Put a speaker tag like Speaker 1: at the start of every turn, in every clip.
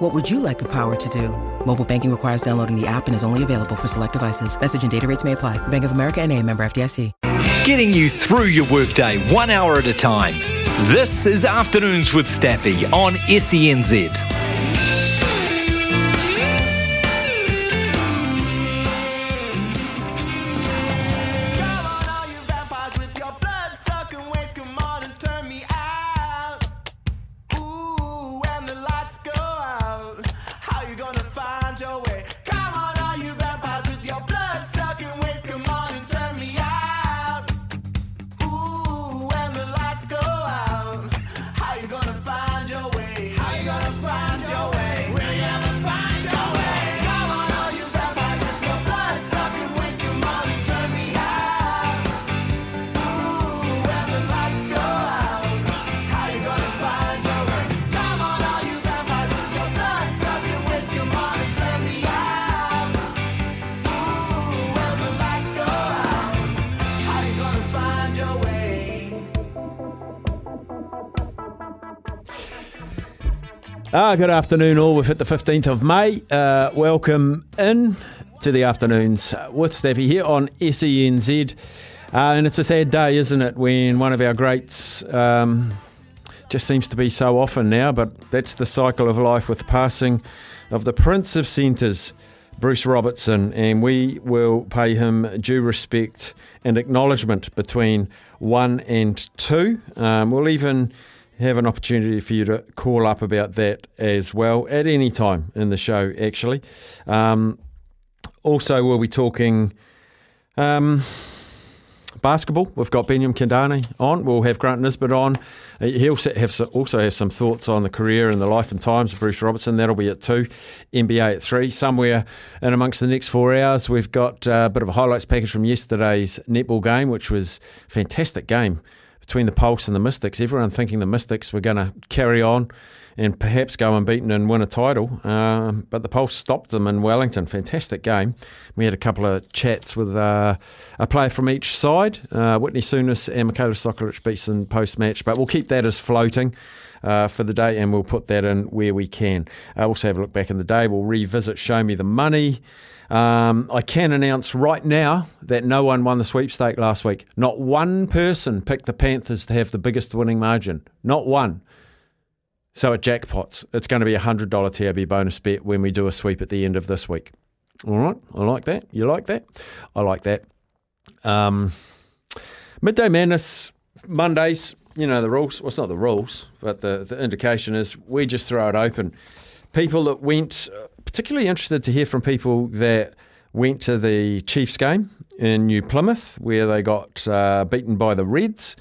Speaker 1: What would you like the power to do? Mobile banking requires downloading the app and is only available for select devices. Message and data rates may apply. Bank of America and a member FDIC.
Speaker 2: Getting you through your workday one hour at a time. This is Afternoons with Staffy on SENZ.
Speaker 3: Ah, good afternoon, all. We've hit the 15th of May. Uh, welcome in to the afternoons with Staffy here on SENZ. Uh, and it's a sad day, isn't it, when one of our greats um, just seems to be so often now, but that's the cycle of life with the passing of the Prince of Centres, Bruce Robertson, and we will pay him due respect and acknowledgement between one and two. Um, we'll even have an opportunity for you to call up about that as well at any time in the show, actually. Um, also, we'll be talking um, basketball. We've got Benjamin Kandani on. We'll have Grant Nisbet on. Uh, He'll have also have some thoughts on the career and the life and times of Bruce Robertson. That'll be at two. NBA at three. Somewhere in amongst the next four hours, we've got uh, a bit of a highlights package from yesterday's netball game, which was a fantastic game between the Pulse and the Mystics. Everyone thinking the Mystics were going to carry on and perhaps go unbeaten and win a title. Um, but the Pulse stopped them in Wellington. Fantastic game. We had a couple of chats with uh, a player from each side. Uh, Whitney Souness and Michaela Sokolich-Beatson post match, but we'll keep that as floating. Uh, for the day, and we'll put that in where we can. Uh, also, have a look back in the day. We'll revisit Show Me the Money. Um, I can announce right now that no one won the sweepstake last week. Not one person picked the Panthers to have the biggest winning margin. Not one. So at jackpots, it's going to be a hundred dollar TAB bonus bet when we do a sweep at the end of this week. All right, I like that. You like that? I like that. Um, midday madness Mondays. You know the rules. Well, it's not the rules, but the the indication is we just throw it open. People that went, particularly interested to hear from people that went to the Chiefs game in New Plymouth, where they got uh, beaten by the Reds,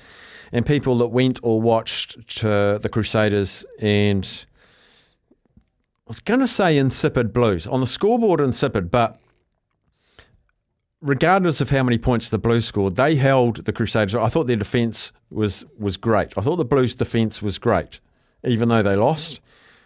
Speaker 3: and people that went or watched uh, the Crusaders and I was going to say insipid blues on the scoreboard insipid, but regardless of how many points the Blues scored, they held the Crusaders. I thought their defence was was great. I thought the Blues' defence was great, even though they lost,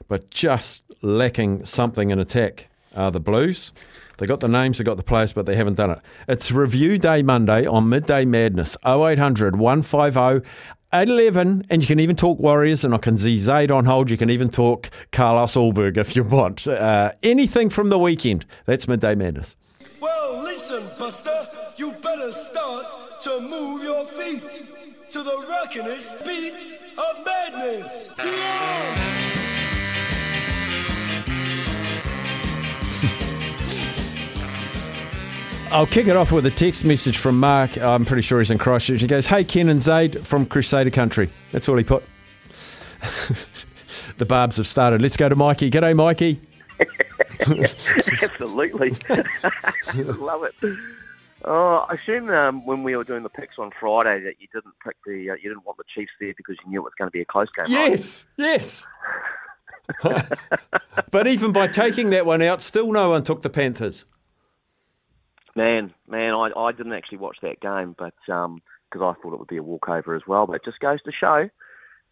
Speaker 3: but just lacking something in attack. Are the Blues? They got the names, they got the players, but they haven't done it. It's review day Monday on Midday Madness 0800 150 811, and you can even talk Warriors, and I can see Zaid on hold. You can even talk Carlos Ulberg if you want. Uh, anything from the weekend. That's Midday Madness.
Speaker 4: Well, listen, Buster, you better start to move your feet to the rockin'est beat of madness. Yeah!
Speaker 3: I'll kick it off with a text message from Mark. I'm pretty sure he's in Christchurch. He goes, Hey, Ken and Zaid from Crusader Country. That's all he put. the Barbs have started. Let's go to Mikey. G'day, Mikey.
Speaker 5: Absolutely. Love it. Oh, I assume um, when we were doing the picks on Friday that you didn't pick the uh, you didn't want the Chiefs there because you knew it was going to be a close game. right?
Speaker 3: Yes, yes. but even by taking that one out, still no one took the Panthers.
Speaker 5: Man, man, I, I didn't actually watch that game, but um, because I thought it would be a walkover as well. But it just goes to show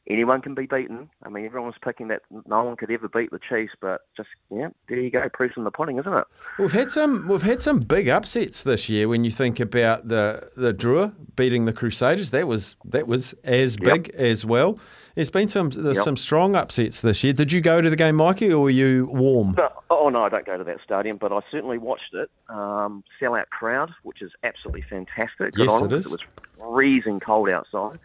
Speaker 5: anyone can be beaten. I mean, everyone was picking that no one could ever beat the Chiefs, but just yeah, there you go, proof's in the pudding, isn't it?
Speaker 3: We've had some we've had some big upsets this year. When you think about the the Drua beating the Crusaders, that was that was as big as well. There's been some there's
Speaker 5: Yep.
Speaker 3: some strong upsets this year. Did you go to the game, Mikey, or were you warm?
Speaker 5: But, oh no, I don't go to that stadium, but I certainly watched it. Um, sellout crowd, which is absolutely fantastic. Good
Speaker 3: Yes,
Speaker 5: on
Speaker 3: it is.
Speaker 5: It was freezing cold outside.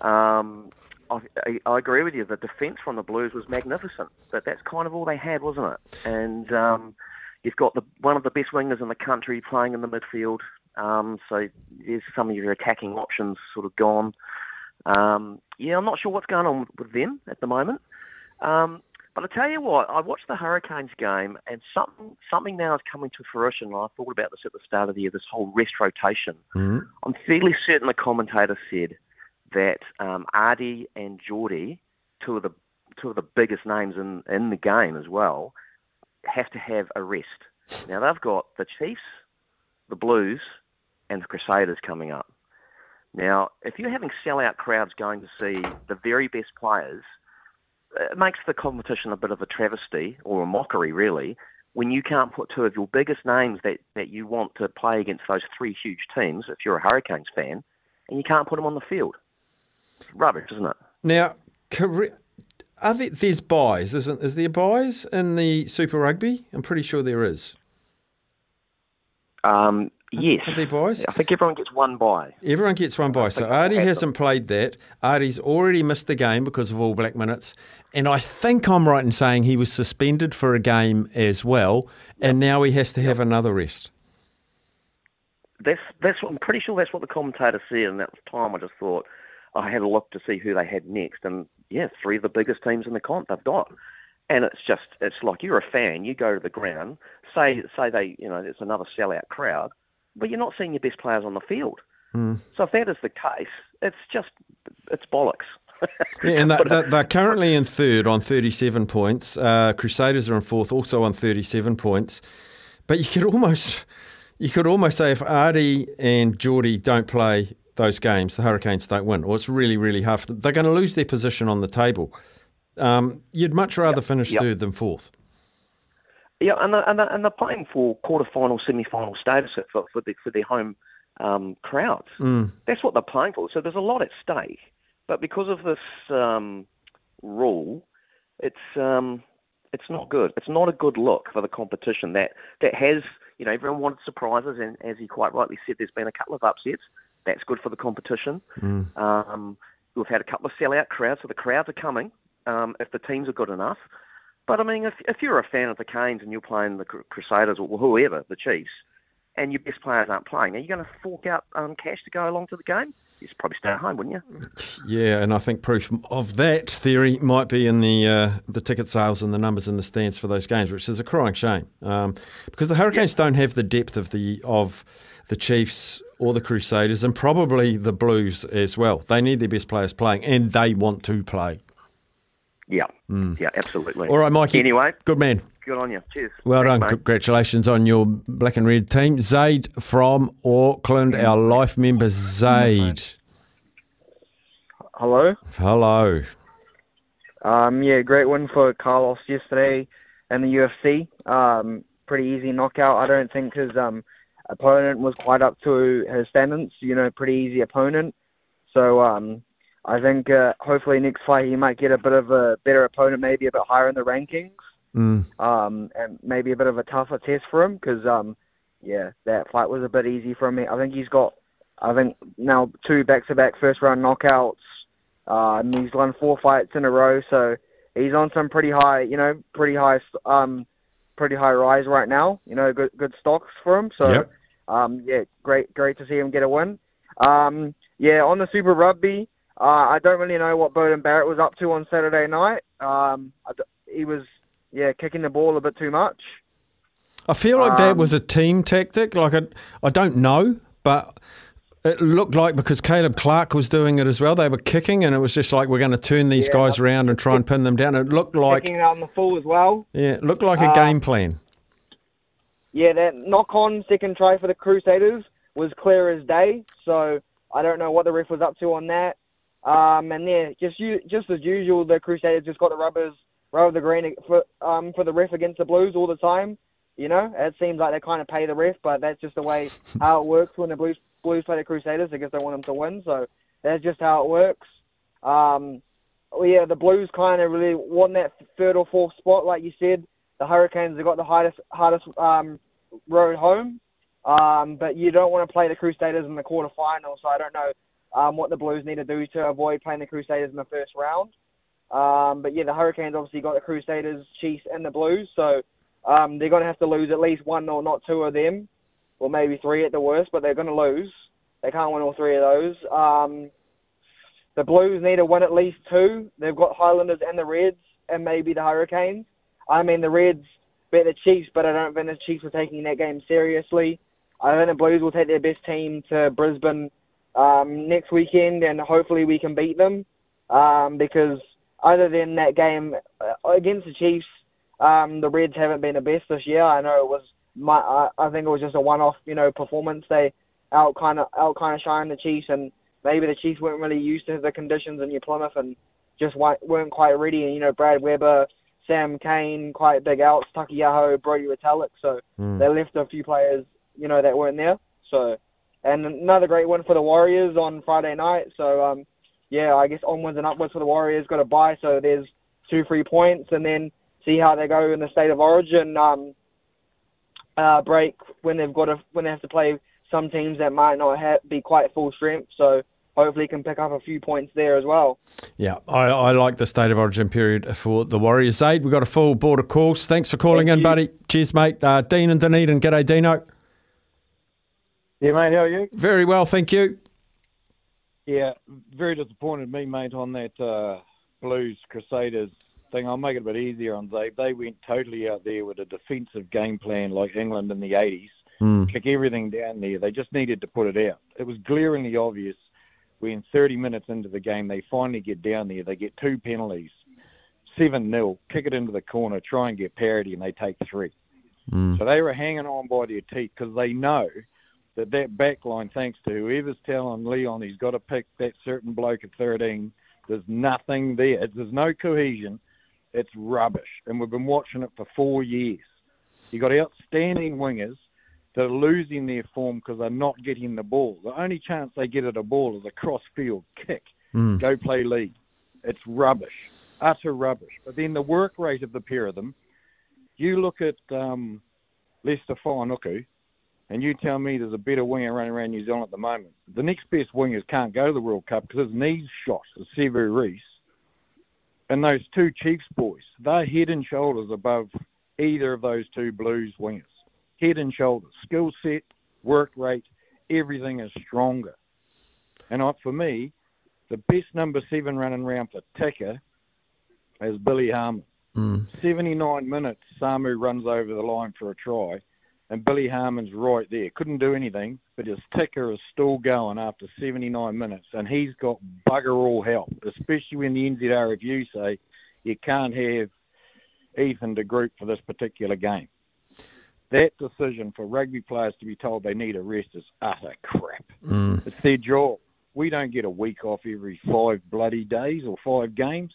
Speaker 5: Um, I, I, agree with you. The defence from the Blues was magnificent, but that's kind of all they had, wasn't it? And um, you've got the one of the best wingers in the country playing in the midfield. Um, so there's some of your attacking options sort of gone. Um, yeah, I'm not sure what's going on with them at the moment. Um, but I tell you what, I watched the Hurricanes game, and something something now is coming to fruition. And I thought about this at the start of the year. This whole rest rotation.
Speaker 3: Mhm.
Speaker 5: I'm fairly certain the commentator said that um, and Jordie, two of the two of the biggest names in in the game as well, have to have a rest. Now they've got the Chiefs, the Blues, and the Crusaders coming up. Now, if you're having sellout crowds going to see the very best players, it makes the competition a bit of a travesty or a mockery, really, when you can't put two of your biggest names that, that you want to play against those three huge teams, if you're a Hurricanes fan, and you can't put them on the field. Rubbish, isn't it?
Speaker 3: Now, are there, there's buys, isn't? Is there buys in the Super Rugby? I'm pretty sure there is.
Speaker 5: Um, yes.
Speaker 3: Are there buys?
Speaker 5: I think everyone gets one buy.
Speaker 3: Everyone gets one buy. So
Speaker 5: Ardie
Speaker 3: hasn't played that. Ardie's already missed the game because of all black minutes. And I think I'm right in saying he was suspended for a game as well. And now he has to have another rest.
Speaker 5: That's that's what I'm pretty sure that's what the commentator said, and at the time I just thought I had a look to see who they had next, and yeah, three of the biggest teams in the comp they've got, and it's just it's like you're a fan, you go to the ground, say say they you know it's another sellout crowd, but you're not seeing your best players on the field. So if that is the case, it's just it's bollocks.
Speaker 3: Yeah, and they're, they're, they're currently in third on 37 points. Uh, Crusaders are in fourth, also on 37 points. But you could almost, you could almost say if Ardie and Jordie don't play those games, the Hurricanes don't win, or it's really, really hard. For them. They're going to lose their position on the table. Um, you'd much rather finish
Speaker 5: Yep.
Speaker 3: third than fourth.
Speaker 5: Yeah, and they're, and they're, and they're playing for quarter-final, semi-final status for for, the, for their home um, crowds. That's what they're playing for. So there's a lot at stake, but because of this um, rule, it's um, it's not good. It's not a good look for the competition that that has you know everyone wanted surprises, and as he quite rightly said, there's been a couple of upsets. That's good for the competition. Um, we've had a couple of sellout crowds, so the crowds are coming um, if the teams are good enough. But I mean, if, if you're a fan of the Canes and you're playing the Crusaders or whoever, the Chiefs, and your best players aren't playing, are you going to fork out um, cash to go along to the game? You'd probably stay at home, wouldn't you?
Speaker 3: Yeah, and I think proof of that theory might be in the uh, the ticket sales and the numbers in the stands for those games, which is a crying shame um, because the Hurricanes don't have the depth of the of the Chiefs or the Crusaders, and probably the Blues as well. They need their best players playing, and they want to play.
Speaker 5: Yeah, yeah, absolutely.
Speaker 3: All right, Mikey.
Speaker 5: Anyway,
Speaker 3: good man.
Speaker 5: good on you. Cheers.
Speaker 3: Well
Speaker 5: Thanks,
Speaker 3: done.
Speaker 5: mate.
Speaker 3: Congratulations on your black and red team. Zaid from Auckland, our life member Zaid.
Speaker 6: Hello.
Speaker 3: Hello.
Speaker 6: Um, yeah, great win for Carlos yesterday in the UFC. Um, pretty easy knockout. I don't think his um, opponent was quite up to his standards. You know, pretty easy opponent. So um, I think uh, hopefully next fight he might get a bit of a better opponent, maybe a bit higher in the rankings,
Speaker 3: Mm.
Speaker 6: um, and maybe a bit of a tougher test for him because um, yeah, that fight was a bit easy for him. I think he's got, I think now two back-to-back first-round knockouts. Uh, and he's won four fights in a row, so he's on some pretty high, you know, pretty high, um, pretty high rise right now. You know, good good stocks for him. So,
Speaker 3: Yep.
Speaker 6: Um, yeah, great great to see him get a win. Um, yeah, on the Super Rugby, uh, I don't really know what Beauden Barrett was up to on Saturday night. Um, I d- he was, yeah, kicking the ball a bit too much.
Speaker 3: I feel like that
Speaker 6: Um,
Speaker 3: was a team tactic. Like I, I don't know, but it looked like because Caleb Clarke was doing it as well. They were kicking, and it was just like we're going to turn these
Speaker 6: Yeah.
Speaker 3: guys around and try and pin them down. It looked like
Speaker 6: kicking out on the full as well.
Speaker 3: yeah, it looked like a
Speaker 6: Uh,
Speaker 3: game plan.
Speaker 6: Yeah, that knock-on second try for the Crusaders was clear as day. So I don't know what the ref was up to on that. Um, and yeah, just you, just as usual, the Crusaders just got the rubbers, rubber the green for um for the ref against the Blues all the time. You know, it seems like they kind of pay the ref, but that's just the way how it works when the Blues Blues play the Crusaders. I guess they want them to win, so that's just how it works. Um, yeah, the Blues kind of really won that third or fourth spot, like you said. The Hurricanes have got the hardest hardest um, road home, um, but you don't want to play the Crusaders in the quarterfinals. So I don't know um, what the Blues need to do to avoid playing the Crusaders in the first round. Um, but yeah, the Hurricanes obviously got the Crusaders, Chiefs, and the Blues, so um, they're going to have to lose at least one or not two of them, or maybe three at the worst. But they're going to lose. They can't win all three of those. Um, the Blues need to win at least two. They've got Highlanders and the Reds, and maybe the Hurricanes. I mean, the Reds beat the Chiefs, but I don't think the Chiefs are taking that game seriously. I think the Blues will take their best team to Brisbane um, next weekend, and hopefully we can beat them. Um, because other than that game uh, against the Chiefs, um, the Reds haven't been the best this year. I know it was my, I, I think it was just a one-off, you know, performance. They out kind of out kind of shine the Chiefs, and maybe the Chiefs weren't really used to the conditions in New Plymouth and just weren't quite ready. And you know, Brad Weber, Sam Cane, quite big outs, Taukei'aho, Brodie Retallick. So they left a few players, you know, that weren't there. So and another great win for the Warriors on Friday night. So um, yeah, I guess onwards and upwards for the Warriors. Got a buy, so there's two free points, and then see how they go in the state of origin um, uh, break when they've got to when they have to play some teams that might not ha be quite full strength. So hopefully can pick up a few points there as well.
Speaker 3: Yeah, I, I like the state of origin period for the Warriors. Zaid, we've got a full board of calls. Thanks for calling
Speaker 7: Thank
Speaker 3: in,
Speaker 7: you.
Speaker 3: buddy. Cheers, mate. Uh, Dean and Dunedin. G'day, Dino.
Speaker 7: Yeah, mate, how are you?
Speaker 3: Very well, thank you.
Speaker 7: Yeah, very disappointed me, mate, on that uh, Blues Crusaders thing. I'll make it a bit easier on Zabe. They went totally out there with a defensive game plan like England in the 80s. Kick everything down there. They just needed to put it out. It was glaringly obvious when 30 minutes into the game they finally get down there. They get two penalties, 7 0, kick it into the corner, try and get parity, and they take three. Mm. So they were hanging on by their teeth because they know that that back line, thanks to whoever's telling Leon he's got to pick that certain bloke at 13, there's nothing there. There's no cohesion. It's rubbish. And we've been watching it for four years. You've got outstanding wingers that are losing their form because they're not getting the ball. The only chance they get at a ball is a cross-field kick. Go play league. It's rubbish. Utter rubbish. But then the work rate of the pair of them, you look at um, Leicester Fainga'anuku, and you tell me there's a better winger running around New Zealand at the moment. The next best wingers can't go to the World Cup because his knee's shot, is Sevu Reece. And those two Chiefs boys, they're head and shoulders above either of those two Blues wingers. Head and shoulders. Skill set, work rate, everything is stronger. And uh, for me, the best number seven running around for Ticker is Billy Harmon. Mm. 79 minutes, Samu runs over the line for a try, and Billy Harmon's right there. Couldn't do anything, but his ticker is still going after 79 minutes, and he's got bugger all help, especially when the NZRFU say you can't have Ethan de Groot for this particular game. That decision for rugby players to be told they need a rest is utter crap. It's their job. We don't get a week off every five bloody days or five games.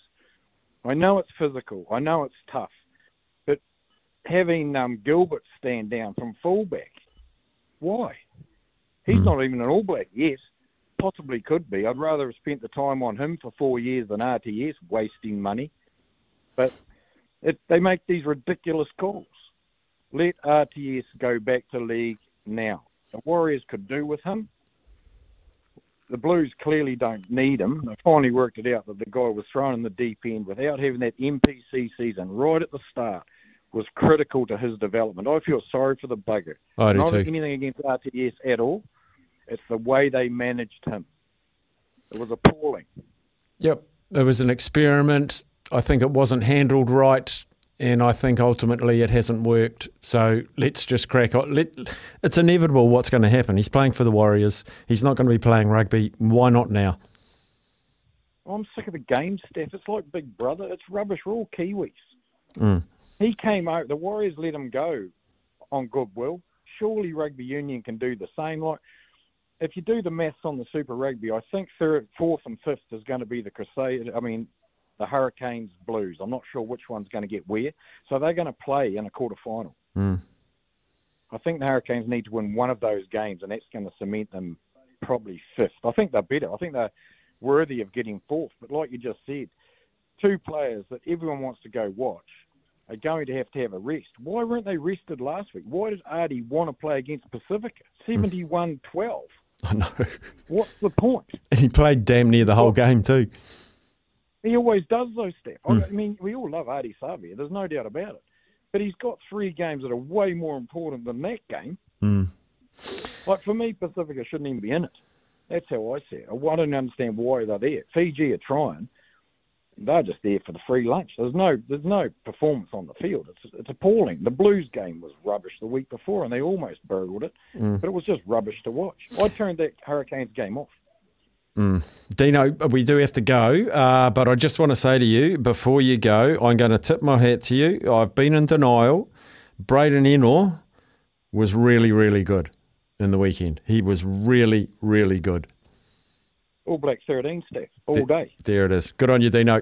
Speaker 7: I know it's physical. I know it's tough. But having um, Gilbert stand down from fullback, why? He's not even an All Black yet. Possibly could be. I'd rather have spent the time on him for four years than RTS, wasting money. But it, they make these ridiculous calls. Let RTS go back to league now. The Warriors could do with him. The Blues clearly don't need him. They finally worked it out that the guy was thrown in the deep end without having that NPC season right at the start was critical to his development. I feel sorry for the bugger.
Speaker 3: I do
Speaker 7: Not
Speaker 3: too.
Speaker 7: anything against RTS at all. It's the way they managed him. It was appalling.
Speaker 3: Yep, it was an experiment. I think it wasn't handled right, and I think ultimately it hasn't worked. So let's just crack on. Let, it's inevitable what's going to happen. He's playing for the Warriors. He's not going to be playing rugby. Why not now?
Speaker 7: I'm sick of the game stuff. It's like Big Brother. It's rubbish. We're all Kiwis.
Speaker 3: Mm.
Speaker 7: He came out. The Warriors let him go. on goodwill. Surely rugby union can do the same. Like if you do the maths on the Super Rugby, I think third, fourth, and fifth is going to be the Crusaders. I mean, the Hurricanes Blues. I'm not sure which one's going to get where. So they're going to play in a quarter final.
Speaker 3: Mm.
Speaker 7: I think the Hurricanes need to win one of those games, and that's going to cement them probably fifth. I think they're better. I think they're worthy of getting fourth. But like you just said, two players that everyone wants to go watch are going to have to have a rest. Why weren't they rested last week? Why did Ardie want to play against Pacifica? 71 12.
Speaker 3: I know.
Speaker 7: What's the point?
Speaker 3: And he played damn near the whole game too.
Speaker 7: He always does those steps. I mean, we all love Ardie Savea. There's no doubt about it. But he's got three games that are way more important than that game.
Speaker 3: Mm.
Speaker 7: Like for me, Pacifica shouldn't even be in it. That's how I see it. I don't understand why they're there. Fiji are trying. They're just there for the free lunch. There's no there's no performance on the field. It's it's appalling. The Blues game was rubbish the week before, and they almost burgled it. But it was just rubbish to watch. I turned that Hurricanes game off.
Speaker 3: Dino, we do have to go, uh, but I just want to say to you before you go, I'm going to tip my hat to you. I've been in denial. Braydon Ennor was really, really good in the weekend. He was really, really good.
Speaker 7: All Black 13 staff all day.
Speaker 3: There it is. Good on you, Dino.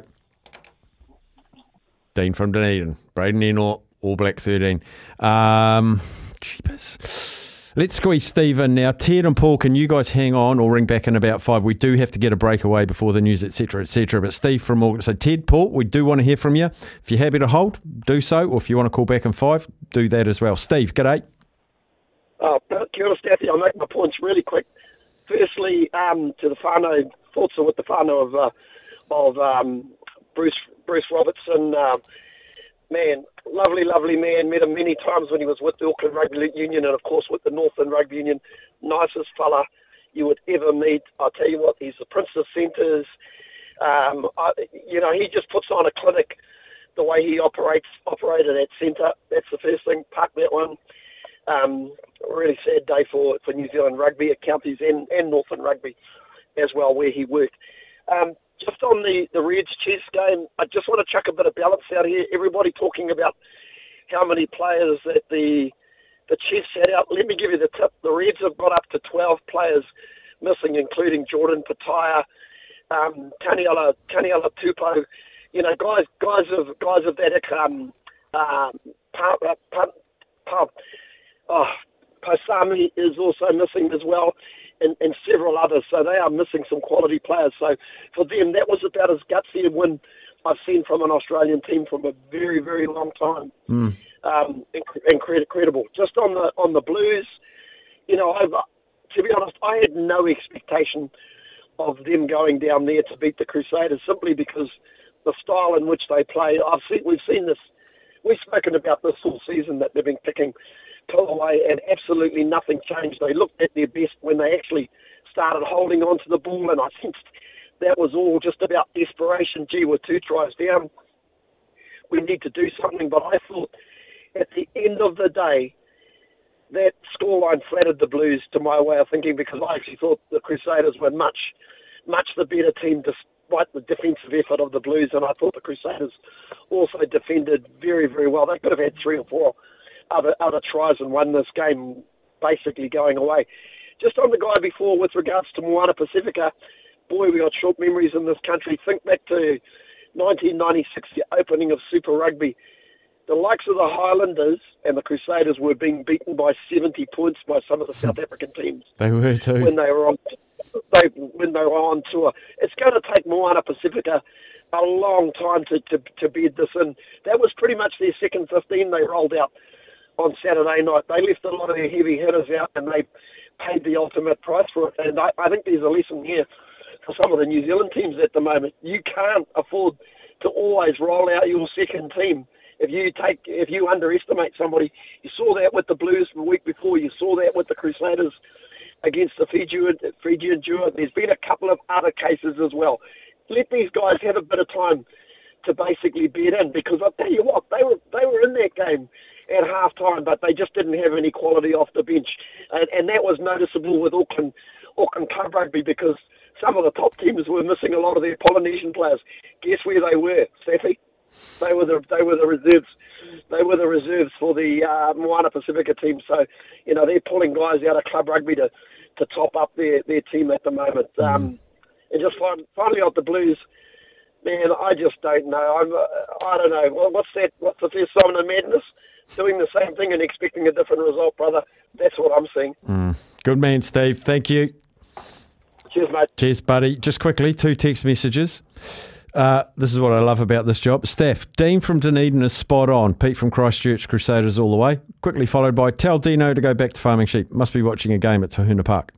Speaker 3: Dean from Dunedin. Braydon Ennor, All Black 13. Um, jeepers. Let's squeeze Steve in now. Ted and Paul, can you guys hang on or ring back in about five? We do have to get a breakaway before the news, etc., etc. But Steve from Auckland. So Ted, Paul, we do want to hear from you. If you're happy to hold, do so. Or if you want to call back in five, do that as well. Steve, g'day.
Speaker 8: Oh, ora, Staffy. I'll make my points really quick. Firstly, um, to the whānau, thoughts with the whānau of, uh, of um, Bruce Bruce Robertson. Um, man, lovely, lovely man. Met him many times when he was with the Auckland Rugby Union and, of course, with the Northern Rugby Union. Nicest fella you would ever meet. I'll tell you what, he's the Prince of Centres. Um, I, you know, he just puts on a clinic the way he operates operated at centre. That's the first thing. Park that one. Um, really sad day for, for New Zealand rugby at counties and, and Northern rugby as well, where he worked. Um, just on the, the Reds chess game, I just want to chuck a bit of balance out here. Everybody talking about how many players that the the Chiefs had out. Let me give you the tip. The Reds have got up to 12 players missing, including Jordan Petaia, um, Taniela, Taniela Tupou. You know, guys, guys of guys of that um, um, uh, pa, oh, Posami is also missing as well, and, and several others. So they are missing some quality players. So for them, that was about as gutsy a win I've seen from an Australian team from a very, very long time. Um, inc- incredible. Just on the on the Blues, you know, I've, to be honest, I had no expectation of them going down there to beat the Crusaders simply because the style in which they play. I've seen, we've seen this. We've spoken about this all season that they've been picking pull and absolutely nothing changed. They looked at their best when they actually started holding on to the ball, and I sensed that was all just about desperation. Gee, we're two tries down. We need to do something. But I thought at the end of the day, that scoreline flattered the Blues to my way of thinking because I actually thought the Crusaders were much, much the better team despite the defensive effort of the Blues, and I thought the Crusaders also defended very, very well. They could have had three or four other other tries and won this game, basically going away. Just on the guy before, with regards to Moana Pacifica, boy, we got short memories in this country. Think back to 1996, the opening of Super Rugby. The likes of the Highlanders and the Crusaders were being beaten by 70 points by some of the South African teams
Speaker 3: They were too.
Speaker 8: when they were on they when they were on tour. It's going to take Moana Pacifica a long time to, to, to bed this in. That was pretty much their second 15 they rolled out on Saturday night. They left a lot of their heavy hitters out and they paid the ultimate price for it. And I, I think there's a lesson here for some of the New Zealand teams at the moment. You can't afford to always roll out your second team. If you take, if you underestimate somebody, you saw that with the Blues the week before. You saw that with the Crusaders against the Fijian, Fijian Drua. There's been a couple of other cases as well. Let these guys have a bit of time to basically bed in because I'll tell you what, they were they were in that game at half time, but they just didn't have any quality off the bench. And, and that was noticeable with Auckland Auckland Club Rugby because some of the top teams were missing a lot of their Polynesian players. Guess where they were, Staffy? They were the they were the reserves. They were the reserves for the uh, Moana Pacifica team. So, you know, they're pulling guys out of club rugby to, to top up their, their team at the moment. Um, and just fin- finally off the Blues, man, I just don't know. I'm uh, I don't know. Well, what's that? What's the first sign of madness? Doing the same thing and expecting a different result, brother. That's what I'm seeing.
Speaker 3: Good man, Steve. Thank you.
Speaker 8: Cheers, mate.
Speaker 3: Cheers, buddy. Just quickly, two text messages. Uh, this is what I love about this job. Steph, Dean from Dunedin is spot on. Pete from Christchurch, Crusaders all the way. Quickly followed by tell Dino to go back to farming sheep. Must be watching a game at Tahuna Park.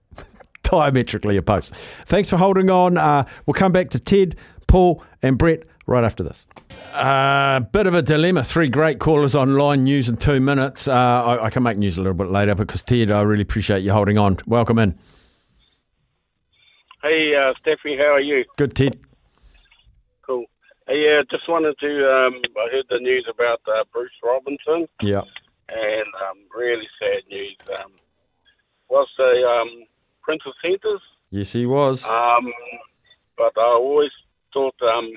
Speaker 3: Diametrically opposed. Thanks for holding on. Uh, we'll come back to Ted, Paul, and Brett right after this. Uh, bit of a dilemma. Three great callers online. News in two minutes. Uh, I, I can make news a little bit later because Ted, I really appreciate you holding on. Welcome in.
Speaker 9: Hey, uh, Steffi, how are you?
Speaker 3: Good, Ted.
Speaker 9: Cool. Hey, uh, just wanted to. Um, I heard the news about uh, Bruce Robinson,
Speaker 3: Yeah.
Speaker 9: and um, really sad news. Um, was the um, Prince of Centres,
Speaker 3: Yes, he was.
Speaker 9: um, but I always thought um,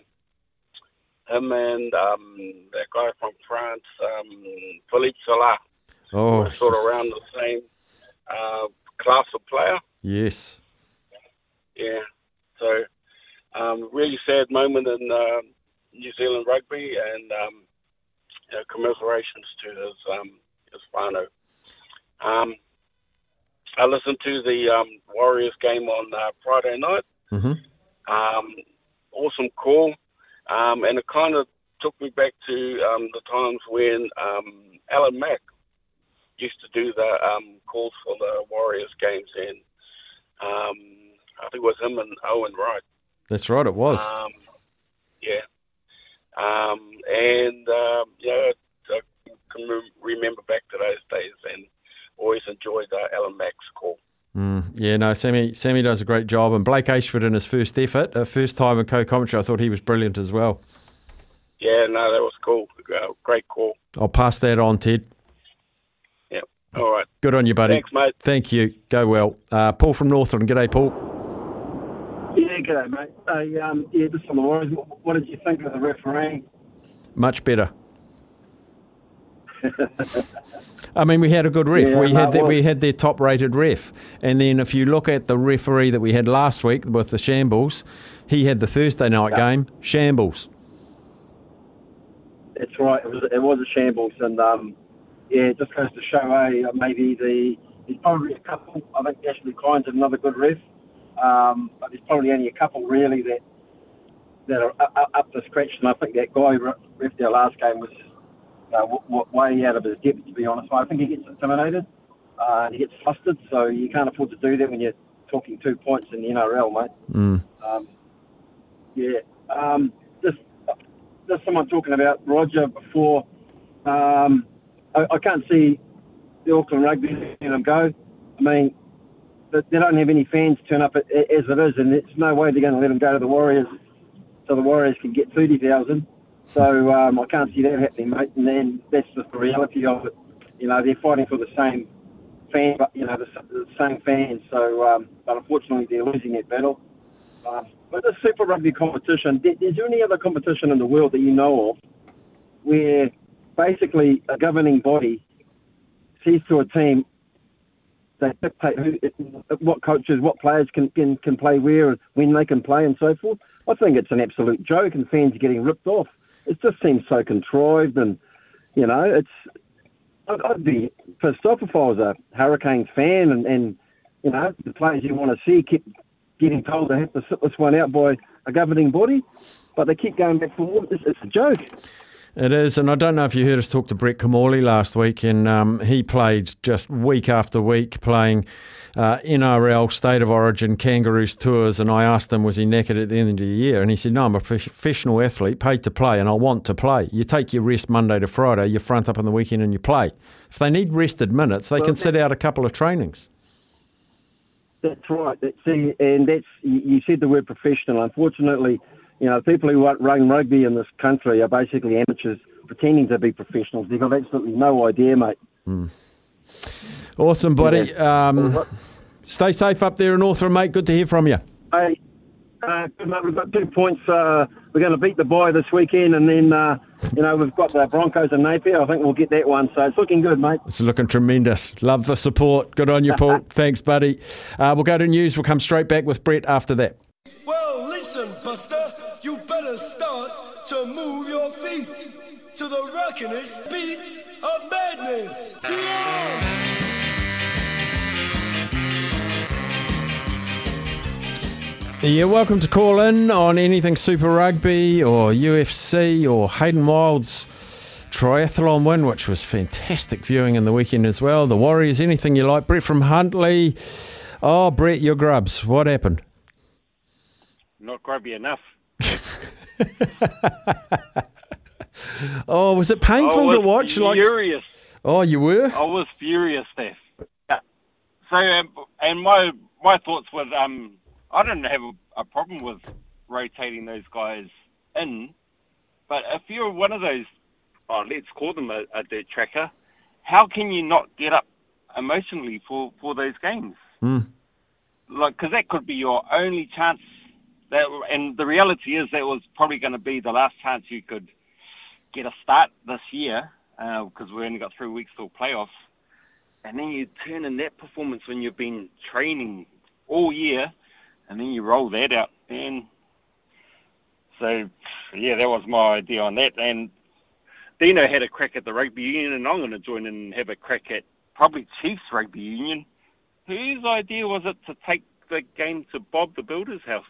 Speaker 9: him and um, that guy from France, um, Philippe Sella,
Speaker 3: Oh,
Speaker 9: were sort of around the same uh, class of player.
Speaker 3: yes.
Speaker 9: Yeah. So, um, really sad moment in um New Zealand rugby, and um, you know, commiserations to his um, his whānau. Um, I listened to the um, Warriors game on uh, Friday night.
Speaker 3: hmm
Speaker 9: Um, awesome call, um, and it kind of took me back to um, the times when um, Alan Mack used to do the um, calls for the Warriors games, and um, I think it was him and Owen Wright.
Speaker 3: That's right, it was.
Speaker 9: Um, yeah. Um, and, um, yeah, I can remember back to those days and always enjoyed uh, Alan Max call.
Speaker 3: Mm, yeah, no, Sammy Sammy does a great job. And Blake Ayshford in his first effort, uh, first time in co commentary, I thought he was brilliant as well.
Speaker 9: Yeah, no, that was cool. Uh, great call.
Speaker 3: I'll pass that on, Ted.
Speaker 9: Yeah. All right.
Speaker 3: Good on you, buddy.
Speaker 9: Thanks, mate.
Speaker 3: Thank you. Go well. Uh, Paul from Northland. G'day, Paul.
Speaker 10: Yeah, g'day, mate. Hey, um, yeah, just on the Warriors, what, what did you think of the refereeing?
Speaker 3: Much better. I mean, we had a good ref.
Speaker 10: Yeah,
Speaker 3: we had the, we had their top rated ref, and then if you look at the referee that we had last week with the shambles, he had the Thursday night
Speaker 10: Yeah.
Speaker 3: game shambles.
Speaker 10: That's right. It was it was a shambles, and um, yeah, it just goes to show, eh, maybe the there's probably a couple. I think Ashley Klein's another good ref, um, but there's probably only a couple really that that are up, up- to scratch. And I think that guy who ref their last game was uh, w- w- way out of his depth, to be honest. I think he gets intimidated, uh, and he gets flustered, so you can't afford to do that when you're talking two points in the NRL, mate.
Speaker 3: Mm.
Speaker 10: Um, yeah. Um, just, just someone talking about Roger before. Um, I, I can't see the Auckland Rugby letting them go. I mean, they they don't have any fans turn up as it is, and there's no way they're going to let them go to the Warriors so the Warriors can get 30,000. So um, I can't see that happening, mate. And then that's just the reality of it. You know, they're fighting for the same fan, but you know, the, the same fans. So, um, but unfortunately, they're losing that battle. Um, but the Super Rugby competition, is there any other competition in the world that you know of where basically a governing body sees to a team they dictate who, what coaches, what players can, can, can play where, and when they can play, and so forth. I think it's an absolute joke, and fans are getting ripped off. It just seems so contrived, and you know, it's. I'd, I'd be pissed off if I was a Hurricanes fan, and, and you know, the players you want to see keep getting told they have to sit this one out by a governing body, but they keep going back for. It's, it's a joke.
Speaker 3: It is, and I don't know if you heard us talk to Brett Kimmorley last week, and um, he played just week after week playing uh, NRL, State of Origin, Kangaroos tours, and I asked him, was he knackered at the end of the year? And he said, no, I'm a professional athlete, paid to play, and I want to play. You take your rest Monday to Friday, you front up on the weekend and you play. If they need rested minutes, they
Speaker 10: Well,
Speaker 3: can sit out a couple of trainings.
Speaker 10: That's right. That's, see, and that's you said the word professional. Unfortunately, you know, people who run rugby in this country are basically amateurs pretending to be professionals. They've got absolutely no idea, mate.
Speaker 3: Awesome, buddy. Um, stay safe up there in Northland, mate. Good to hear from you.
Speaker 10: Hey,
Speaker 11: Uh, good, mate. We've got two points. Uh, we're going to beat the boy this weekend, and then uh, you know we've got the Broncos and Napier. I think we'll get that one. So it's looking good, mate.
Speaker 3: It's looking tremendous. Love the support. Good on you, Paul. Thanks, buddy. Uh, we'll go to news. We'll come straight back with Brett after that.
Speaker 4: Well, listen, Buster, you better start to move your feet to the rockinest beat of madness. Yeah!
Speaker 3: Yeah, welcome to call in on anything Super Rugby or UFC or Hayden Wilde's triathlon win, which was fantastic viewing in the weekend as well. The Warriors, anything you like. Brett from Huntly. Oh, Brett, your grubs. What happened?
Speaker 12: Not grubby enough.
Speaker 3: Oh, was it painful to watch? Like,
Speaker 12: Furious.
Speaker 3: oh, you were.
Speaker 12: I was furious, Steph. Yeah. So, um, and my my thoughts was, um, I didn't have a, a problem with rotating those guys in, but if you're one of those, oh, let's call them a, a dirt tracker, how can you not get up emotionally for for those games?
Speaker 3: Hmm.
Speaker 12: Like, because that could be your only chance. That, and the reality is that was probably going to be the last chance you could get a start this year uh, because we only got three weeks till playoffs. And then you turn in that performance when you've been training all year, and then you roll that out. And so, yeah, that was my idea on that. And Dino had a crack at the rugby union, and I'm going to join in and have a crack at probably Chiefs rugby union. Whose idea was it to take the game to Bob the Builder's house?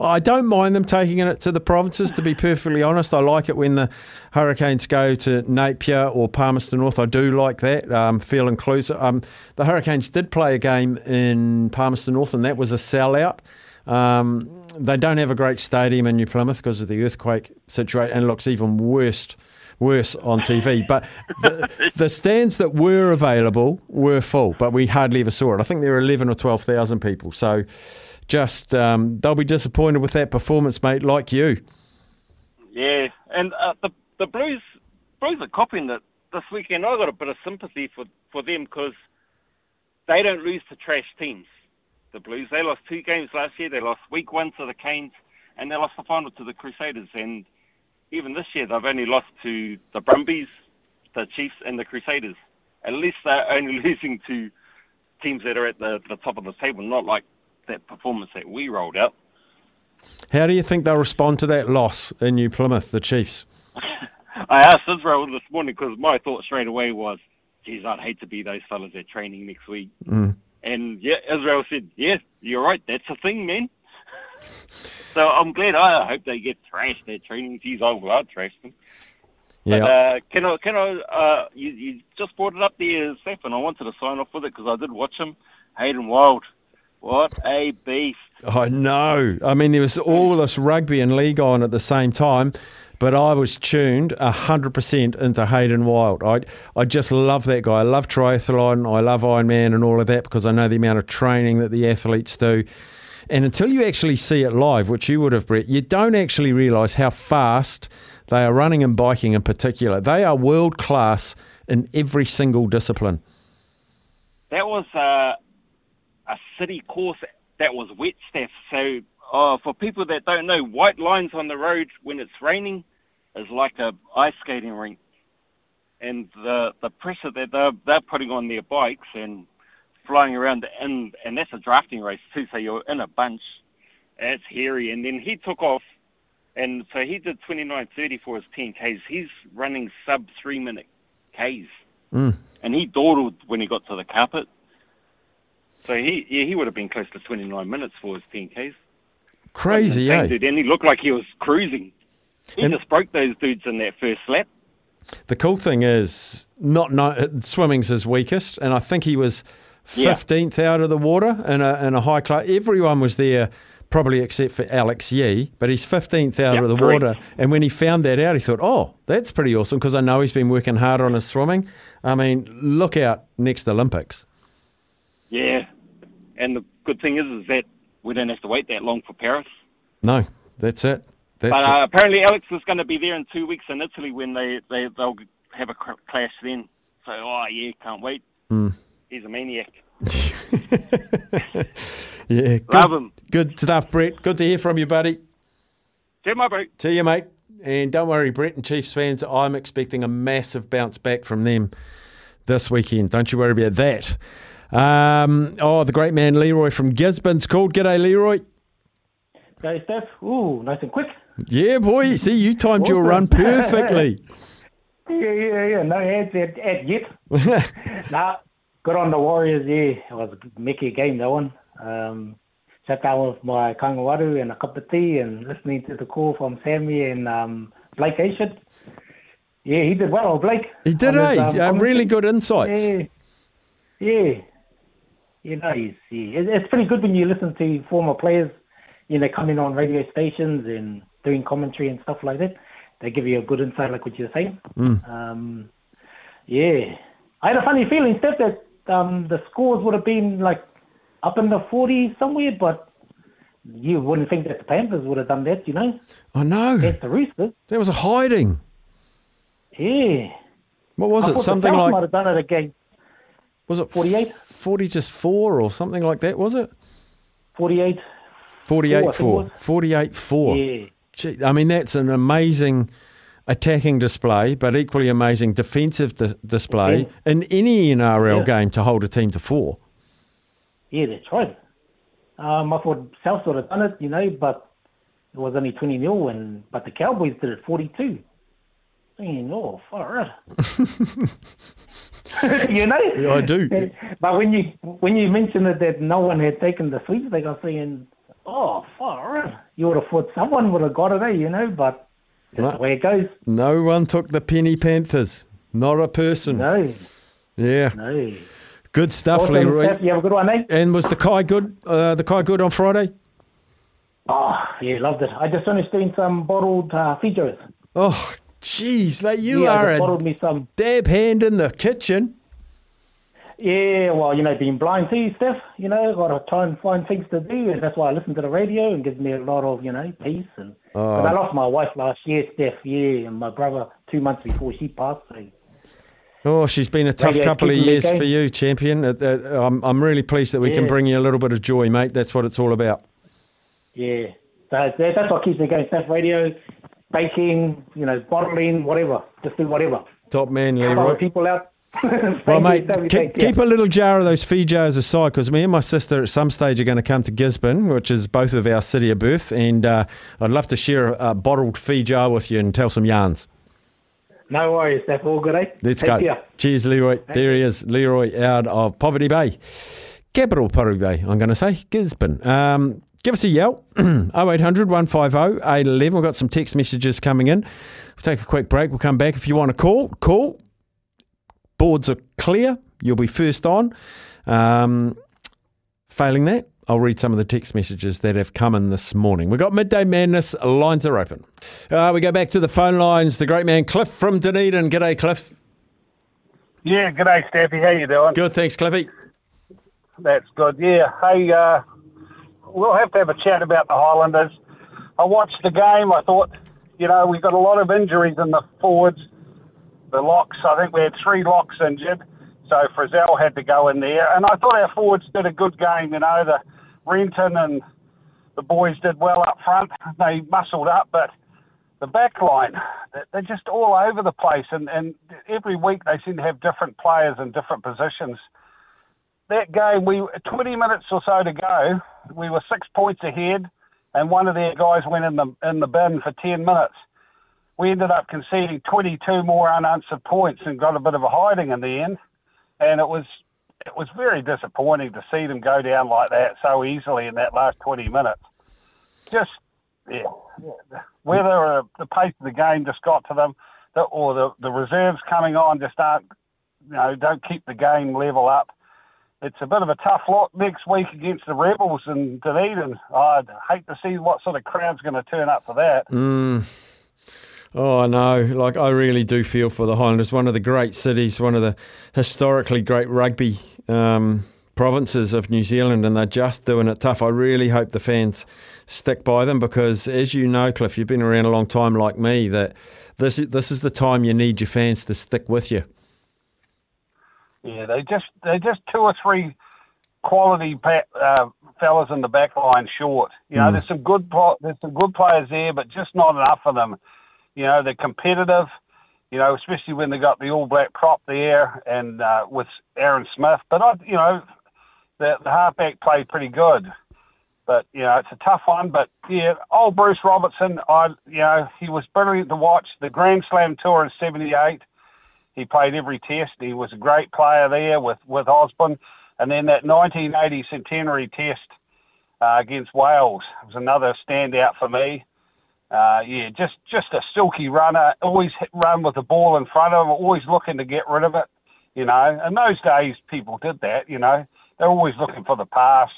Speaker 3: I don't mind them taking it to the provinces, to be perfectly honest. I like it when the Hurricanes go to Napier or Palmerston North. I do like that, um, feel inclusive. Um, the Hurricanes did play a game in Palmerston North, and that was a sellout. Um, they don't have a great stadium in New Plymouth because of the earthquake situation, and it looks even worse worse on TV. But the, the stands that were available were full, but we hardly ever saw it. I think there were 11 or 12,000 people. So just um, they'll be disappointed with that performance, mate, like you.
Speaker 12: Yeah, and uh, the the Blues Blues are copying it this weekend. I got a bit of sympathy for for them because they don't lose to trash teams. The Blues they lost two games last year. They lost week one to the Canes, and they lost the final to the Crusaders. And even this year, they've only lost to the Brumbies, the Chiefs, and the Crusaders. At least they're only losing to teams that are at the, the top of the table, not like that performance that we rolled out.
Speaker 3: How do you think they'll respond to that loss in New Plymouth, the Chiefs?
Speaker 12: I asked Israel this morning because my thought straight away was, geez, I'd hate to be those fellas at training next week.
Speaker 3: Mm.
Speaker 12: And yeah, Israel said, yeah, you're right. That's a thing, man. so I'm glad. I hope they get trashed at training. Geez, I will trash them.
Speaker 3: Yeah.
Speaker 12: But uh, can I, can I, uh, you, you just brought it up there, Seth, and I wanted to sign off with it because I did watch him. Hayden Wilde. What a beast.
Speaker 3: I know. I mean, there was all this rugby and league on at the same time, but I was tuned 100% into Hayden Wilde. I, I just love that guy. I love triathlon. I love Ironman and all of that because I know the amount of training that the athletes do. And until you actually see it live, which you would have, Brett, you don't actually realise how fast they are running and biking in particular. They are world class in every single discipline.
Speaker 12: That was uh, a city course that was wet, Steph. So uh, for people that don't know, white lines on the road when it's raining is like a ice skating rink. And the the pressure that they're, they're putting on their bikes and flying around, and, and that's a drafting race too, so you're in a bunch. It's hairy. And then he took off, and so he did 29.30 for his 10 Ks. He's running sub three minute Ks.
Speaker 3: Mm.
Speaker 12: And he dawdled when he got to the carpet. So he yeah, he would have been close to 29 minutes for his 10 Ks.
Speaker 3: Crazy, eh?
Speaker 12: Dude, and he looked like he was cruising. He
Speaker 3: And-
Speaker 12: just broke those dudes in that first lap.
Speaker 3: The cool thing is, not no, swimming's his weakest, and I think he was
Speaker 12: Yeah.
Speaker 3: fifteenth out of the water in a in a high class. Everyone was there, probably except for Alex Yee, but he's fifteenth out
Speaker 12: Yeah,
Speaker 3: of the
Speaker 12: correct.
Speaker 3: water. And when he found that out, he thought, "Oh, that's pretty awesome," because I know he's been working hard on his swimming. I mean, look out next Olympics.
Speaker 12: Yeah. And the good thing is, is that we don't have to wait that long for Paris.
Speaker 3: No, that's it. That's
Speaker 12: but
Speaker 3: it.
Speaker 12: uh, apparently Alex is going to be there in two weeks in Italy when they, they, they'll have a clash then. So, oh, yeah, can't wait.
Speaker 3: Hmm.
Speaker 12: He's a maniac.
Speaker 3: Yeah, good,
Speaker 12: Love 'em.
Speaker 3: Good stuff, Brett. Good to hear from you, buddy.
Speaker 12: See my boat.
Speaker 3: See you, mate. And don't worry, Brett and Chiefs fans, I'm expecting a massive bounce back from them this weekend. Don't you worry about that. Um, oh, the great man Leroy from Gisborne's called. G'day, Leroy.
Speaker 13: Go, Steph. Ooh, nice and quick.
Speaker 3: Yeah, boy. See, you timed your run perfectly.
Speaker 13: Yeah, yeah, yeah. No ads at, at yet. nah, good on the Warriors. Yeah, it was a Mickey game that one. Um, sat down with my kangawaru and a cup of tea and listening to the call from Sammy and um, Blake Ayshford. Yeah, he did well, Blake.
Speaker 3: He did,
Speaker 13: on his,
Speaker 3: eh?
Speaker 13: um,
Speaker 3: Uh, really good insights.
Speaker 13: Yeah, yeah. You know, he, it- it's pretty good when you listen to former players, you know, coming on radio stations and doing commentary and stuff like that. They give you a good insight, like what you're saying.
Speaker 3: Mm.
Speaker 13: Um, yeah, I had a funny feeling, Steph, that um, the scores would have been like up in the 40s somewhere, but you wouldn't think that the Panthers would have done that, you know?
Speaker 3: I know.
Speaker 13: Against the Roosters.
Speaker 3: There was a hiding.
Speaker 13: Yeah.
Speaker 3: What was
Speaker 13: I
Speaker 3: it? Something like
Speaker 13: might have done it again.
Speaker 3: was it
Speaker 13: 48?
Speaker 3: 40 just 4 or something like that, was it?
Speaker 13: 48.
Speaker 3: 48
Speaker 13: Four, I think it
Speaker 3: 4. 48 4.
Speaker 13: Yeah.
Speaker 3: Gee, I mean, that's an amazing attacking display, but equally amazing defensive di- display in any NRL
Speaker 13: Yeah.
Speaker 3: game to hold a team to four.
Speaker 13: Yeah, that's right. Um, I thought South would have done it, you know, but it was only 20 nil, and but the Cowboys did it 42. Thinking, oh, far out. you know?
Speaker 3: Yeah, I do.
Speaker 13: But when you when you mentioned it that no one had taken the sweepstake, I was saying, oh, far. You would have thought someone would have got it, eh, you know, but that's
Speaker 3: No.
Speaker 13: the way it goes.
Speaker 3: No one took the Penny Panthers. Not a person.
Speaker 13: No,
Speaker 3: Yeah.
Speaker 13: no.
Speaker 3: Good stuff,
Speaker 13: Awesome,
Speaker 3: Leroy.
Speaker 13: You have a good one, eh?
Speaker 3: And was the Kai good? Uh, the Kai good on Friday?
Speaker 13: Oh, yeah, loved it. I just finished doing some bottled uh, features.
Speaker 3: Oh, jeez, mate, you
Speaker 13: yeah,
Speaker 3: are a
Speaker 13: me some.
Speaker 3: dab hand in the kitchen.
Speaker 13: Yeah, well, you know, being blind too, Steph, you know, got to try and find things to do, and that's why I listen to the radio and gives me a lot of, you know, peace. And
Speaker 3: Oh.
Speaker 13: I lost my wife last year, Steph, yeah, and my brother two months before she passed. So,
Speaker 3: Oh, she's been a tough
Speaker 13: Radio
Speaker 3: couple of years for you, champion. Uh, uh, I'm, I'm really pleased that we can bring you a little bit of joy, mate. That's what it's all about.
Speaker 13: yeah, so that's what keeps me going. Steph, radio, baking, you know, bottling, whatever, just do whatever.
Speaker 3: Top man, Leroy.
Speaker 13: people out.
Speaker 3: Well, mate, keep,
Speaker 13: thank you.
Speaker 3: keep a little jar of those feijoas aside because me and my sister at some stage are going to come to Gisborne, which is both of our city of birth, and uh, I'd love to share a, a bottled feijoa with you and tell some yarns.
Speaker 13: No worries, that's all good, eh?
Speaker 3: Let's
Speaker 13: Take
Speaker 3: go.
Speaker 13: care.
Speaker 3: Cheers, Leroy. There he is, Leroy out of Poverty Bay. Capital Poverty Bay, I'm going to say. Gisborne. Um, give us a yell. 0800 150 811. We've got some text messages coming in. We'll take a quick break. We'll come back. If you want to call, call. Boards are clear. You'll be first on. Um, failing that, I'll read some of the text messages that have come in this morning. We've got Midday Madness. Lines are open. Uh, we go back to the phone lines. The great man Cliff from Dunedin. G'day, Cliff.
Speaker 14: Yeah, g'day, Staffy. How are you doing?
Speaker 3: Good, thanks, Cliffy.
Speaker 14: That's good. Yeah. Hey, uh, we'll have to have a chat about the Highlanders. I watched the game. I thought, you know, we've got a lot of injuries in the forwards. The locks, I think we had three locks injured. So Frizell had to go in there. And I thought our forwards did a good game. You know, the Renton and the boys did well up front. They muscled up, but the back line, they- they're just all over the place. And, and every week they seem to have different players in different positions that game, we 20 minutes or so to go, we were six points ahead, and one of their guys went in the in the bin for 10 minutes. We ended up conceding 22 more unanswered points and got a bit of a hiding in the end, and it was it was very disappointing to see them go down like that so easily in that last 20 minutes. Just yeah. whether uh, the pace of the game just got to them, or the the reserves coming on just aren't you know don't keep the game level up it's a bit of a tough lot next week against the Rebels in Dunedin. I'd hate to see what sort of crowd's going to turn up for that.
Speaker 3: Mm. Oh, know. Like, I really do feel for the Highlanders. One of the great cities, one of the historically great rugby um, provinces of New Zealand, and they're just doing it tough. I really hope the fans stick by them because, as you know, Cliff, you've been around a long time like me, that this, this is the time you need your fans to stick with you.
Speaker 14: Yeah, they just they just two or three quality uh, fellas in the back line short. You know,
Speaker 15: Mm.
Speaker 14: there's some good there's some good players there, but just not enough of them. You know, they're competitive. You know, especially when they got the All Black prop there and uh, with Aaron Smith. But I, you know, the the halfback played pretty good. But you know, it's a tough one. But yeah, old Bruce Robertson, I you know, he was brilliant to watch. The Grand Slam tour in '78, he played every test. He was a great player there with with Osborne, and then that 1980 centenary test uh, against Wales was another standout for me. Uh, yeah, just just a silky runner. Always run with the ball in front of him. Always looking to get rid of it. You know, in those days, people did that. You know, they're always looking for the pass.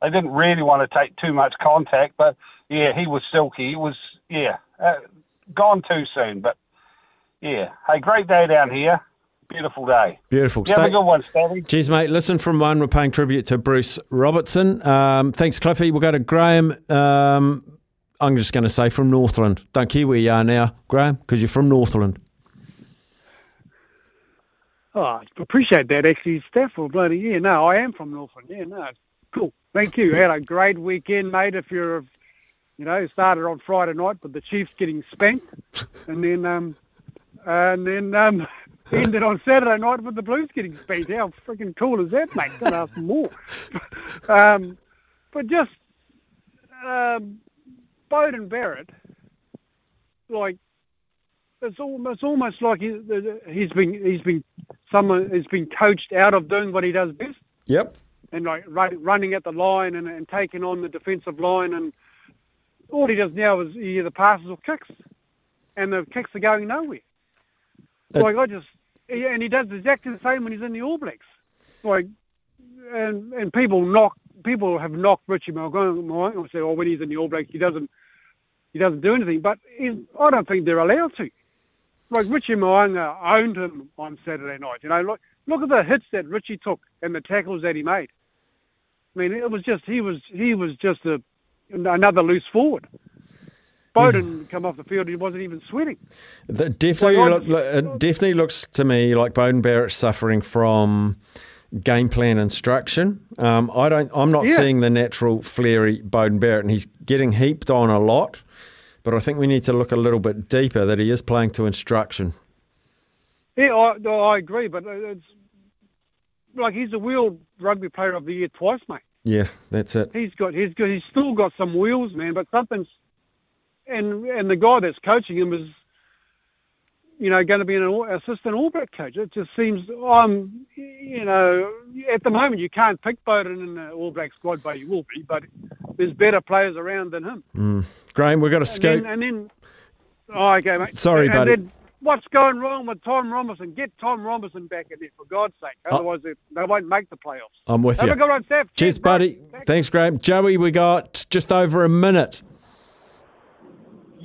Speaker 14: They didn't really want to take too much contact, but yeah, he was silky. He was yeah, uh, gone too soon. But yeah, hey, great day down here. Beautiful day.
Speaker 3: Beautiful.
Speaker 14: You have a good one, Staffy.
Speaker 3: Cheers, mate. Listen, from one, we're paying tribute to Bruce Robertson. Um, thanks, Cliffy. We'll go to Graham. Um, I'm just going to say from Northland. Don't care where you are now, Graham, because you're from Northland.
Speaker 15: Oh, I appreciate that actually, Steph. Well, bloody yeah. No, I am from Northland. Yeah, no, cool. Thank you. Had a great weekend, mate. If you're, you know, started on Friday night with the Chiefs getting spanked, and then um, and then um, ended on Saturday night with the Blues getting spanked. How freaking cool is that, mate? Don't ask more. um, but just um, Beauden Barrett, like it's almost almost like he, he's been he's been someone has been coached out of doing what he does best
Speaker 3: Yep.
Speaker 15: and like run, running at the line and, and taking on the defensive line and all he does now is either passes or kicks and the kicks are going nowhere.
Speaker 3: Uh,
Speaker 15: like I just and he does exactly the same when he's in the All Blacks. Like and and people knock people have knocked Richie Mo'unga and say, oh, when he's in the All Blacks, he doesn't he doesn't do anything. But I don't think they're allowed to. Like Richie Mo'unga owned him on Saturday night. You know, look look at the hits that Richie took and the tackles that he made. I mean, it was just he was he was just a another loose forward. Beauden come off the field, he wasn't even sweating.
Speaker 3: That definitely,
Speaker 15: I-
Speaker 3: look, look, definitely looks to me like Beauden Barrett's suffering from game plan instruction. Um, I don't. I'm not
Speaker 15: Yeah.
Speaker 3: seeing the natural flary Beauden Barrett, and he's getting heaped on a lot. But I think we need to look a little bit deeper that he is playing to instruction.
Speaker 15: Yeah, I, I agree, but it's like he's a World Rugby Player of the Year twice, mate.
Speaker 3: Yeah, that's it.
Speaker 15: He's got he's got he's still got some wheels, man. But something's and and the guy that's coaching him is, you know, going to be an assistant All Black coach. It just seems um, you know, at the moment you can't pick Beauden in the All Black squad, but you will be. But there's better players around than him.
Speaker 3: Mm. Graham, we've got to
Speaker 15: And then, and then oh, okay, mate.
Speaker 3: Sorry,
Speaker 15: and
Speaker 3: buddy.
Speaker 15: Then, what's going wrong with Tom Robinson? Get Tom Robinson back in there, for God's sake.
Speaker 3: Oh.
Speaker 15: Otherwise, they, they won't make the playoffs.
Speaker 3: I'm with
Speaker 15: Have
Speaker 3: you.
Speaker 15: a good one, Steph.
Speaker 3: Cheers, buddy. Thanks, Graham. Joey, we got just over a minute.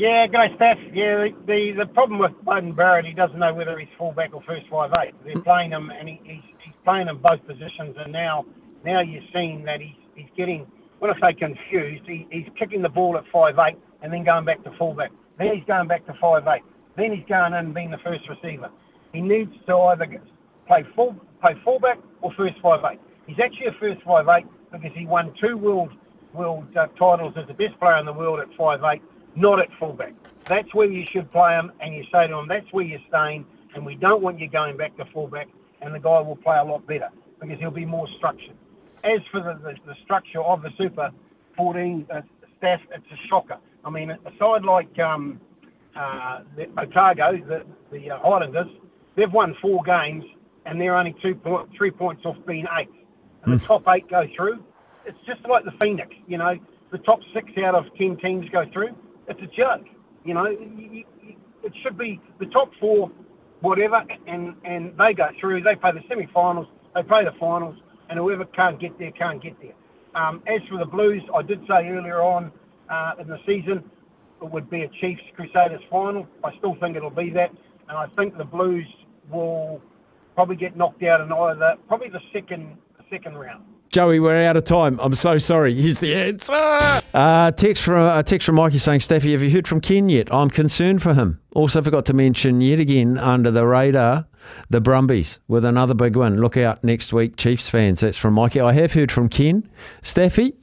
Speaker 16: Yeah, go Steph. Yeah, the, the, the problem with Beauden Barrett, he doesn't know whether he's fullback or first five eight. They're playing him, and he, he's, he's playing in both positions. And now, now you're seeing that he's he's getting. When I say confused, he, he's kicking the ball at five eight and then going back to fullback. Then he's going back to five eight. Then he's going in and being the first receiver. He needs to either play full play fullback or first five eight. He's actually a first five eight because he won two world world uh, titles as the best player in the world at five eight, not at fullback. That's where you should play him, and you say to him, "That's where you're staying," and we don't want you going back to fullback. And the guy will play a lot better because he'll be more structured. As for the, the, the structure of the Super 14 uh, staff, it's a shocker. I mean, a side like um, uh, the Otago, the, the uh, Highlanders, they've won four games and they're only two point, three points off being eight. And the top eight go through. It's just like the Phoenix, you know. The top six out of ten teams go through. It's a joke, you know. You, you, it should be the top four, whatever, and and they go through. They play the semi-finals, they play the finals, and whoever can't get there can't get there. Um, as for the Blues, I did say earlier on uh, in the season it would be a Chiefs Crusaders final. I still think it'll be that, and I think the Blues will probably get knocked out in either probably the second second round.
Speaker 3: Joey, we're out of time. I'm so sorry. Here's the answer. Uh, text from uh, text from Mikey saying, "Steffi, have you heard from Ken yet? I'm concerned for him. Also forgot to mention yet again under the radar the Brumbies with another big win. Look out next week, Chiefs fans. That's from Mikey. I have heard from Ken. Staffy,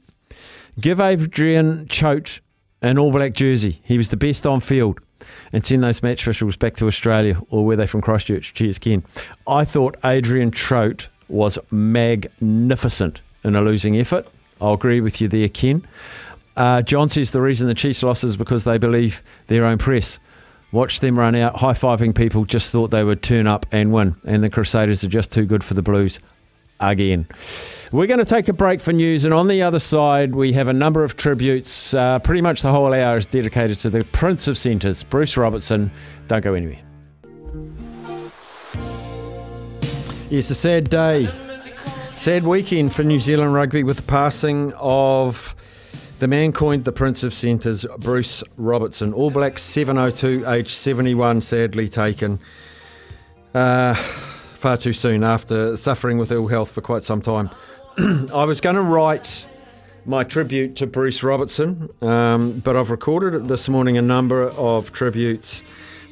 Speaker 3: give Adrian Choat an All Black jersey. He was the best on field. And send those match officials back to Australia or were they from Christchurch? Cheers, Ken. I thought Adrian Choat was magnificent in a losing effort. I'll agree with you there, Ken. Uh, John says the reason the Chiefs lost is because they believe their own press. Watch them run out, high fiving people, just thought they would turn up and win. And the Crusaders are just too good for the Blues again. We're going to take a break for news, and on the other side, we have a number of tributes. Uh, pretty much the whole hour is dedicated to the Prince of Centres, Bruce Robertson. Don't go anywhere. Yes, a sad day. Sad weekend for New Zealand rugby with the passing of the man coined the Prince of Centres, Bruce Robertson. All Blacks 702, age 71, sadly taken. Uh, far too soon after suffering with ill health for quite some time. I was going to write my tribute to Bruce Robertson, um, but I've recorded this morning a number of tributes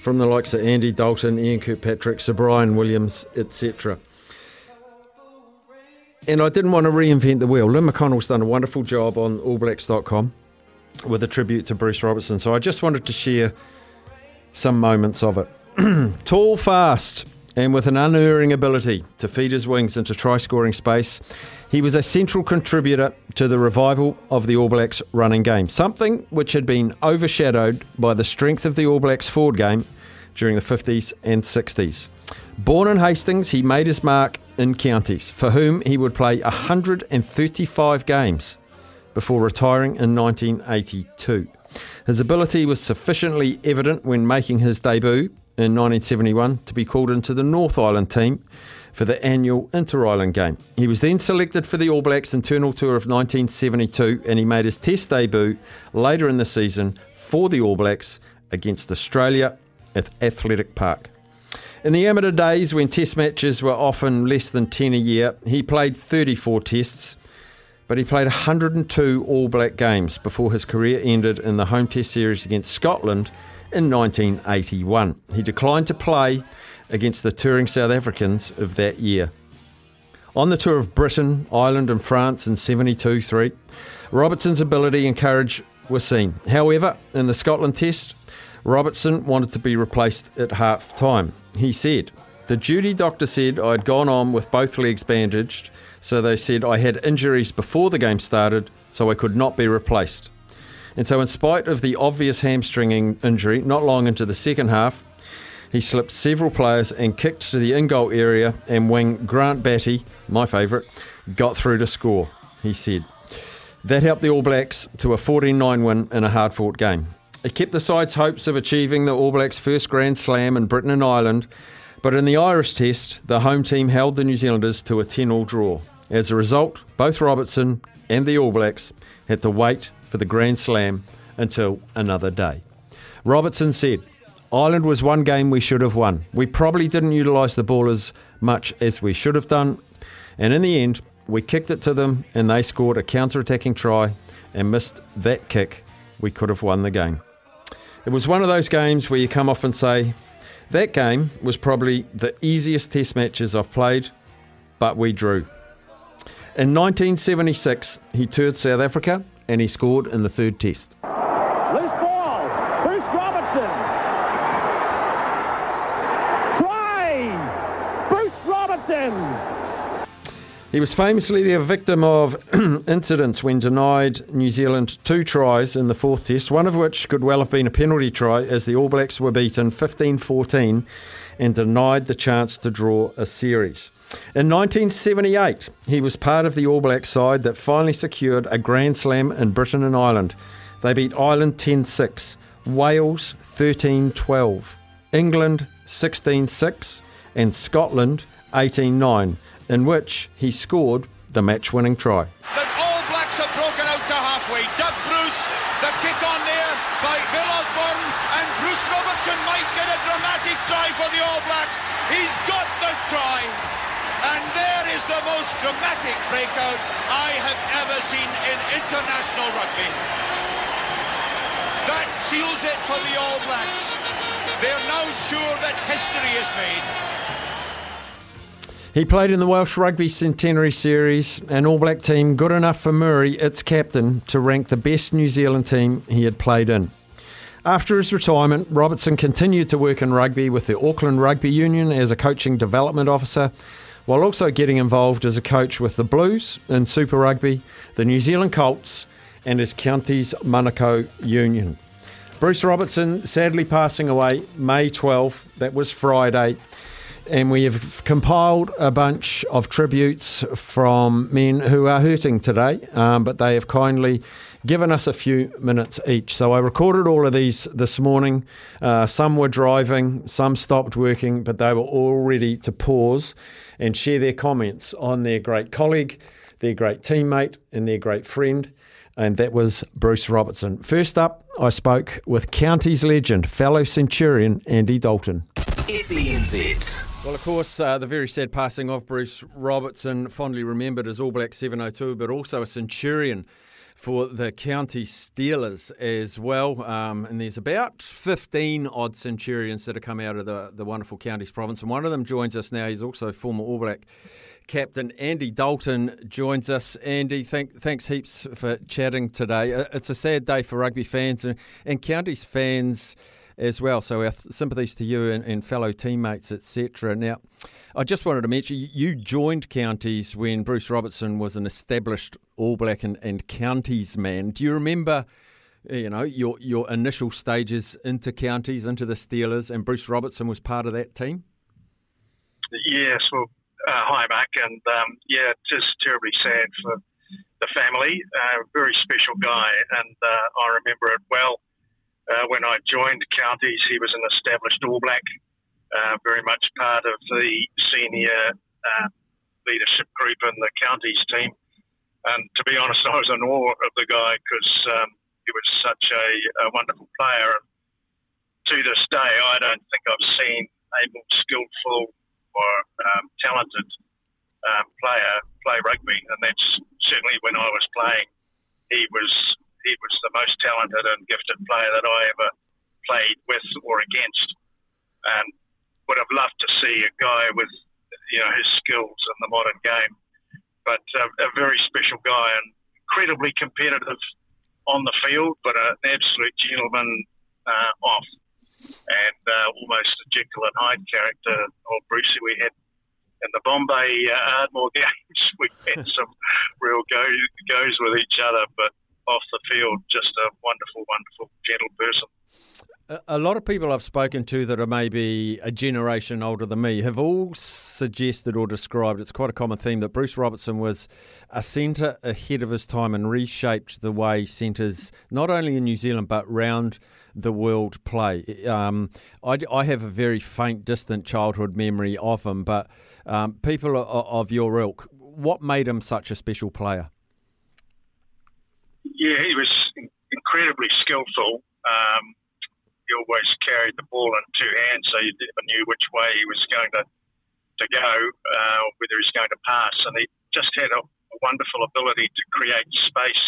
Speaker 3: from the likes of Andy Dalton, Ian Kirkpatrick, Sir Bryan Williams, etc. And I didn't want to reinvent the wheel. Lynn McConnell's done a wonderful job on allblacks.com with a tribute to Bruce Robertson. So I just wanted to share some moments of it. Tall, fast, and with an unerring ability to feed his wings into try scoring space, he was a central contributor to the revival of the All Blacks running game, something which had been overshadowed by the strength of the All Blacks forward game during the 50s and 60s. Born in Hastings, he made his mark in counties, for whom he would play 135 games before retiring in 1982. His ability was sufficiently evident when making his debut in 1971 to be called into the North Island team for the annual Inter Island game. He was then selected for the All Blacks internal tour of 1972 and he made his Test debut later in the season for the All Blacks against Australia at Athletic Park. In the amateur days, when test matches were often less than 10 a year, he played 34 tests, but he played 102 All Black games before his career ended in the home test series against Scotland in 1981. He declined to play against the touring South Africans of that year. On the tour of Britain, Ireland, and France in 72 3, Robertson's ability and courage were seen. However, in the Scotland test, Robertson wanted to be replaced at half time. He said, The duty doctor said I'd gone on with both legs bandaged, so they said I had injuries before the game started, so I could not be replaced. And so, in spite of the obvious hamstringing injury, not long into the second half, he slipped several players and kicked to the in goal area. And when Grant Batty, my favourite, got through to score, he said. That helped the All Blacks to a 14 9 win in a hard fought game. It kept the side's hopes of achieving the All Blacks' first Grand Slam in Britain and Ireland, but in the Irish Test, the home team held the New Zealanders to a 10 all draw. As a result, both Robertson and the All Blacks had to wait for the Grand Slam until another day. Robertson said, Ireland was one game we should have won. We probably didn't utilise the ball as much as we should have done, and in the end, we kicked it to them and they scored a counter attacking try and missed that kick. We could have won the game. It was one of those games where you come off and say, that game was probably the easiest test matches I've played, but we drew. In 1976, he toured South Africa and he scored in the third test.
Speaker 17: Loose ball. Bruce Robertson. Try. Bruce Robertson.
Speaker 3: He was famously the victim of incidents when denied New Zealand two tries in the fourth test, one of which could well have been a penalty try as the All Blacks were beaten 15 14 and denied the chance to draw a series. In 1978, he was part of the All Black side that finally secured a Grand Slam in Britain and Ireland. They beat Ireland 10 6, Wales 13 12, England 16 6, and Scotland 18 9 in which he scored the match winning try.
Speaker 18: The All Blacks have broken out to halfway. Doug Bruce, the kick on there by Bill Osborne, and Bruce Robertson might get a dramatic try for the All Blacks. He's got the try. And there is the most dramatic breakout I have ever seen in international rugby. That seals it for the All Blacks. They're now sure that history is made.
Speaker 3: He played in the Welsh Rugby Centenary Series, an All Black team good enough for Mourie, its captain, to rank the best New Zealand team he had played in. After his retirement, Robertson continued to work in rugby with the Auckland Rugby Union as a coaching development officer, while also getting involved as a coach with the Blues in Super Rugby, the New Zealand Colts, and his county's Manukau Union. Bruce Robertson sadly passing away May 12, that was Friday. And we have compiled a bunch of tributes from men who are hurting today, um, but they have kindly given us a few minutes each. So I recorded all of these this morning. Uh, some were driving, some stopped working, but they were all ready to pause and share their comments on their great colleague, their great teammate, and their great friend. And that was Bruce Robertson. First up, I spoke with Counties legend, fellow Centurion Andy Dalton.
Speaker 2: SENZ.
Speaker 3: Well, of course, uh, the very sad passing of Bruce Robertson, fondly remembered as All Black 702, but also a Centurion for the county Steelers as well. Um, and there's about 15 odd Centurions that have come out of the, the wonderful counties province. And one of them joins us now. He's also former All Black captain. Andy Dalton joins us. Andy, thank, thanks heaps for chatting today. Uh, It's a sad day for rugby fans and, and counties fans as well. So our sympathies to you and, and fellow teammates, etc. Now, I just wanted to mention you- joined counties when Bruce Robertson was an established All Black and, and counties man. Do you remember? You know your your initial stages into counties, into the Steelers, and Bruce Robertson was part of that team.
Speaker 19: Yes, well, uh, hi, Mark, and um, yeah, just terribly sad for the family. Uh, very special guy, and uh, I remember it well. Uh, when I joined counties, he was an established All Black, uh, very much part of the senior uh, leadership group in the counties team. And to be honest, I was in awe of the guy because um, he was such a, a wonderful player. And to this day, I don't think I've seen a more skillful or um, talented um, player play rugby, and that's certainly when I was playing. He was he was the most talented and gifted player that I ever played with or against, and would have loved to see a guy with you know his skills in the modern game. But uh, a very special guy and incredibly competitive on the field, but an absolute gentleman uh, off and uh, almost a Jekyll and Hyde character of Brucey we had in the Bombay uh, Ardmore games. We had some real go, goes with each other, but off the field, just a wonderful, wonderful, gentle person.
Speaker 3: A lot of people I've spoken to that are maybe a generation older than me have all suggested or described, it's quite a common theme, that Bruce Robertson was a centre ahead of his time and reshaped the way centres, not only in New Zealand but round the world, play. Um, I, I have a very faint, distant childhood memory of him, but um, people of your ilk, what made him such a special player?
Speaker 19: Yeah, he was incredibly skillful. Um, he always carried the ball in two hands, so you never knew which way he was going to, to go, uh, whether he was going to pass. And he just had a, a wonderful ability to create space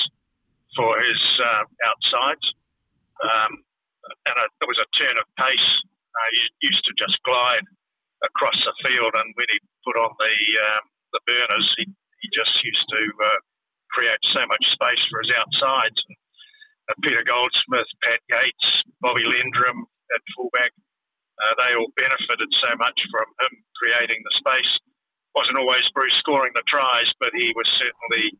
Speaker 19: for his uh, outsides. Um, and a, there was a turn of pace. Uh, he used to just glide across the field, and when he put on the um, the burners, he, he just used to uh, create so much space for his outsides. And, uh, Peter Goldsmith, Pat Gates, Bobby Lendrum at fullback, uh, they all benefited so much from him creating the space. Wasn't always Bruce scoring the tries, but he was certainly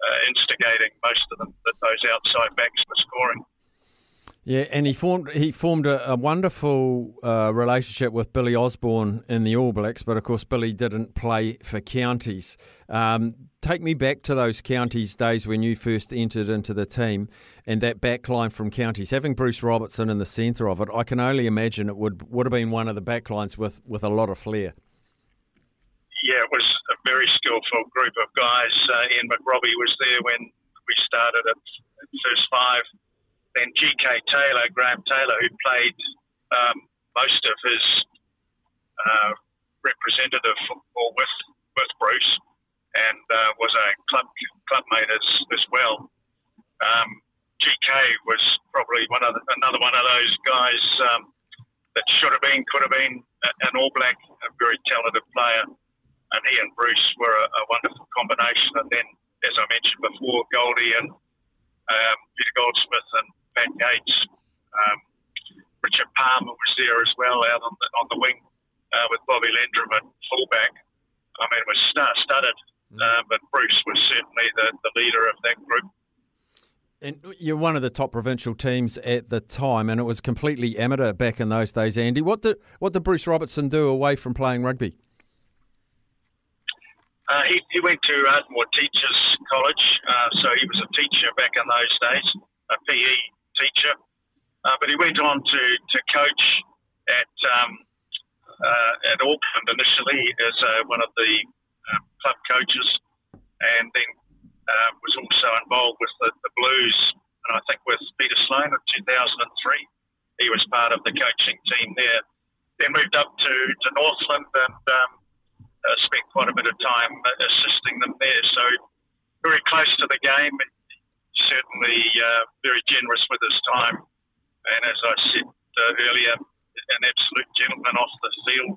Speaker 19: uh, instigating most of them that those outside backs were scoring.
Speaker 3: Yeah, and he formed he formed a, a wonderful uh, relationship with Billy Osborne in the All Blacks, but of course Billy didn't play for counties. Um, take me back to those counties days when you first entered into the team, and that backline from counties. Having Bruce Robertson in the centre of it, I can only imagine it would would have been one of the backlines with with a lot of flair.
Speaker 19: yeah, it was a very skillful group of guys. Uh, Ian McRobbie was there when we started at, at first five. Then G.K. Taylor, Graham Taylor, who played um, most of his uh, representative football with with Bruce, and uh, was a club clubmate as as well. Um, G.K. was probably one of the, another one of those guys um, that should have been, could have been an All Black, a very talented player and he and Bruce were a, a wonderful combination. And then, as I mentioned before, Goldie and um, Peter Goldsmith and Pat Gates, um, Richard Palmer was there as well out on the on the wing uh, with Bobby Lendrum at fullback. I mean, it was star-studded, uh, but Bruce was certainly the, the leader of that group.
Speaker 3: And you're one of the top provincial teams at the time, and it was completely amateur back in those days. Andy, what did what did Bruce Robertson do away from playing rugby?
Speaker 19: Uh, he, he went to Ardmore Teachers College, uh, so he was a teacher back in those days, a PE teacher. Uh, but he went on to, to coach at um, uh, at Auckland initially as uh, one of the um, club coaches, and then uh, was also involved with the, the Blues. And I think with Peter Sloane in 2003, he was part of the coaching team there. Then moved up to, to Northland and um, uh, spent quite a bit of time assisting them there. So very close to the game, certainly uh, very generous with his time. And as I said uh, earlier, an absolute gentleman off the field.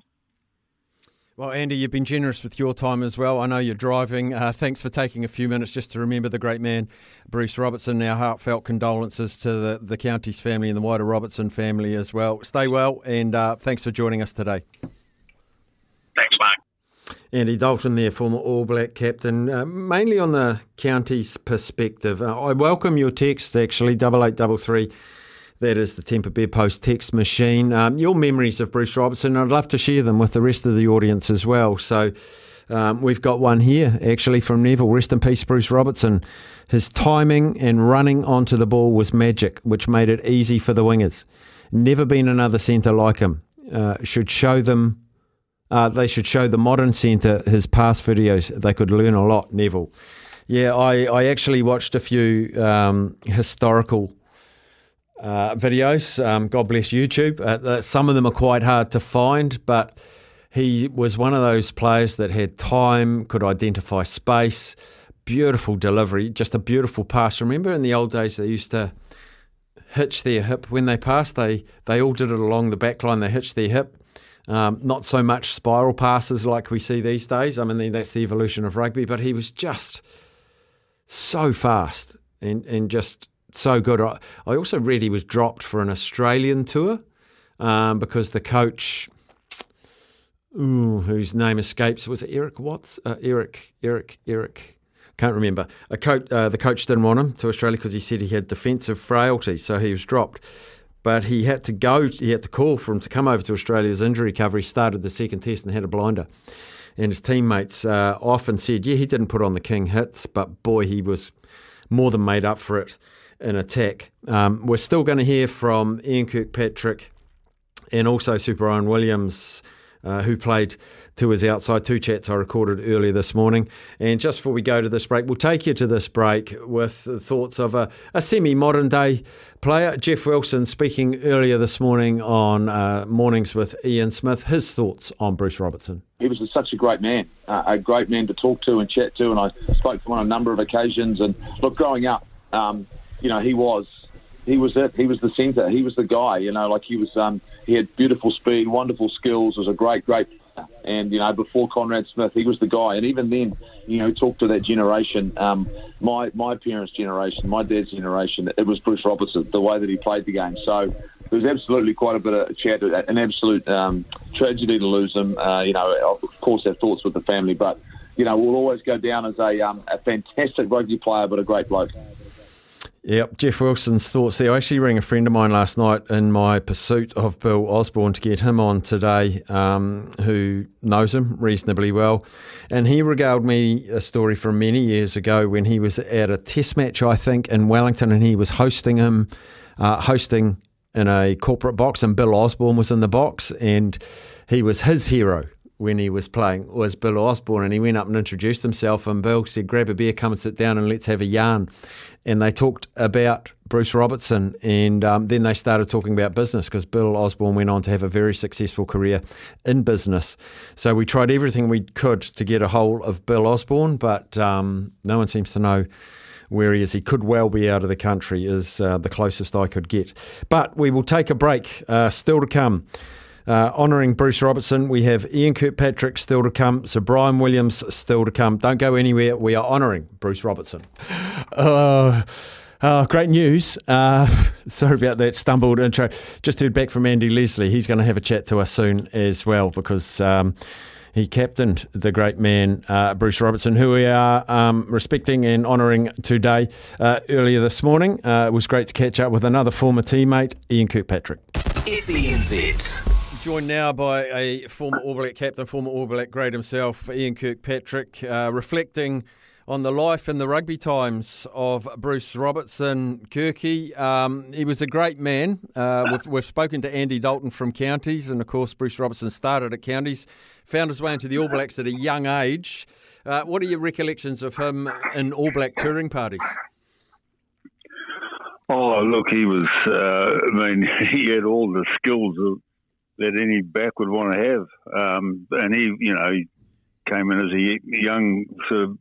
Speaker 3: Well, Andy, you've been generous with your time as well. I know you're driving. Uh, thanks for taking a few minutes just to remember the great man, Bruce Robertson. Our heartfelt condolences to the, the county's family and the wider Robertson family as well. Stay well, and uh, thanks for joining us today.
Speaker 19: Thanks, Mark.
Speaker 3: Andy Dalton there, former All Black captain, uh, mainly on the county's perspective. Uh, I welcome your text, actually, double eight double three. That is the Temper Bedpost text machine. Um, your memories of Bruce Robertson, I'd love to share them with the rest of the audience as well. So um, we've got one here, actually, from Neville. Rest in peace, Bruce Robertson. His timing and running onto the ball was magic, which made it easy for the wingers. Never been another centre like him. Uh, should show them uh, they should show the modern centre his past videos. They could learn a lot, Neville. Yeah, I, I actually watched a few um, historical uh, videos. Um, God bless YouTube. Uh, some of them are quite hard to find, but he was one of those players that had time, could identify space, beautiful delivery, just a beautiful pass. Remember in the old days they used to hitch their hip when they passed. They they all did it along the back line. They hitched their hip. Um, not so much spiral passes like we see these days. I mean, that's the evolution of rugby, but he was just so fast and, and just so good. I, also read he was dropped for an Australian tour um, because the coach, ooh, whose name escapes, was it Eric Watts? Uh, Eric, Eric, Eric. Can't remember. A coach, uh, the coach didn't want him to Australia because he said he had defensive frailty, so he was dropped. But he had to go. He had to call for him to come over to Australia's injury recovery. Started the second test and had a blinder. And his teammates uh, often said, "Yeah, he didn't put on the king hits, but boy, he was more than made up for it." In attack. Um, we're still going to hear from Ian Kirkpatrick and also Sir Bryan Williams, uh, who played to his outside. Two chats I recorded earlier this morning. And just before we go to this break, we'll take you to this break with thoughts of a, a semi modern day player. Jeff Wilson speaking earlier this morning on uh, Mornings with Ian Smith. His thoughts on Bruce Robertson.
Speaker 20: He was such a great man, uh, a great man to talk to and chat to. And I spoke to him on a number of occasions. And look, growing up, um, you know, he was he was it. He was the centre. He was the guy. You know, like he was. Um, he had beautiful speed, wonderful skills. Was a great, great. player. And you know, before Conrad Smith, he was the guy. And even then, you know, talk to that generation. Um, my my parents' generation, my dad's generation. It was Bruce Robertson. The way that he played the game. So there was absolutely quite a bit of chat. An absolute um, tragedy to lose him. Uh, you know, of course, our thoughts with the family, but you know, we'll always go down as a um, a fantastic rugby player, but a great bloke.
Speaker 3: Yep, Jeff Wilson's thoughts there. I actually rang a friend of mine last night in my pursuit of Bill Osborne to get him on today, um, who knows him reasonably well. And he regaled me a story from many years ago when he was at a test match, I think, in Wellington, and he was hosting him, uh, hosting in a corporate box, and Bill Osborne was in the box, and he was his hero when he was playing was Bill Osborne, and he went up and introduced himself. And Bill said, "Grab a beer, come and sit down, and let's have a yarn." And they talked about Bruce Robertson, and um, then they started talking about business because Bill Osborne went on to have a very successful career in business. So we tried everything we could to get a hold of Bill Osborne, but um, no one seems to know where he is. He could well be out of the country, is uh, the closest I could get. But we will take a break. Uh, still to come. Uh, honouring Bruce Robertson, we have Ian Kirkpatrick still to come, Sir Bryan Williams still to come. Don't go anywhere. We are honouring Bruce Robertson. Uh, uh, great news. Uh, sorry about that stumbled intro. Just heard back from Andy Leslie. He's going to have a chat to us soon as well because um, he captained the great man, uh, Bruce Robertson, who we are um, respecting and honouring today. Uh, earlier this morning, uh, it was great to catch up with another former teammate, Ian Kirkpatrick.
Speaker 2: SENZ.
Speaker 3: Joined now by a former All Black captain, former All Black great himself, Ian Kirkpatrick, uh, reflecting on the life and the rugby times of Bruce Robertson. Kirky, um, he was a great man. Uh, we've, we've spoken to Andy Dalton from Counties, and of course, Bruce Robertson started at Counties, found his way into the All Blacks at a young age. Uh, what are your recollections of him in All Black touring parties?
Speaker 21: Oh, look, he was, uh, I mean, he had all the skills of, that any back would want to have. Um, and he, you know, he came in as a young, sort of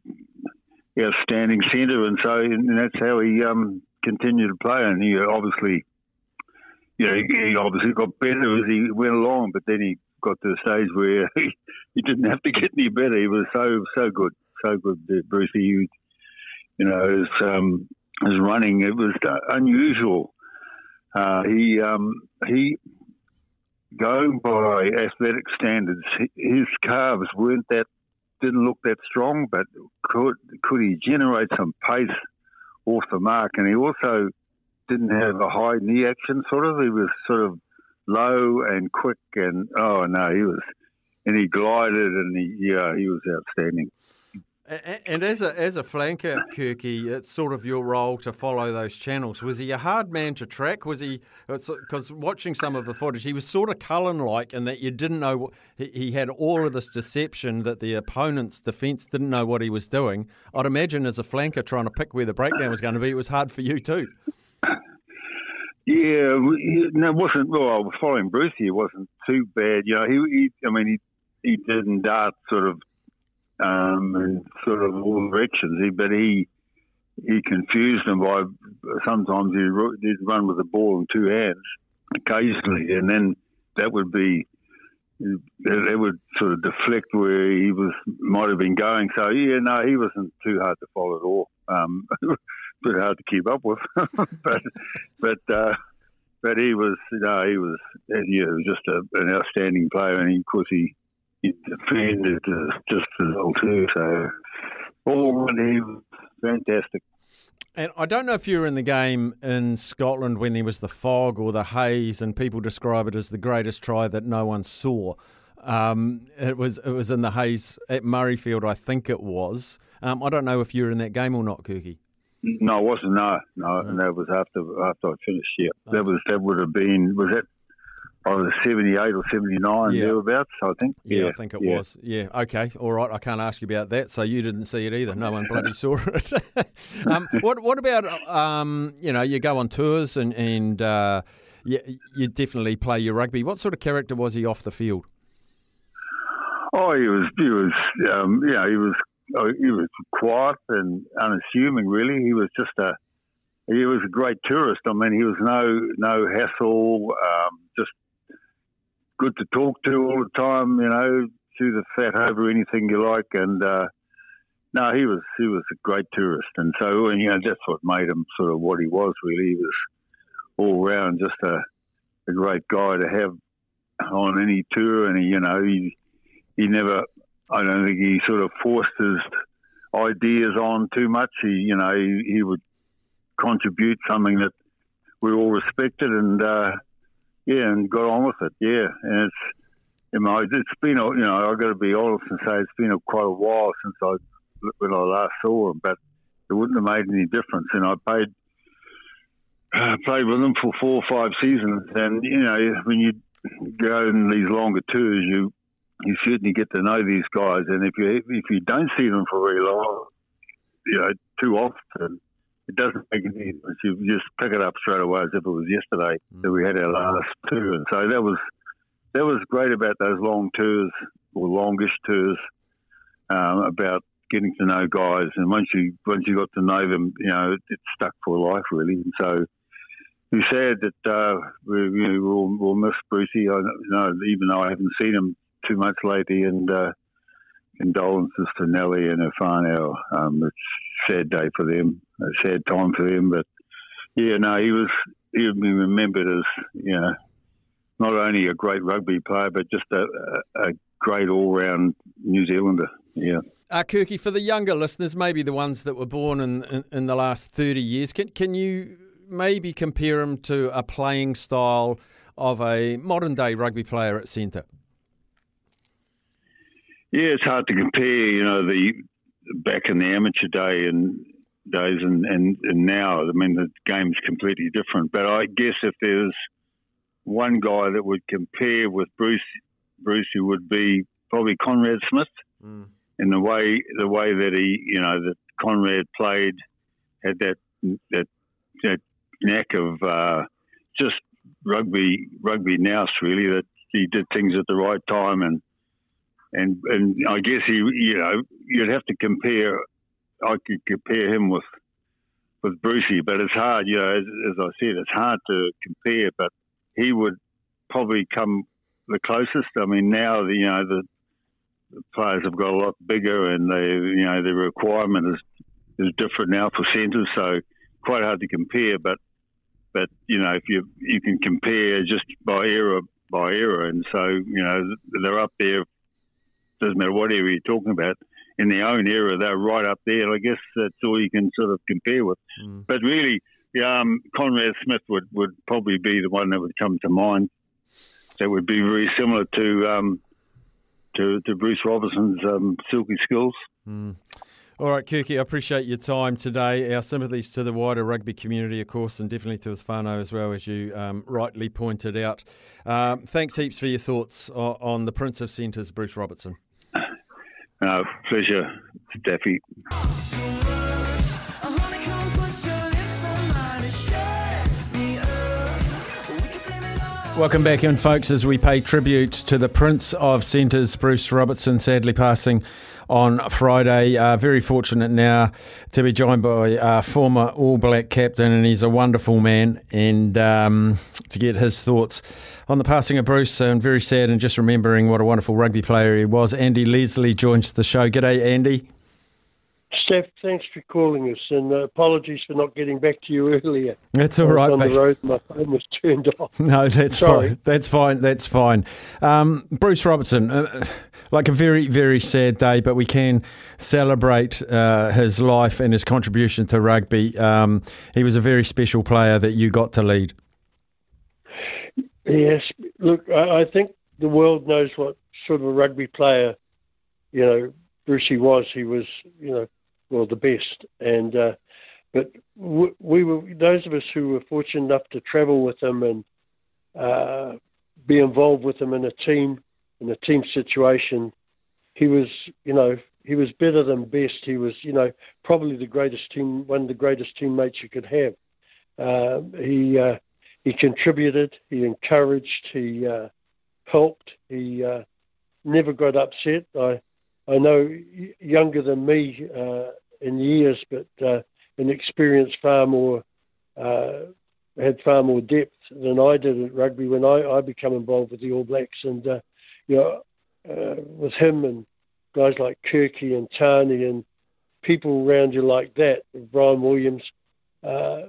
Speaker 21: outstanding centre, and so and that's how he um, continued to play. And he obviously, you know, he obviously got better as he went along, but then he got to the stage where he, he didn't have to get any better. He was so so good, so good, Brucey. You, you know, his um, his running it was unusual. Uh, he um, he going by athletic standards, his calves weren't that didn't look that strong, but could could he generate some pace off the mark? And he also didn't have a high knee action. Sort of, he was sort of low and quick, and oh no, he was, and he glided, and he yeah, he was outstanding.
Speaker 3: And as a as a flanker, Kirky, it's sort of your role to follow those channels. Was he a hard man to track? Was he because watching some of the footage, he was sort of Cullen like in that you didn't know he, he had all of this deception that the opponent's defence didn't know what he was doing. I'd imagine as a flanker trying to pick where the breakdown was going to be, it was hard for you too.
Speaker 21: Yeah, no, it wasn't. Well, following Bruce, it wasn't too bad. You know, he, he I mean, he he didn't dart sort of um, sort of all directions. He, but he he confused them by sometimes he'd, he'd run with the ball in two hands occasionally, and then that would be that would sort of deflect where he was might have been going. So yeah, no, he wasn't too hard to follow at all. Um, bit hard to keep up with, but but uh, but he was no, he was yeah, he was just a, an outstanding player, and he, of course he he defended uh, just as well too. So all was fantastic.
Speaker 3: And I don't know if you were in the game in Scotland when there was the fog or the haze, and people describe it as the greatest try that no one saw. Um, it was it was in the haze at Murrayfield, I think it was. Um, I don't know if you were in that game or not, Kirky.
Speaker 21: No, I wasn't. No, no, and that was after after I finished. Yeah, that was that would have been was that I was 78 or 79
Speaker 3: Yeah.
Speaker 21: thereabouts, I think.
Speaker 3: Yeah, I think it
Speaker 21: yeah.
Speaker 3: was. Yeah, okay, all right. I can't ask you about that. So you didn't see it either. No one bloody saw it. um, what What about um, you know you go on tours and and uh, you, you definitely play your rugby. What sort of character was he off the field?
Speaker 21: Oh, he was, he was, um, you know, he was, oh, he was quiet and unassuming. Really, he was just a, he was a great tourist. I mean, he was no, no hassle, um, just good to talk to all the time. You know, chew the fat over anything you like, and uh, no, he was, he was a great tourist, and so, and you know, that's what made him sort of what he was. Really, he was all round just a, a great guy to have on any tour, and he, you know, he he never, I don't think he sort of forced his ideas on too much. He, you know, he, he would contribute something that we all respected and, uh, yeah, and got on with it. Yeah. And it's, you know, it's been, you know, I've got to be honest and say it's been a, quite a while since I, when I last saw him, but it wouldn't have made any difference. And I played, uh, played with him for four or five seasons. And, you know, when you go in these longer tours, you, you certainly get to know these guys. And if you if you don't see them for very long, you know, too often, it doesn't make any difference. You just pick it up straight away as if it was yesterday that we had our last tour. And so that was that was great about those long tours or longish tours um, about getting to know guys. And once you once you got to know them, you know, it, it stuck for life really. And so it's sad that uh, we, we will we'll miss Brucey. I know, even though I haven't seen him too much lately, and uh, condolences to Nellie and her whānau. Um, it's a sad day for them, a sad time for them. But yeah, no, he was he would be remembered as you know not only a great rugby player, but just a, a, a great all round New Zealander. Yeah.
Speaker 3: Uh, Kirky, for the younger listeners, maybe the ones that were born in, in, in the last 30 years, can, can you maybe compare him to a playing style of a modern day rugby player at centre?
Speaker 21: Yeah, it's hard to compare. You know, the back in the amateur day and days and, and, and now. I mean, the game's completely different. But I guess if there's one guy that would compare with Bruce, Brucey would be probably Conrad Smith.
Speaker 3: Mm.
Speaker 21: In the way the way that he, you know, that Conrad played, had that that that knack of uh, just rugby rugby nous really that he did things at the right time and and and I guess he you know you'd have to compare I could compare him with with Brucey but it's hard you know as, as I said it's hard to compare but he would probably come the closest I mean now the you know the, the players have got a lot bigger and they you know the requirement is is different now for centres so quite hard to compare but but you know, if you you can compare just by era by era, and so you know they're up there. Doesn't matter what era you're talking about. In their own era, they're right up there. I guess that's all you can sort of compare with.
Speaker 3: Mm.
Speaker 21: But really, um, Conrad Smith would, would probably be the one that would come to mind. That would be very similar to um, to, to Bruce Robertson's um, silky skills.
Speaker 3: Mm. All right, Kirky, I appreciate your time today. Our sympathies to the wider rugby community, of course, and definitely to his whānau as well, as you um, rightly pointed out. Um, thanks heaps for your thoughts on, on the Prince of Centres, Bruce Robertson.
Speaker 21: Uh, pleasure, Staffy.
Speaker 3: Welcome back in, folks, as we pay tribute to the Prince of Centres, Bruce Robertson, sadly passing on Friday. Uh, very fortunate now to be joined by uh, former All Black captain, and he's a wonderful man, and um, to get his thoughts on the passing of Bruce, and very sad, and just remembering what a wonderful rugby player he was. Andy Leslie joins the show. G'day, Andy.
Speaker 22: Steph, thanks for calling us, and uh, apologies for not getting back to you earlier.
Speaker 3: That's all
Speaker 22: I was
Speaker 3: right,
Speaker 22: On
Speaker 3: mate.
Speaker 22: the road, my phone was turned off.
Speaker 3: No, that's
Speaker 22: Sorry.
Speaker 3: fine. That's fine. That's fine. Um, Bruce Robertson, uh, like a very, very sad day, but we can celebrate uh, his life and his contribution to rugby. Um, he was a very special player that you got to lead.
Speaker 22: Yes, look, I, I think the world knows what sort of a rugby player, you know, Brucey was. He was, you know, well, the best. And uh, but we were those of us who were fortunate enough to travel with him and uh, be involved with him in a team in a team situation. He was, you know, he was better than best. He was, you know, probably the greatest team, one of the greatest teammates you could have. Uh, he uh, he contributed, he encouraged, he uh, helped, he uh, never got upset. I I know younger than me uh, in years, but uh, in experience far more uh, had far more depth than I did at rugby when I, I became involved with the All Blacks, and you know uh, with him and guys like Kirky and Tani and people around you like that, Bryan Williams. Uh,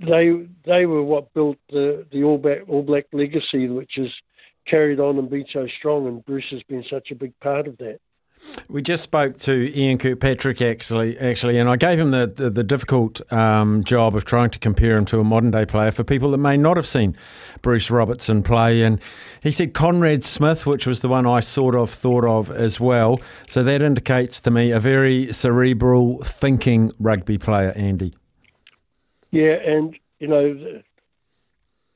Speaker 22: they they were what built the the All Black All Black legacy, which is carried on and been so strong. And Bruce has been such a big part of that.
Speaker 3: We just spoke to Ian Kirkpatrick actually, actually, and I gave him the the, the difficult um, job of trying to compare him to a modern day player for people that may not have seen Bruce Robertson play. And he said Conrad Smith, which was the one I sort of thought of as well. So that indicates to me a very cerebral, thinking rugby player, Andy.
Speaker 22: Yeah, and you know,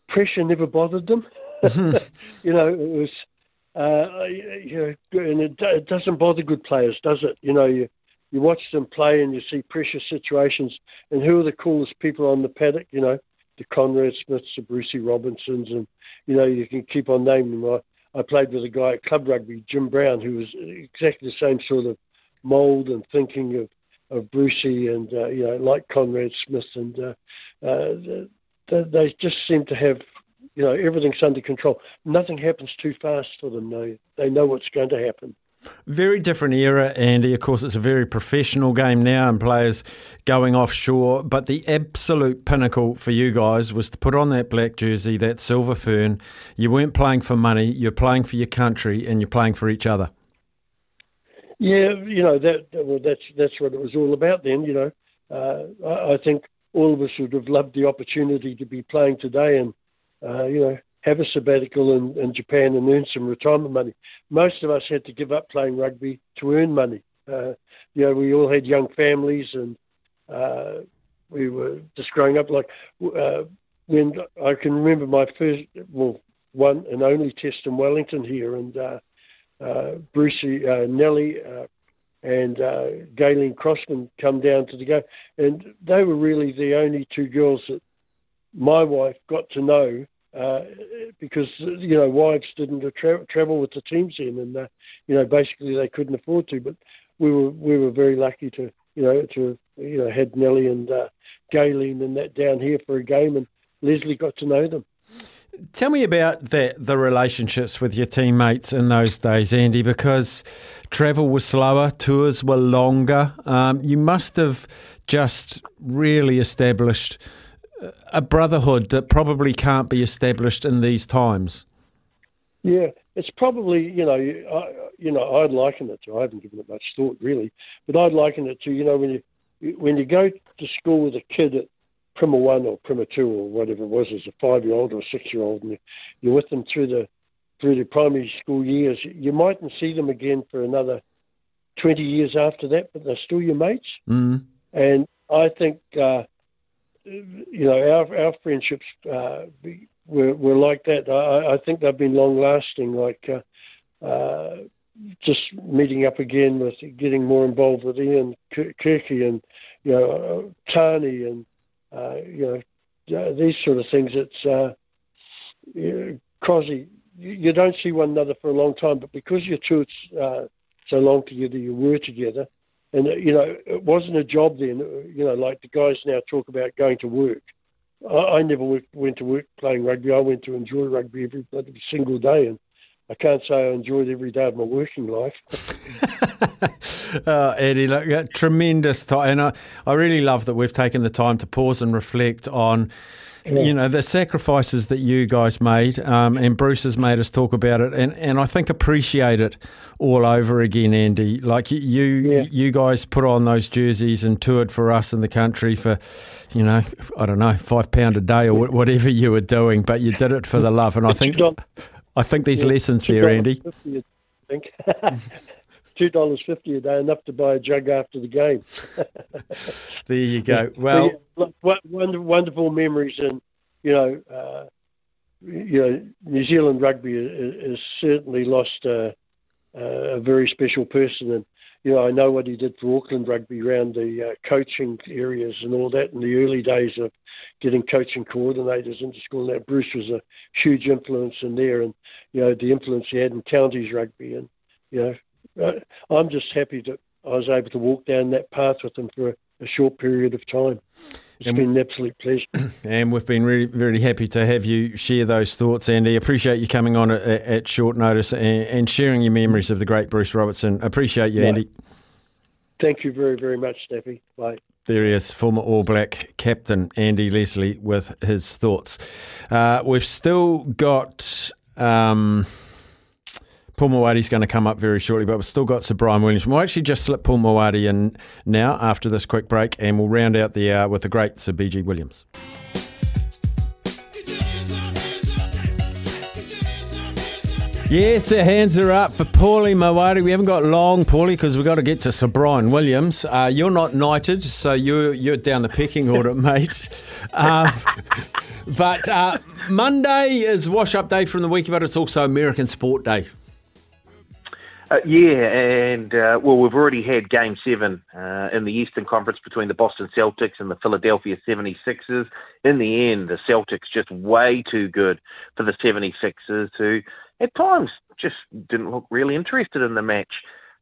Speaker 22: pressure never bothered them. you know, it was, uh, you know, and it, it doesn't bother good players, does it? You know, you you watch them play and you see pressure situations, and who are the coolest people on the paddock? You know, the Conrad Smiths, the Brucey Robinsons, and you know, you can keep on naming them. I, I played with a guy at club rugby, Jim Brown, who was exactly the same sort of mould and thinking of of Brucey and uh, you know like Conrad Smith and uh, uh, they, they just seem to have, you know, everything's under control. Nothing happens too fast for them. They they know what's going to happen.
Speaker 3: Very different era, Andy. Of course, it's a very professional game now and players going offshore. But the absolute pinnacle for you guys was to put on that black jersey, that silver fern. You weren't playing for money, you're playing for your country and you're playing for each other.
Speaker 22: Yeah, you know that. Well, that's that's what it was all about then. You know, uh, I, I think all of us would have loved the opportunity to be playing today and uh, you know have a sabbatical in, in Japan and earn some retirement money. Most of us had to give up playing rugby to earn money. Uh, you know, we all had young families and uh, we were just growing up. Like uh, when I can remember my first, well, one and only test in Wellington here, and uh, uh, Brucey, uh, Nellie, uh, and uh, Gayleen Crossman come down to the game, and they were really the only two girls that my wife got to know uh, because you know wives didn't tra- travel with the teams in, and uh, you know basically they couldn't afford to. But we were we were very lucky to you know to you know had Nellie and uh, and that down here for a game, and Leslie got to know them.
Speaker 3: Tell me about the the relationships with your teammates in those days, Andy, because travel was slower, tours were longer. Um, you must have just really established a brotherhood that probably can't be established in these times.
Speaker 22: Yeah, it's probably you know I, you know I'd liken it to I haven't given it much thought really, but I'd liken it to you know when you when you go to school with a kid at Prima one or Prima two or whatever it was as a five year old or a six year old, and you're with them through the through the primary school years, you mightn't see them again for another twenty years after that, but they're still your mates.
Speaker 3: Mm.
Speaker 22: And I think. Uh, you know, our our friendships uh, were were like that. I, I think they've been long lasting. Like uh, uh, just meeting up again with getting more involved with Ian Kirky and you know uh, Tani and uh, you know uh, these sort of things. It's uh, you Crosby. You don't see one another for a long time, but because you're two uh, so long together, you were together and you know it wasn't a job then. You know, like the guys now talk about going to work. I, I never worked, went to work playing rugby. I went to enjoy rugby every, single day, and I can't say I enjoyed every day of my working life.
Speaker 3: oh, Eddie, look, tremendous time, and I, I really love that we've taken the time to pause and reflect on yeah. you know, the sacrifices that you guys made, um, and Bruce has made us talk about it, and, and I think appreciate it all over again, Andy. Like you, yeah. you guys put on those jerseys and toured for us in the country for, you know, I don't know, five pound a day or whatever you were doing, but you did it for the love, and I think, I think these yeah, lessons there, Andy. I think.
Speaker 22: two dollars fifty a day, enough to buy a jug after the game.
Speaker 3: there you go. Well,
Speaker 22: yeah, wonderful memories, and you know, uh, you know, New Zealand rugby has certainly lost a, a, very special person, and you know, I know what he did for Auckland rugby around the uh, coaching areas and all that in the early days of getting coaching coordinators into school. And that Bruce was a huge influence in there, and you know, the influence he had in counties rugby, and you know, I'm just happy that I was able to walk down that path with them for a, a short period of time. It's and, been an absolute pleasure.
Speaker 3: And we've been really, really happy to have you share those thoughts, Andy. Appreciate you coming on at, at short notice and, and, sharing your memories of the great Bruce Robertson. Appreciate you, Andy.
Speaker 22: Thank you very, very much, Steffi. Bye.
Speaker 3: There he is, former All Black captain Andy Leslie with his thoughts. Uh, we've still got. Um, Paul Mawadi's going to come up very shortly, but we've still got Sir Bryan Williams. We'll actually just slip Paul Mawadi in now after this quick break, and we'll round out the hour with the great Sir BG Williams. Yes, the hands are up for Paulie Mawadi. We haven't got long, Paulie, because we've got to get to Sir Bryan Williams. Uh, you're not knighted, so you're, you're down the pecking order, mate. Uh, but uh, Monday is wash up day from the week, but it's also American Sport Day.
Speaker 23: Uh, yeah, and uh, well, we've already had Game Seven uh, in the Eastern Conference between the Boston Celtics and the Philadelphia 76ers. In the end, the Celtics just way too good for the 76ers, who at times just didn't look really interested in the match.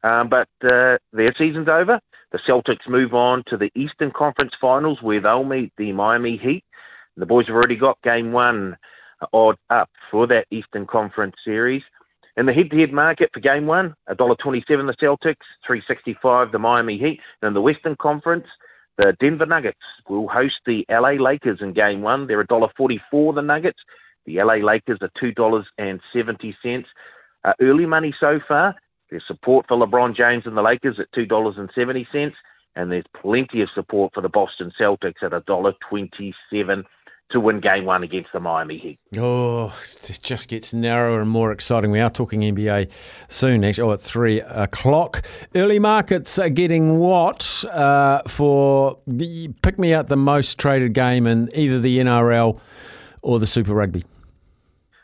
Speaker 23: Um, but uh, their season's over. The Celtics move on to the Eastern Conference Finals, where they'll meet the Miami Heat. The boys have already got game one odd up for that Eastern Conference series. In the head-to-head market for game one, $1.27 the Celtics, 365 the Miami Heat. And in the Western Conference, the Denver Nuggets will host the LA Lakers in game one. They're $1.44 the Nuggets. The LA Lakers are $2.70. Uh, early money so far. There's support for LeBron James and the Lakers at $2.70. And there's plenty of support for the Boston Celtics at $1.27 to win game one against the Miami Heat.
Speaker 3: Oh, it just gets narrower and more exciting. We are talking NBA soon, actually, oh, at three o'clock. Early markets are getting what uh, for pick me out the most traded game in either the NRL or the Super Rugby?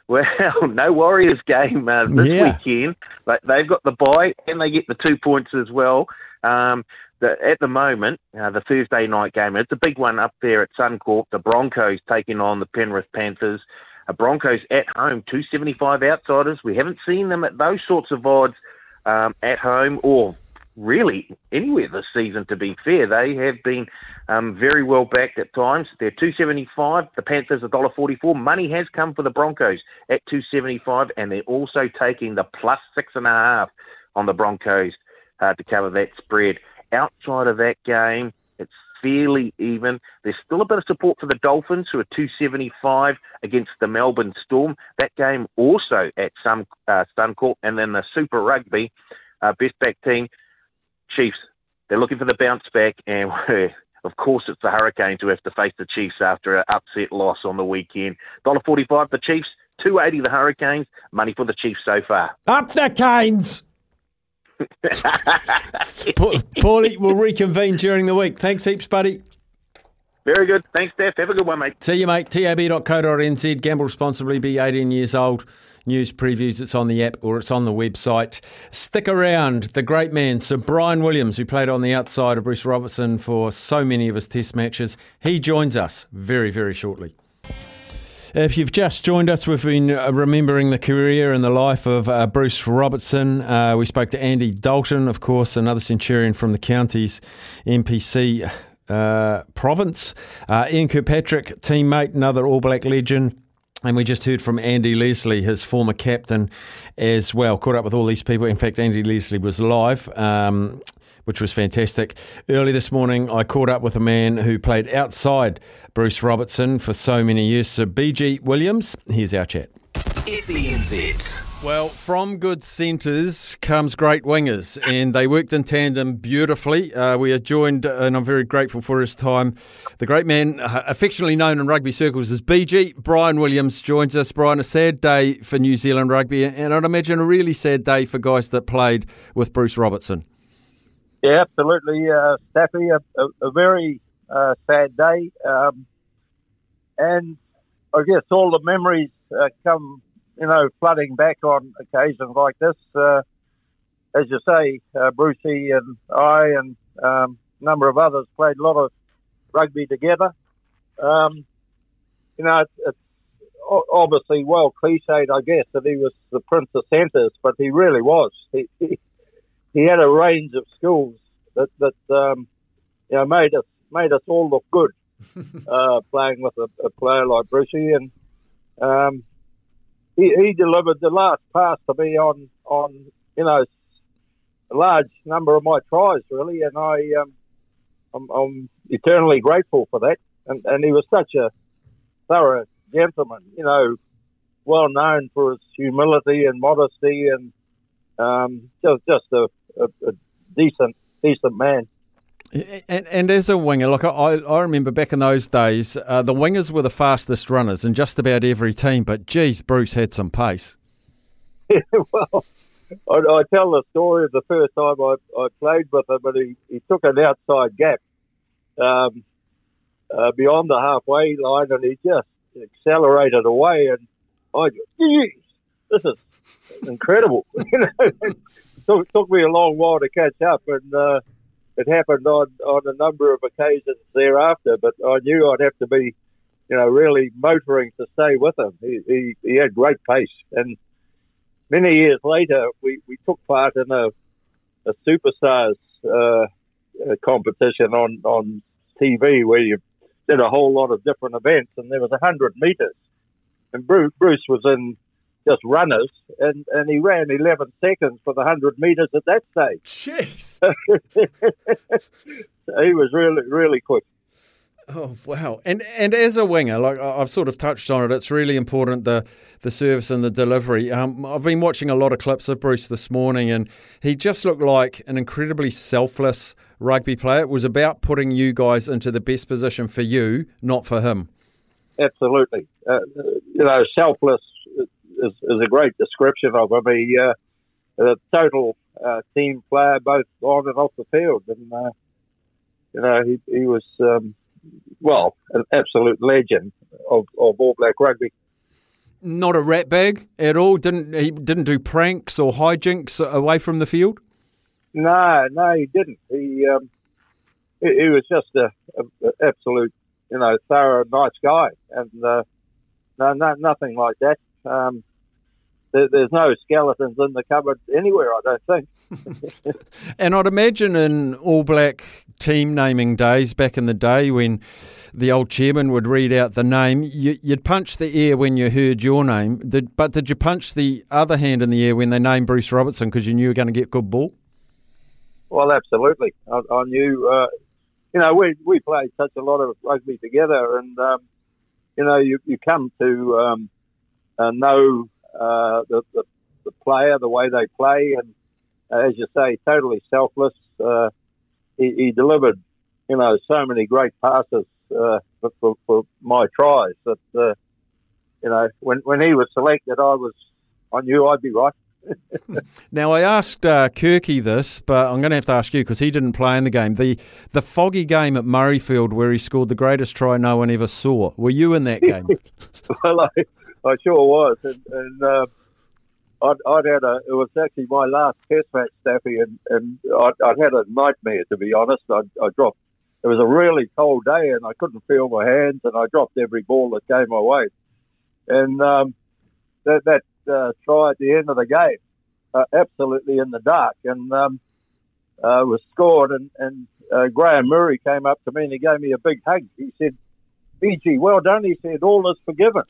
Speaker 23: Well, no Warriors game uh, this
Speaker 3: Yeah.
Speaker 23: weekend, but they've got the bye and they get the two points as well. Um, the, at the moment, uh, the Thursday night game, it's a big one up there at Suncorp. The Broncos taking on the Penrith Panthers. Uh, Broncos at home, 275 outsiders. We haven't seen them at those sorts of odds um, at home or really anywhere this season, to be fair. They have been um, very well backed at times. They're 275. The Panthers $1.44. Money has come for the Broncos at 275, and they're also taking the plus six and a half on the Broncos uh, to cover that spread. Outside of that game, it's fairly even. There's still a bit of support for the Dolphins, who are 275 against the Melbourne Storm. That game also at some uh, and then the Super Rugby uh, best back team, Chiefs. They're looking for the bounce back, and of course it's the Hurricanes who have to face the Chiefs after an upset loss on the weekend. Dollar forty-five the Chiefs, two eighty the Hurricanes. Money for the Chiefs so far.
Speaker 3: Up the Canes! Pa- Paulie, we'll reconvene during the week. Thanks heaps, buddy.
Speaker 23: Very good. Thanks, Steph. Have a good one, mate.
Speaker 3: See you, mate. tab.co.nz. Gamble responsibly. Be 18 years old. News previews. It's on the app or it's on the website. Stick around. The great man, Sir Bryan Williams, who played on the outside of Bruce Robertson for so many of his Test matches, he joins us very, very shortly. If you've just joined us, we've been uh, remembering the career and the life of uh, Bruce Robertson. Uh, we spoke to Andy Dalton, of course, another Centurion from the county's NPC uh, province. Uh, Ian Kirkpatrick, teammate, another All Black legend. And we just heard from Andy Leslie, his former captain, as well. Caught up with all these people. In fact, Andy Leslie was live, um, which was fantastic. Early this morning, I caught up with a man who played outside Bruce Robertson for so many years, Sir BG Williams. Here's our chat.
Speaker 24: SENZ.
Speaker 3: Well, from good centres comes great wingers, and they worked in tandem beautifully. Uh, we are joined, and I'm very grateful for his time. The great man, uh, affectionately known in rugby circles as BG, Bryan Williams, joins us. Bryan, a sad day for New Zealand rugby, and I'd imagine a really sad day for guys that played with Bruce Robertson.
Speaker 10: Yeah, absolutely, uh, Staffy. A, a, a very uh, sad day, um, and I guess all the memories uh, come, you know, flooding back on occasions like this. Uh, as you say, uh, Brucey and I and um, a number of others played a lot of rugby together. Um, you know, it's, it's obviously well cliched, I guess, that he was the prince of centres, but he really was. He, he, he had a range of skills that that um, you know made us made us all look good uh, playing with a, a player like Brucey, and um, he, he delivered the last pass to me on on you know a large number of my tries really, and I um, I'm, I'm eternally grateful for that. And, and he was such a thorough gentleman, you know, well known for his humility and modesty, and um, just just a, a, a decent decent man.
Speaker 3: And, and as a winger, like I, I remember back in those days, uh, the wingers were the fastest runners in just about every team. But geez, Bruce had some pace.
Speaker 10: well, I, I tell the story of the first time I, I played with him, and he, he took an outside gap um, uh, beyond the halfway line, and he just accelerated away. And I, this is incredible. you know, it took, me a long while to catch up, and uh, it happened on on a number of occasions thereafter. But I knew I'd have to be, you know, really motoring to stay with him. He he, he had great pace, and many years later, we, we took part in a a superstars uh, uh, competition on on TV where you did a whole lot of different events, and there was a hundred meters, and Bruce was in just runners, and, and he ran 11 seconds for the 100 metres at that stage.
Speaker 3: Jeez.
Speaker 10: he was really, really quick.
Speaker 3: Oh wow! And and as a winger, like I've sort of touched on it, it's really important the the service and the delivery. Um, I've been watching a lot of clips of Bruce this morning, and he just looked like an incredibly selfless rugby player. It was about putting you guys into the best position for you, not for him.
Speaker 10: Absolutely, uh, you know, selfless is, is, a great description of him. He uh, a total uh, team player, both on and off the field, and uh, you know he he was. Um, well, an absolute legend of, of All Black rugby.
Speaker 3: Not a rat bag at all. Didn't he? Didn't do pranks or hijinks away from the field.
Speaker 10: No, no, he didn't. He um, he, he, was just a, a, a, absolute, you know, thorough, nice guy, and uh, no, no, nothing like that. Um, there's no skeletons in the cupboard anywhere, I don't think.
Speaker 3: and I'd imagine in All Black team naming days back in the day when the old chairman would read out the name, you, would punch the air when you heard your name. Did, but did you punch the other hand in the air when they named Bruce Robertson because you knew you were going to get good ball?
Speaker 10: Well, absolutely. I, I knew, uh, you know, we, we played such a lot of rugby together, and, um, you know, you, you come to um, uh, know uh, the, the, the player, the way they play, and uh, as you say, totally selfless. Uh, he, he, delivered, you know, so many great passes uh, for, for, for, my tries that, uh, you know, when when he was selected, I was, I knew I'd be right.
Speaker 3: now I asked uh, Kirky this, but I'm going to have to ask you because he didn't play in the game. The the foggy game at Murrayfield where he scored the greatest try no one ever saw. Were you in that game?
Speaker 10: well, I, I sure was, and, and uh, I'd, I'd, had a. It was actually my last test match, Staffy, and, and I'd, I'd had a nightmare to be honest. I, I dropped. It was a really cold day, and I couldn't feel my hands, and I dropped every ball that came my way. And um, that, that uh, try at the end of the game, uh, absolutely in the dark, and um, uh, was scored. And, and uh, Graham Murray came up to me and he gave me a big hug. He said, "BG, well done." He said, "All is forgiven."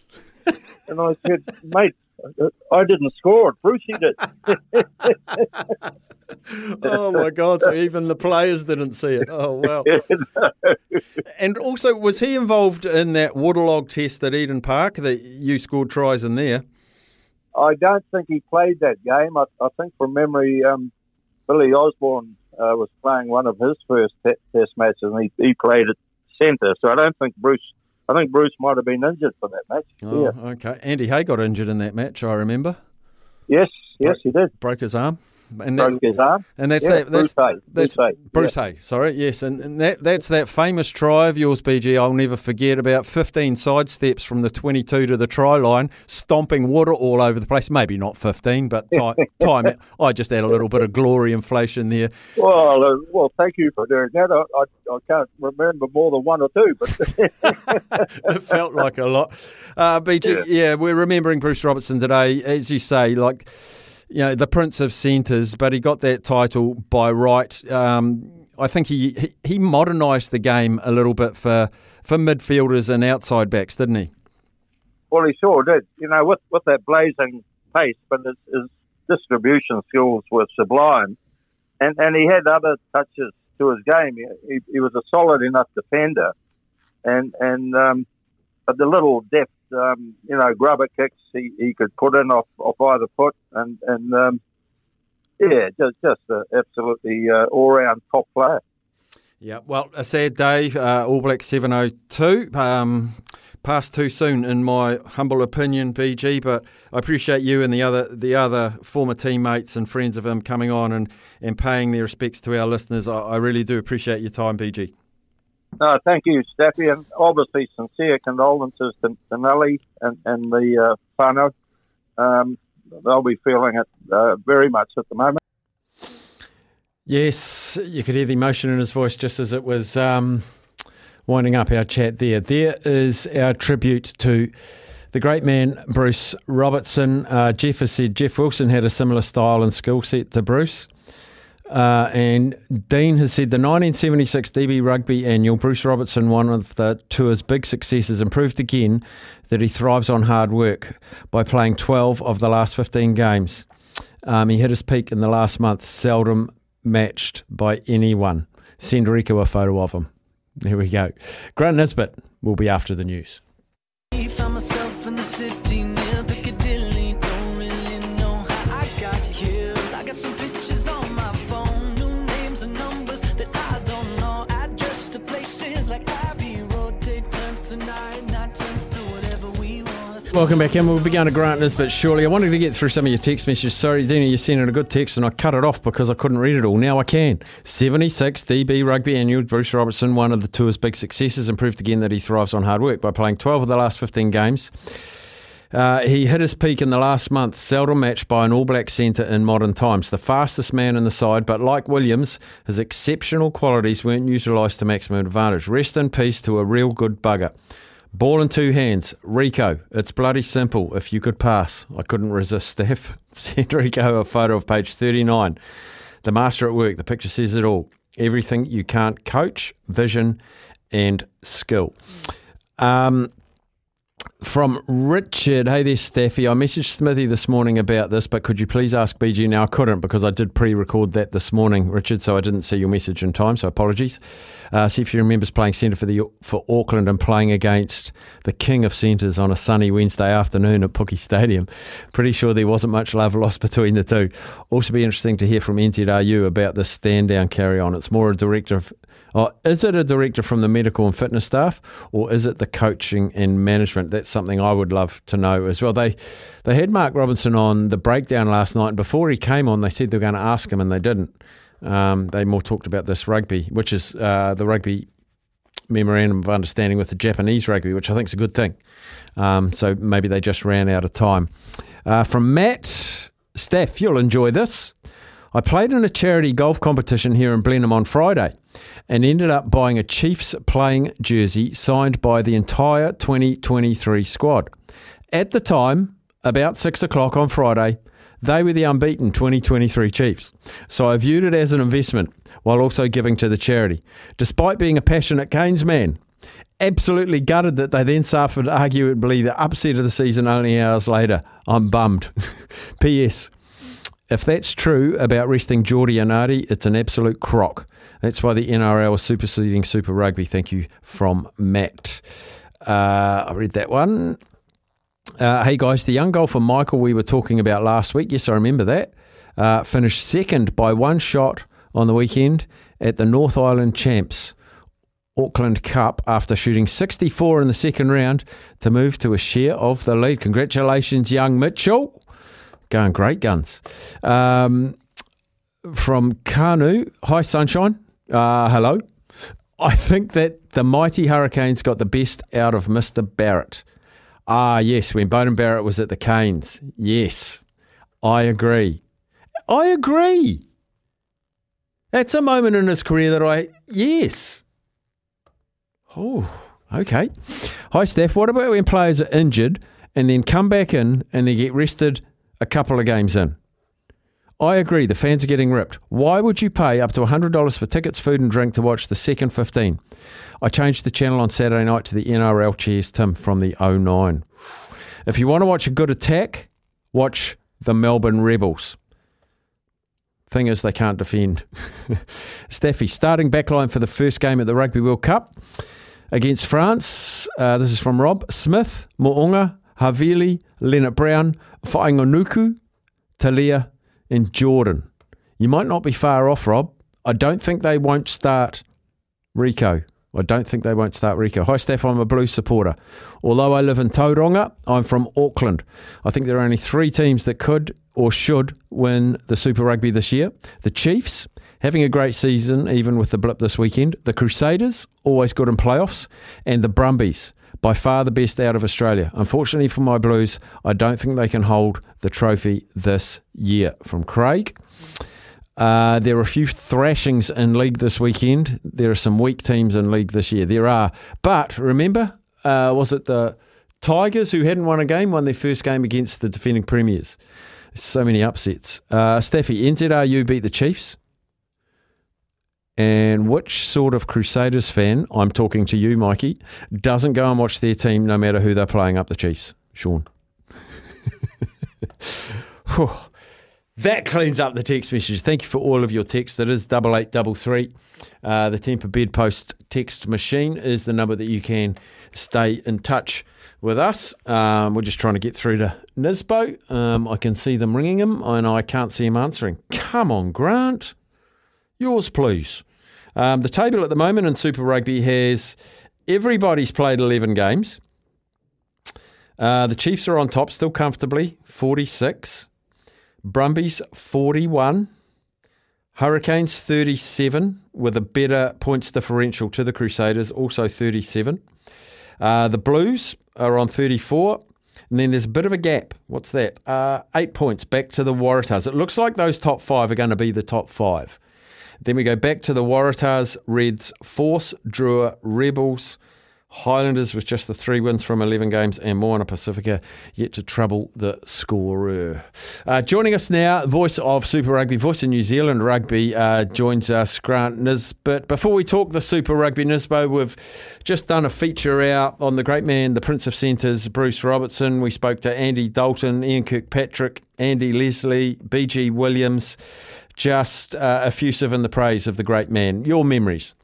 Speaker 10: And I said, mate, I didn't score it. Brucey did.
Speaker 3: oh my God! So even the players didn't see it. Oh wow! and also, was he involved in that waterlog test at Eden Park that you scored tries in there?
Speaker 10: I don't think he played that game. I, I think from memory, um, Billy Osborne uh, was playing one of his first te- test matches, and he, he played at centre. So I don't think Bruce I think Bruce might have been injured for that match.
Speaker 3: Oh, yeah. okay. Andy Hay got injured in that match, I remember.
Speaker 10: Yes, yes, he did.
Speaker 3: Broke his arm
Speaker 10: and that's, his.
Speaker 3: And that's
Speaker 10: yeah,
Speaker 3: that. That's,
Speaker 10: Bruce Hay.
Speaker 3: That's,
Speaker 10: Bruce Hay.
Speaker 3: Bruce yeah. Hay. Sorry, yes, and, and that that's that famous try of yours, BG. I'll never forget. About fifteen side steps from the twenty-two to the try line, stomping water all over the place. Maybe not fifteen, but time. time I just had a little bit of glory inflation there.
Speaker 10: Well, uh, well, thank you for doing that. I, I, I, can't remember more than one or two, but
Speaker 3: it felt like a lot. Uh, BG, yeah. yeah, we're remembering Bruce Robertson today, as you say, like you know, the Prince of Centres, but he got that title by right. Um, I think he, he, he modernised the game a little bit for for midfielders and outside backs, didn't he?
Speaker 10: Well, he sure did. You know, with with that blazing pace, but his, his distribution skills were sublime, and and he had other touches to his game. He, he was a solid enough defender, and and um, the little depth um, you know, grubber kicks he, he could put in off, off either foot, and and um, yeah, just just an absolutely uh, all round top player.
Speaker 3: Yeah, well, a sad day. Uh, All Black 702. Um, passed too soon, in my humble opinion, BG. But I appreciate you and the other the other former teammates and friends of him coming on and, and paying their respects to our listeners. I, I really do appreciate your time, BG.
Speaker 10: No, thank you, Steffi, and obviously sincere condolences to, to Nelly and, and the uh. Um, they'll be feeling it uh, very much at the moment.
Speaker 3: Yes, you could hear the emotion in his voice just as it was um, winding up our chat there. There is our tribute to the great man, Bruce Robertson. Uh, Jeff has said Jeff Wilson had a similar style and skill set to Bruce. Uh, and Dean has said the 1976 DB Rugby annual, Bruce Robertson, one of the tour's big successes, and proved again that he thrives on hard work by playing 12 of the last 15 games. Um, he hit his peak in the last month, seldom matched by anyone. Send Rieko a photo of him. There we go. Grant Nisbet will be after the news. Welcome back in. We'll be going to grant this, but surely I wanted to get through some of your text messages. Sorry, Dina, you sent in a good text and I cut it off because I couldn't read it all. Now I can. 76 DB Rugby Annual, Bruce Robertson, one of the tour's big successes, and proved again that he thrives on hard work by playing 12 of the last 15 games. Uh, he hit his peak in the last month, seldom matched by an All Black centre in modern times. The fastest man in the side, but like Williams, his exceptional qualities weren't utilised to maximum advantage. Rest in peace to a real good bugger. Ball in two hands. Rieko, it's bloody simple. If you could pass, I couldn't resist. Steph sent Rieko a photo of page 39. The master at work. The picture says it all. Everything you can't coach, vision, and skill. Um, from Richard, hey there, Staffy. I messaged Smithy this morning about this, but could you please ask BG? Now I couldn't because I did pre-record that this morning, Richard, so I didn't see your message in time. So apologies. Uh, see if you remembers playing centre for the for Auckland and playing against the king of centres on a sunny Wednesday afternoon at Pukekohe Stadium. Pretty sure there wasn't much love lost between the two. Also, be interesting to hear from NZRU about the stand down carry on. It's more a director of Oh, is it a director from the medical and fitness staff, or is it the coaching and management? That's something I would love to know as well. They they had Mark Robinson on the breakdown last night, and before he came on, they said they were going to ask him, and they didn't. Um, they more talked about this rugby, which is uh, the rugby memorandum of understanding with the Japanese rugby, which I think is a good thing. Um, so maybe they just ran out of time. Uh, from Matt, Steph, you'll enjoy this. I played in a charity golf competition here in Blenheim on Friday and ended up buying a Chiefs playing jersey signed by the entire 2023 squad. At the time, about six o'clock on Friday, they were the unbeaten 2023 Chiefs. So I viewed it as an investment while also giving to the charity. Despite being a passionate Canes man, absolutely gutted that they then suffered arguably the upset of the season only hours later. I'm bummed. P.S. If that's true about resting Jordie and Ardie, it's an absolute crock. That's why the NRL is superseding Super Rugby. Thank you from Matt. Uh, I read that one. Uh, hey guys, the young golfer Michael we were talking about last week, yes, I remember that, uh, finished second by one shot on the weekend at the North Island Champs Auckland Cup after shooting 64 in the second round to move to a share of the lead. Congratulations, young Mitchell. Going great guns. Um, from Kanu, hi sunshine. Uh, hello. I think that the mighty Hurricanes got the best out of Mr. Barrett. Ah, yes, when Beauden Barrett was at the Canes. Yes, I agree. I agree. That's a moment in his career that I, yes. Oh, okay. Hi, Steph. What about when players are injured and then come back in and they get rested a couple of games in? I agree, the fans are getting ripped. Why would you pay up to $100 for tickets, food, and drink to watch the second 15? I changed the channel on Saturday night to the NRL Cheers Tim from the 09. If you want to watch a good attack, watch the Melbourne Rebels. Thing is, they can't defend. Staffy, starting backline for the first game at the Rugby World Cup against France. Uh, this is from Rob Smith, Mo'unga, Havili, Leonard Brown, fighting Whaingonuku, Talia, and Jordan. You might not be far off, Rob. I don't think they won't start Rieko. I don't think they won't start Rieko. Hi, Steph. I'm a Blues supporter. Although I live in Tauranga, I'm from Auckland. I think there are only three teams that could or should win the Super Rugby this year the Chiefs, having a great season, even with the blip this weekend, the Crusaders, always good in playoffs, and the Brumbies, by far the best out of Australia. Unfortunately for my Blues, I don't think they can hold the trophy this year. From Craig. Uh, there are a few thrashings in league this weekend. There are some weak teams in league this year. There are. But remember, uh, was it the Tigers who hadn't won a game, won their first game against the defending premiers? So many upsets. Uh, Staffy, NZRU beat the Chiefs. And which sort of Crusaders fan, I'm talking to you, Mikey, doesn't go and watch their team no matter who they're playing up the Chiefs? Sean. That cleans up the text messages. Thank you for all of your texts. That is double eight double three. Uh, the Temper Bedpost text machine is the number that you can stay in touch with us. Um, we're just trying to get through to Nisbo. Um, I can see them ringing him, and I can't see him answering. Come on, Grant. Yours, please. Um, the table at the moment in Super Rugby has everybody's played 11 games. Uh, the Chiefs are on top still comfortably, 46. Brumbies, 41. Hurricanes, 37, with a better points differential to the Crusaders, also 37. Uh, the Blues are on 34. And then there's a bit of a gap. What's that? Uh, eight points back to the Waratahs. It looks like those top five are going to be the top five. Then we go back to the Waratahs, Reds, Force, Drua, Rebels, Highlanders with just the three wins from 11 games, and Moana Pacifica yet to trouble the scorer. Uh, joining us now, voice of Super Rugby, voice of New Zealand Rugby, uh, joins us, Grant Nisbet. Before we talk the Super Rugby Nisbo, we've just done a feature out on the great man, the Prince of Centres, Bruce Robertson. We spoke to Andy Dalton, Ian Kirkpatrick, Andy Leslie, BG Williams, just uh, effusive in the praise of the great man. Your memories?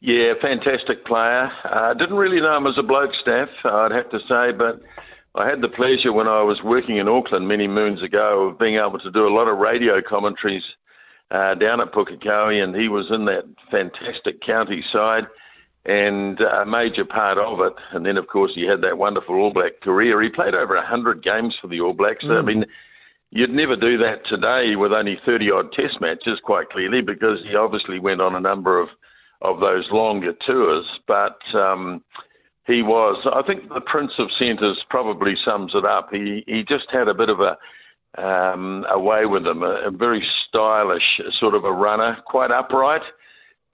Speaker 25: Yeah, fantastic player. I uh, didn't really know him as a bloke, staff, I'd have to say, but I had the pleasure when I was working in Auckland many moons ago of being able to do a lot of radio commentaries uh, down at Pukekohe, and he was in that fantastic county side and a major part of it. And then, of course, he had that wonderful All Black career. He played over 100 games for the All Blacks. Mm. I mean, you'd never do that today with only 30 odd test matches, quite clearly, because he obviously went on a number of of those longer tours. But um, he was, I think, the Prince of Centres probably sums it up. He he just had a bit of a um, a way with him, a, a very stylish sort of a runner, quite upright,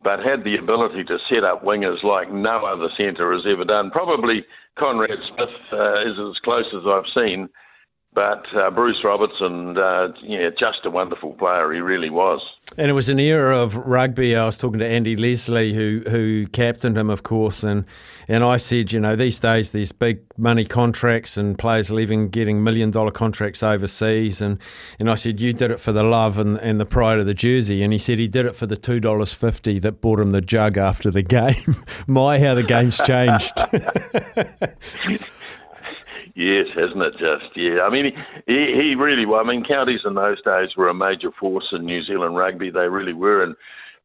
Speaker 25: but had the ability to set up wingers like no other centre has ever done. Probably Conrad Smith uh, is as close as I've seen but uh, Bruce Robertson, uh, yeah, just a wonderful player. He really was.
Speaker 3: And it was an era of rugby. I was talking to Andy Leslie, who who captained him, of course, and and I said, you know, these days there's big money contracts and players leaving getting million dollar contracts overseas, and and I said, you did it for the love and, and the pride of the jersey, and he said he did it for the two dollars fifty that bought him the jug after the game. My, how the game's changed.
Speaker 25: Yes, hasn't it just? Yeah, I mean, he, he really, well, I mean, counties in those days were a major force in New Zealand rugby. They really were, and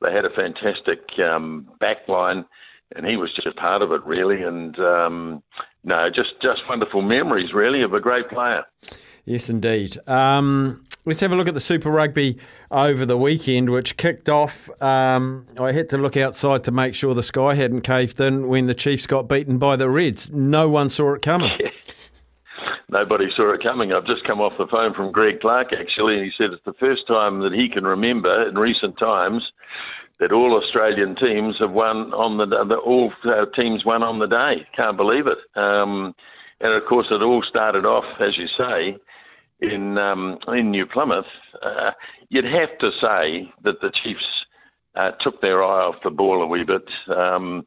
Speaker 25: they had a fantastic um, backline, and he was just a part of it, really. And um, no, just just wonderful memories, really, of a great player.
Speaker 3: Yes, indeed. Um, let's have a look at the Super Rugby over the weekend, which kicked off. Um, I had to look outside to make sure the sky hadn't caved in when the Chiefs got beaten by the Reds. No one saw it coming.
Speaker 25: nobody saw it coming. I've just come off the phone from Greg Clark actually, and he said it's the first time that he can remember in recent times that all Australian teams have won on the, all uh, teams won on the day. Can't believe it. Um, and of course, it all started off, as you say, in um, in New Plymouth. Uh, you'd have to say that the Chiefs uh, took their eye off the ball a wee bit. Um,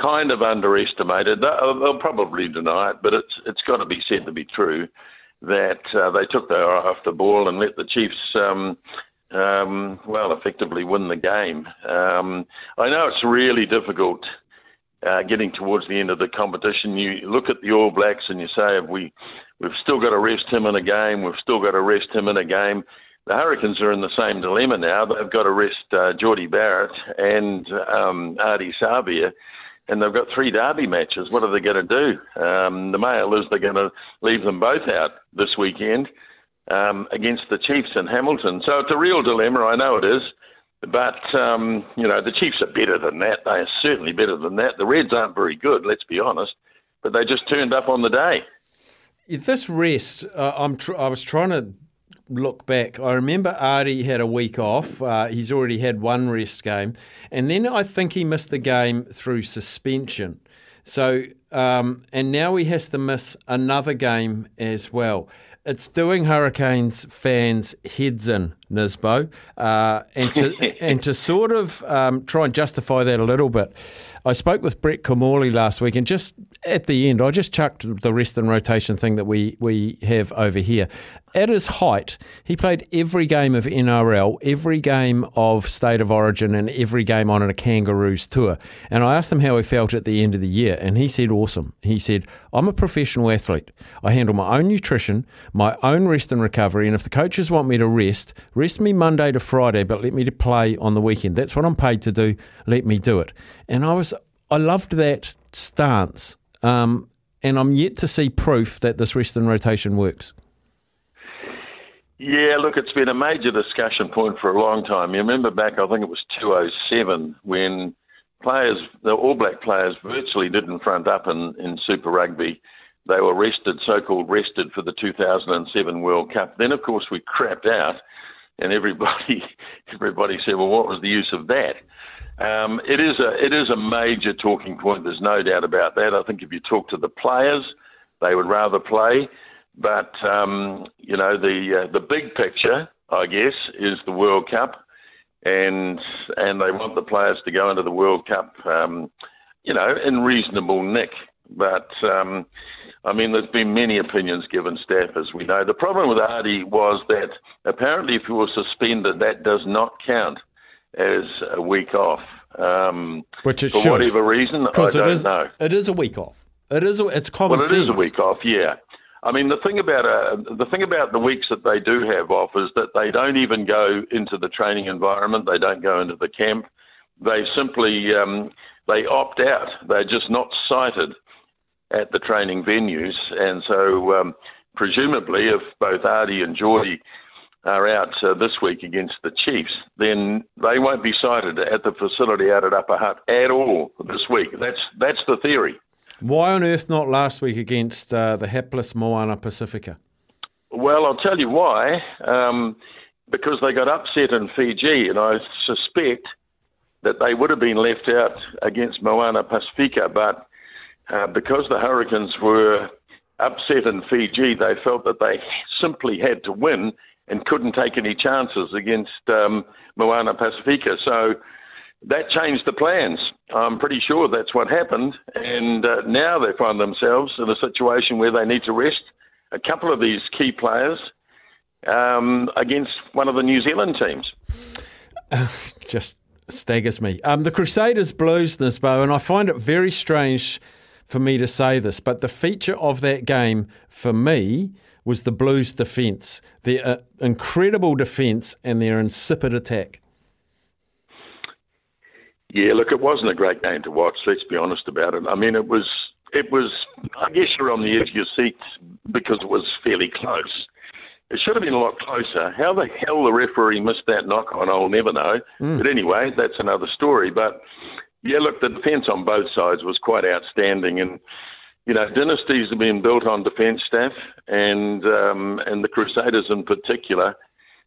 Speaker 25: kind of underestimated. They'll, they'll probably deny it, but it's it's got to be said to be true that uh, they took their eye off the ball and let the Chiefs. Um, um, well, effectively win the game. Um, I know it's really difficult uh, getting towards the end of the competition. You look at the All Blacks and you say, "Have we? We've still got to rest him in a game. We've still got to rest him in a game." The Hurricanes are in the same dilemma now. They've got to rest uh, Jordie Barrett and um, Ardie Savea and they've got three derby matches. What are they going to do? Um, the mail is they're going to leave them both out this weekend um, against the Chiefs in Hamilton. So it's a real dilemma. I know it is. But, um, you know, the Chiefs are better than that. They are certainly better than that. The Reds aren't very good, let's be honest. But they just turned up on the day.
Speaker 3: This rest, uh, I'm tr- I was trying to look back, I remember Ardie had a week off. Uh, he's already had one rest game. And then I think he missed the game through suspension. So um, and now he has to miss another game as well. It's doing Hurricanes fans heads in, Nisbo, uh, and to and to sort of um, try and justify that a little bit. I spoke with Brett Kimmorley last week, and just at the end, I just chucked the rest and rotation thing that we we have over here. At his height, he played every game of NRL, every game of State of Origin, and every game on a Kangaroos tour. And I asked him how he felt at the end of the year, and he said, "Awesome." He said, "I'm a professional athlete. I handle my own nutrition, my own rest and recovery, and if the coaches want me to rest, rest me Monday to Friday, but let me to play on the weekend. That's what I'm paid to do. Let me do it." And I was, I loved that stance. Um, and I'm yet to see proof that this rest and rotation works.
Speaker 25: Yeah, look, it's been a major discussion point for a long time. You remember back, I think it was 207, when players, the All Black players, virtually didn't front up in, in Super Rugby. They were rested, so-called rested, for the 2007 World Cup. Then, of course, we crapped out, and everybody, everybody said, "Well, what was the use of that?" Um, it is a it is a major talking point. There's no doubt about that. I think if you talk to the players, they would rather play. But um, you know, the uh, the big picture, I guess, is the World Cup, and and they want the players to go into the World Cup, um, you know, in reasonable nick. But um, I mean, there's been many opinions given, staff, as we know. The problem with Ardie was that apparently, if you were suspended, that does not count as a week off. Um,
Speaker 3: Which it
Speaker 25: for
Speaker 3: should.
Speaker 25: whatever reason, I don't
Speaker 3: it is,
Speaker 25: know.
Speaker 3: it is a week off. It is. A, it's common
Speaker 25: well, it
Speaker 3: sense.
Speaker 25: is a week off, yeah. I mean, the thing about uh, the thing about the weeks that they do have off is that they don't even go into the training environment. They don't go into the camp. They simply um, they opt out. They're just not cited at the training venues, and so um, presumably, if both Ardie and Jordie are out uh, this week against the Chiefs, then they won't be cited at the facility out at Upper Hutt at all this week. That's that's the theory.
Speaker 3: Why on earth not last week against uh, the hapless Moana Pacifica?
Speaker 25: Well, I'll tell you why. Um, because they got upset in Fiji, and I suspect that they would have been left out against Moana Pacifica, but uh, because the Hurricanes were upset in Fiji, they felt that they simply had to win and couldn't take any chances against um, Moana Pacifica. So that changed the plans. I'm pretty sure that's what happened, and uh, now they find themselves in a situation where they need to rest a couple of these key players um, against one of the New Zealand teams.
Speaker 3: just staggers me. Um, the Crusaders Blues, Nisbo, and I find it very strange for me to say this, but the feature of that game for me was the Blues' defence, their uh, incredible defence and their insipid attack.
Speaker 25: Yeah, look, it wasn't a great game to watch. Let's be honest about it. I mean, it was, it was. I guess you're on the edge of your seat because it was fairly close. It should have been a lot closer. How the hell the referee missed that knock on, I'll never know.
Speaker 3: Mm.
Speaker 25: But anyway, that's another story. But yeah, look, the defence on both sides was quite outstanding, and you know, dynasties have been built on defence staff, and um, and the Crusaders in particular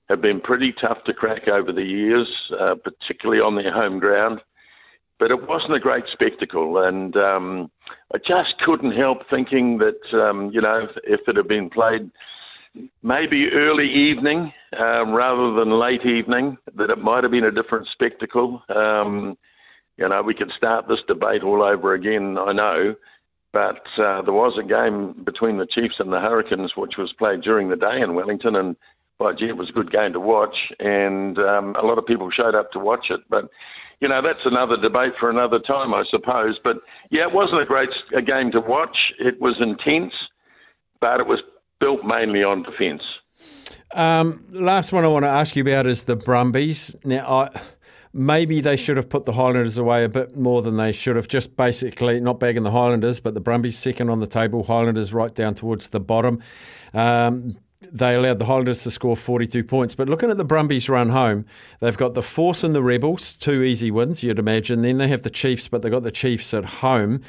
Speaker 25: have been pretty tough to crack over the years, uh, particularly on their home ground. But it wasn't a great spectacle, and um, I just couldn't help thinking that um, you know if, if it had been played maybe early evening um, rather than late evening, that it might have been a different spectacle. Um, you know, we could start this debate all over again, I know, but uh, there was a game between the Chiefs and the Hurricanes which was played during the day in Wellington, and by gee, it was a good game to watch, and um, a lot of people showed up to watch it. But you know, that's another debate for another time, I suppose. But yeah, it wasn't a great a game to watch. It was intense, but it was built mainly on defence.
Speaker 3: Um, last one I want to ask you about is the Brumbies. Now, I, maybe they should have put the Highlanders away a bit more than they should have. Just basically not bagging the Highlanders, but the Brumbies second on the table, Highlanders right down towards the bottom. Um, they allowed the Highlanders to score 42 points. But looking at the Brumbies run home, they've got the Force and the Rebels, two easy wins, you'd imagine. Then they have the Chiefs, but they've got the Chiefs at home.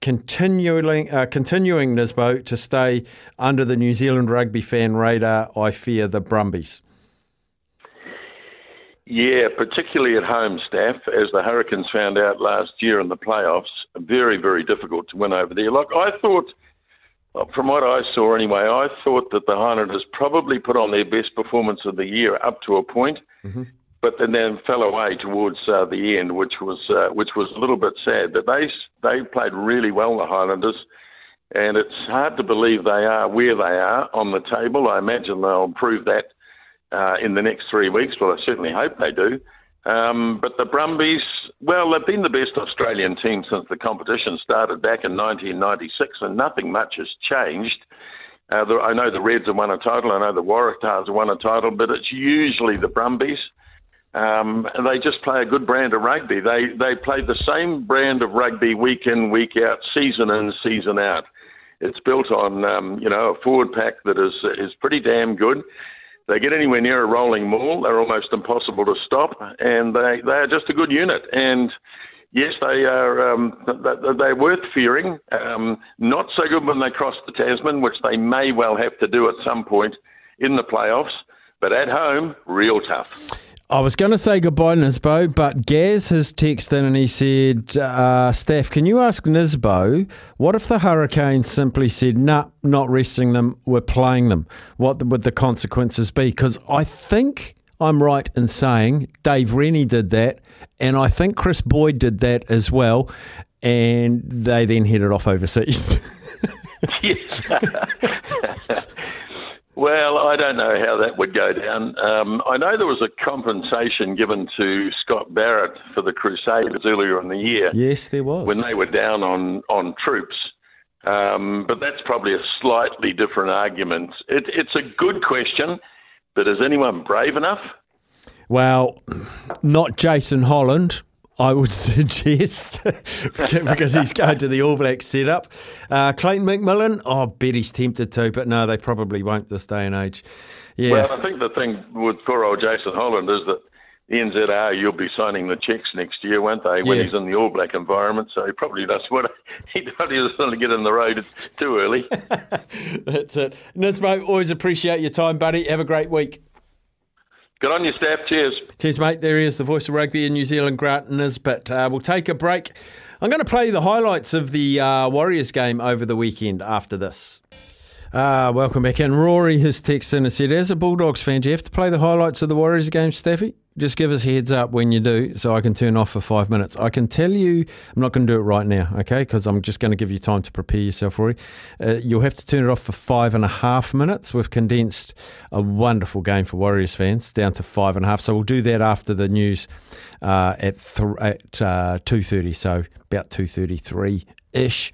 Speaker 3: Continuing, uh, continuing Nisbo to stay under the New Zealand rugby fan radar, I fear the Brumbies.
Speaker 25: Yeah, particularly at home, staff, as the Hurricanes found out last year in the playoffs, very, very difficult to win over there. Look, I thought, from what I saw anyway, I thought that the Highlanders probably put on their best performance of the year up to a point,
Speaker 3: Mm-hmm.
Speaker 25: but then then fell away towards uh, the end, which was uh, which was a little bit sad. But they they played really well, the Highlanders, and it's hard to believe they are where they are on the table. I imagine they'll improve that uh, in the next three weeks. Well, I certainly hope they do. Um, but the Brumbies, well, they've been the best Australian team since the competition started back in 1996, and nothing much has changed. Uh, the, I know the Reds have won a title, I know the Waratahs have won a title, but it's usually the Brumbies. Um, they just play a good brand of rugby. They they play the same brand of rugby week in, week out, season in, season out. It's built on um, you know a forward pack that is is pretty damn good. They get anywhere near a rolling maul, they're almost impossible to stop, and they they are just a good unit. And yes, they are um, th- they're worth fearing. Um, not so good when they cross the Tasman, which they may well have to do at some point in the playoffs. But at home, real tough.
Speaker 3: I was going to say goodbye, to Nisbo, but Gaz has texted in and he said, uh, Steph, can you ask Nisbo, what if the Hurricanes simply said, nah, not resting them, we're playing them? What would the consequences be? Because I think I'm right in saying Dave Rennie did that, and I think Chris Boyd did that as well, and they then headed off overseas.
Speaker 25: yes. well, I don't know how that would go down. Um, I know there was a compensation given to Scott Barrett for the Crusaders earlier in the year.
Speaker 3: yes, there was.
Speaker 25: when they were down on on troops. Um, but that's probably a slightly different argument. It, it's a good question, but is anyone brave enough?
Speaker 3: Well, not Jason Holland, I would suggest, because he's going to the All Blacks setup. Uh, Clayton McMillan, oh, I bet he's tempted to, but no, they probably won't this day and age. Yeah.
Speaker 25: Well, I think the thing with poor old Jason Holland is that the NZR, you'll be signing the checks next year, won't they, when
Speaker 3: Yeah.
Speaker 25: he's in the All Black environment? So he probably does what he probably doesn't want to get in the road too early.
Speaker 3: That's it. Nisbo, always appreciate your time, buddy. Have a great week.
Speaker 25: Good on you, staff. Cheers.
Speaker 3: Cheers, mate. There he is, the voice of rugby in New Zealand, Grant Nisbet. Uh, we'll take a break. I'm going to play the highlights of the uh, Warriors game over the weekend after this. Uh, welcome back And Rory has texted in and said, as a Bulldogs fan, do you have to play the highlights of the Warriors game, Staffy? Just give us a heads up when you do so I can turn off for five minutes. I can tell you, I'm not going to do it right now, okay? Because I'm just going to give you time to prepare yourself, Rory. Uh, you'll have to turn it off for five and a half minutes. We've condensed a wonderful game for Warriors fans down to five and a half. So we'll do that after the news uh, at th- at uh, 2.30, so about 2.33-ish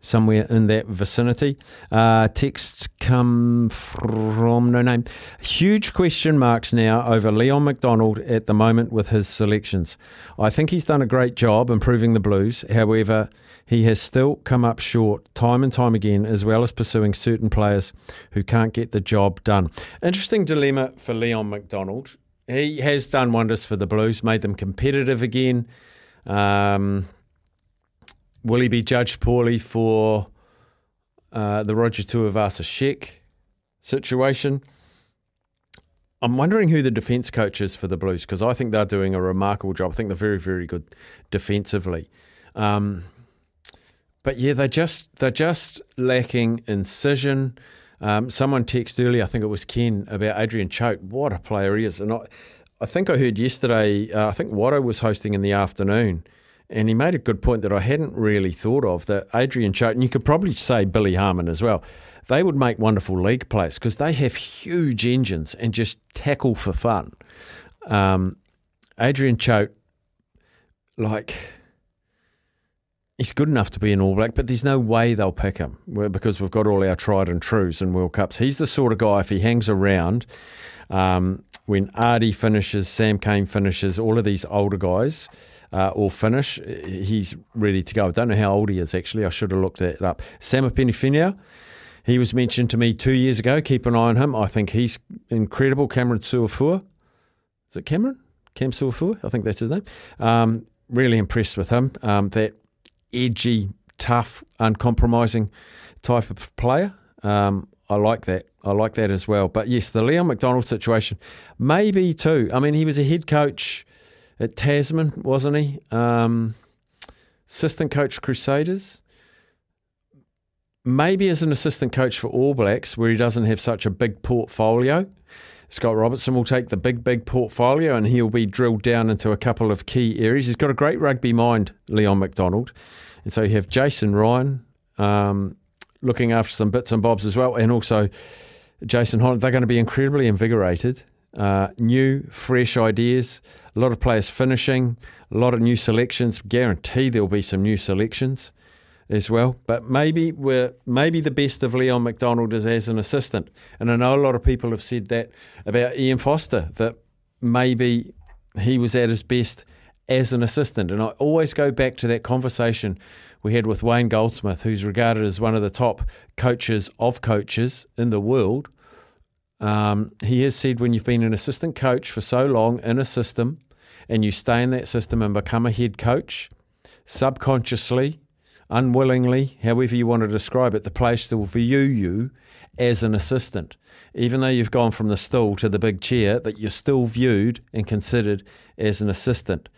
Speaker 3: somewhere in that vicinity. Uh, texts come from no name. Huge question marks now over Leon MacDonald at the moment with his selections. I think he's done a great job improving the Blues. However, he has still come up short time and time again, as well as pursuing certain players who can't get the job done. Interesting dilemma for Leon MacDonald. He has done wonders for the Blues, made them competitive again. Um, Will he be judged poorly for uh, the Roger Tuivasa Sheck situation? I'm wondering who the defence coach is for the Blues because I think they're doing a remarkable job. I think they're very, very good defensively. Um, but yeah, they're just they're just lacking incision. Um, someone texted earlier, I think it was Ken, about Adrian Choat. What a player he is! And I, I think I heard yesterday. Uh, I think Watto was hosting in the afternoon, and he made a good point that I hadn't really thought of. That Adrian Choat, and you could probably say Billy Harmon as well. They would make wonderful league players because they have huge engines and just tackle for fun. Um, Adrian Choat, like he's good enough to be an All Black, but there's no way they'll pick him because we've got all our tried and trues in World Cups. He's the sort of guy, if he hangs around, um, when Ardie finishes, Sam Cane finishes, all of these older guys uh, all finish, he's ready to go. I don't know how old he is, actually. I should have looked that up. Sam he was mentioned to me two years ago. Keep an eye on him. I think he's incredible. Cameron Suafoa. Is it Cameron? Cam Suafoa? I think that's his name. Um, really impressed with him. Um, that edgy, tough, uncompromising type of player. Um, I like that. I like that as well. But yes, the Leon MacDonald situation, maybe too. I mean, he was a head coach at Tasman, wasn't he? Um, assistant coach Crusaders. Maybe as an assistant coach for All Blacks, where he doesn't have such a big portfolio. Scott Robertson will take the big, big portfolio and he'll be drilled down into a couple of key areas. He's got a great rugby mind, Leon MacDonald. And so you have Jason Ryan um, looking after some bits and bobs as well, and also Jason Holland. They're going to be incredibly invigorated. Uh, new, fresh ideas. A lot of players finishing. A lot of new selections. Guarantee there'll be some new selections as well. But maybe we're maybe the best of Leon MacDonald is as an assistant. And I know a lot of people have said that about Ian Foster, that maybe he was at his best as an assistant. And I always go back to that conversation we had with Wayne Goldsmith, who's regarded as one of the top coaches of coaches in the world. Um, he has said when you've been an assistant coach for so long in a system and you stay in that system and become a head coach, subconsciously, unwillingly, however you want to describe it, the place still view you as an assistant. Even though you've gone from the stool to the big chair, that you're still viewed and considered as an assistant.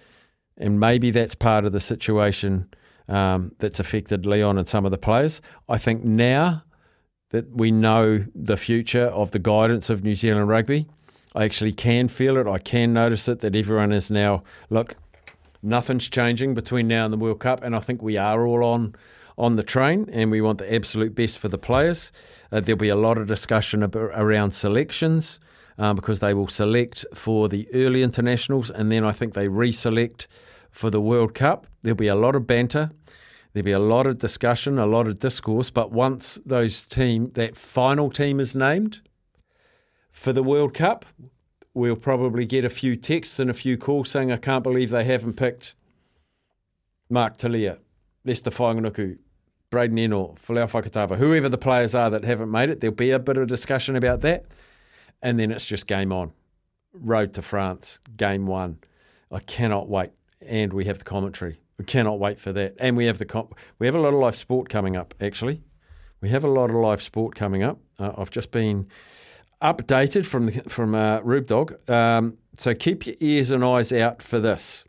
Speaker 3: And maybe that's part of the situation um, that's affected Leon and some of the players. I think now that we know the future of the guidance of New Zealand rugby, I actually can feel it. I can notice it that everyone is now, look, nothing's changing between now and the World Cup, and I think we are all on on the train, and we want the absolute best for the players. Uh, there'll be a lot of discussion around selections um, because they will select for the early internationals, and then I think they reselect for the World Cup. There'll be a lot of banter. There'll be a lot of discussion, a lot of discourse. But once those team, that final team is named for the World Cup, we'll probably get a few texts and a few calls saying, I can't believe they haven't picked Mark Tele'a, Leicester Fainga'anuku, Braydon Ennor, Whakatava, whoever the players are that haven't made it. There'll be a bit of discussion about that. And then it's just game on. Road to France, game one. I cannot wait. And we have the commentary. We cannot wait for that. And we have the com- we have a lot of live sport coming up, actually. We have a lot of live sport coming up. Uh, I've just been updated from the, from uh, Rube Dog. Um, so keep your ears and eyes out for this.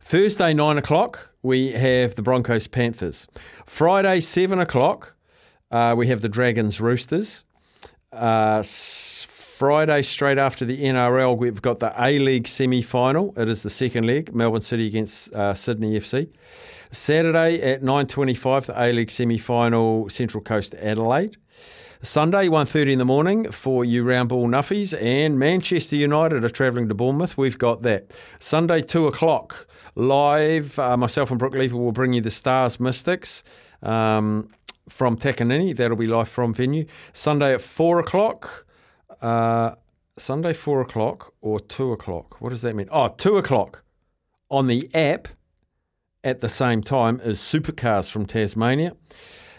Speaker 3: Thursday, 9 o'clock, we have the Broncos Panthers. Friday, 7 o'clock, uh, we have the Dragons Roosters. Uh, Friday, straight after the NRL, we've got the A League semi final. It is the second leg, Melbourne City against uh, Sydney FC. Saturday at 9.25, the A League semi final, Central Coast Adelaide. Sunday, 1.30 in the morning for you round ball nuffies and Manchester United are travelling to Bournemouth. We've got that. Sunday, 2 o'clock, live. Uh, myself and Brooke Lever will bring you the Stars Mystics um, from Takanini. That'll be live from venue. Sunday at 4 o'clock. Uh, Sunday, 4 o'clock or 2 o'clock. What does that mean? Oh, 2 o'clock on the app at the same time as Supercars from Tasmania.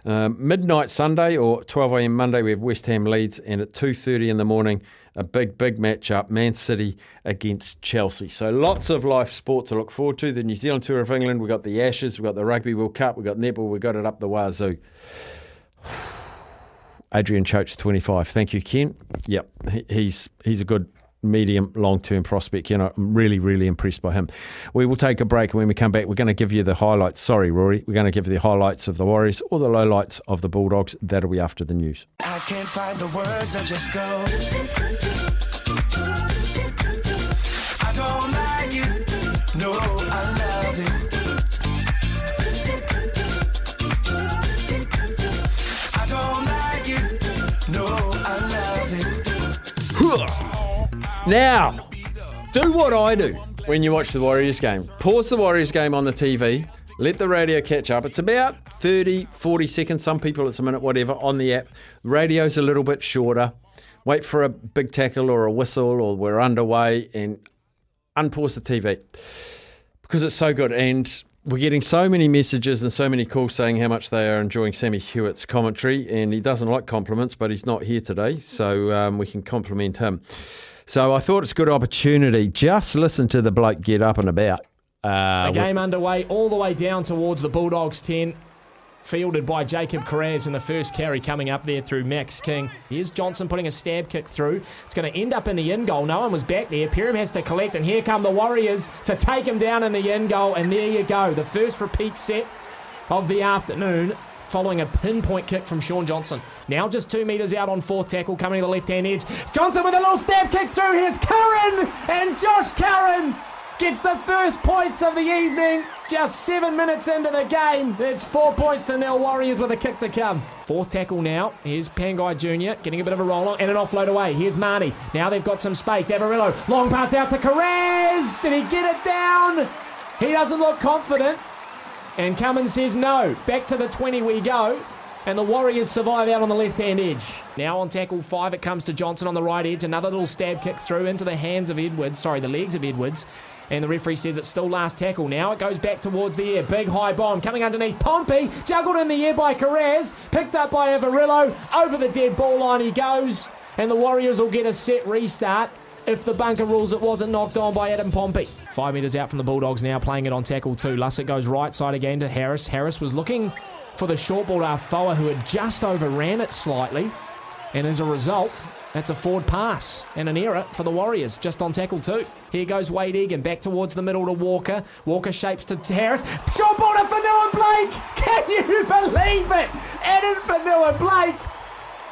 Speaker 3: Um, midnight Sunday or 12 a.m. Monday, we have West Ham Leeds, and at 2:30 in the morning, a big, big matchup: Man City against Chelsea. So lots of live sport to look forward to. The New Zealand Tour of England, we've got the Ashes, we've got the Rugby World Cup, we've got netball, we've got it up the wazoo. Adrian Choat, 25. Thank you, Ken. Yep, he's he's a good medium long term prospect. You know, I'm really, really impressed by him. We will take a break, and when we come back, we're going to give you the highlights. Sorry, Rory, we're going to give you the highlights of the Warriors or the lowlights of the Bulldogs. That'll be after the news. Now, do what I do when you watch the Warriors game. Pause the Warriors game on the TV, let the radio catch up. It's about 30, 40 seconds. Some people it's a minute, whatever, on the app. Radio's a little bit shorter. Wait for a big tackle or a whistle or we're underway and unpause the TV because it's so good. And we're getting so many messages and so many calls saying how much they are enjoying Sammy Hewitt's commentary. And he doesn't like compliments, but he's not here today, so um, we can compliment him. So I thought it's a good opportunity. Just listen to the bloke get up and about. Uh,
Speaker 26: The game underway all the way down towards the Bulldogs 10. fielded by Jacob Kiraz in the first carry coming up there through Max King. Here's Johnson putting a stab kick through. It's going to end up in the end goal. No one was back there. Perham has to collect, and here come the Warriors to take him down in the end goal. And there you go. The first repeat set of the afternoon following a pinpoint kick from Shaun Johnson. Now just two metres out on fourth tackle, coming to the left hand edge. Johnson with a little stab kick through. Here's Curran, and Josh Curran gets the first points of the evening. Just seven minutes into the game. It's four points to nil. Warriors with a kick to come. Fourth tackle now. Here's Pangai Jr. getting a bit of a roll on and an offload away. Here's Marnie. Now they've got some space. Averillo, long pass out to Kiraz. Did he get it down? He doesn't look confident. And Cummins says no. Back to the 20 we go. And the Warriors survive out on the left hand edge. Now on tackle five, it comes to Johnson on the right edge. Another little stab kick through into the hands of Edwards. Sorry, the legs of Edwards. And the referee says it's still last tackle. Now it goes back towards the air. Big high bomb coming underneath. Pompey juggled in the air by Kiraz. Picked up by Averillo. Over the dead ball line he goes. And the Warriors will get a set restart if the bunker rules it wasn't knocked on by Adam Pompey. Five metres out from the Bulldogs now, playing it on tackle two. Lussick goes right side again to Harris. Harris was looking for the short ball to Afoa, who had just overran it slightly. And as a result, that's a forward pass and an error for the Warriors just on tackle two. Here goes Wayde Egan back towards the middle to Walker. Walker shapes to Harris. Short ball to Fonua Blake. Can you believe it? Addin Fonua Blake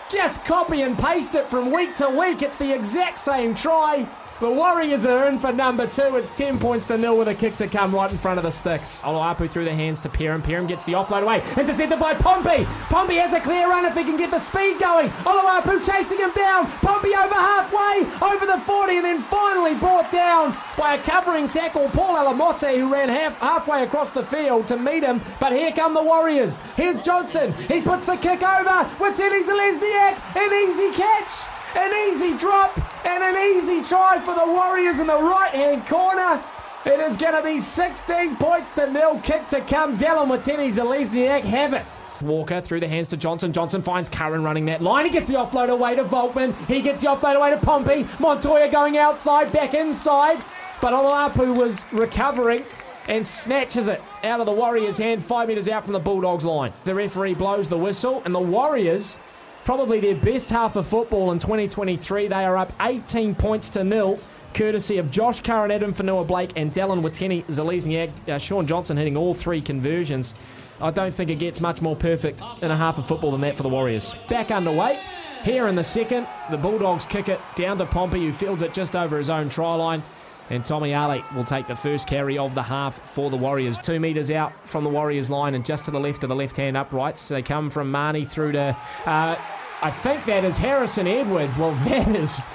Speaker 26: just copy and paste it from week to week. It's the exact same try. The Warriors are in for number two. It's 10 points to nil with a kick to come right in front of the sticks. Oloapu through the hands to Perham. Perham gets the offload away. Intercepted by Pompey. Pompey has a clear run if he can get the speed going. Oloapu chasing him down. Pompey over halfway, over the 40, and then finally brought down by a covering tackle, Paul Alamoti, who ran half halfway across the field to meet him. But here come the Warriors. Here's Johnson. He puts the kick over Tilly Zelezniak. An easy catch. An easy drop and an easy try for the Warriors in the right hand corner. It is going to be 16 points to nil. Kick to come. Dallin Watene Zelezniak have it. Walker through the hands to Johnson. Johnson finds Curran running that line. He gets the offload away to Volkman. He gets the offload away to Pompey. Montoya going outside, back inside. But Olapu was recovering and snatches it out of the Warriors' hands, five metres out from the Bulldogs' line. The referee blows the whistle, and the Warriors probably their best half of football in 2023. They are up 18 points to nil, courtesy of Josh Curran, Addin Fonua Blake, and Dallin Watene Zelezniak. Uh, Shaun Johnson hitting all three conversions. I don't think it gets much more perfect in a half of football than that for the Warriors. Back underway. Here in the second, the Bulldogs kick it down to Pompey, who fields it just over his own try line. And Tommy Ale will take the first carry of the half for the Warriors. Two metres out from the Warriors line and just to the left of the left hand uprights. They come from Marnie through to, uh, I think that is Harrison Edwards. Well, that is,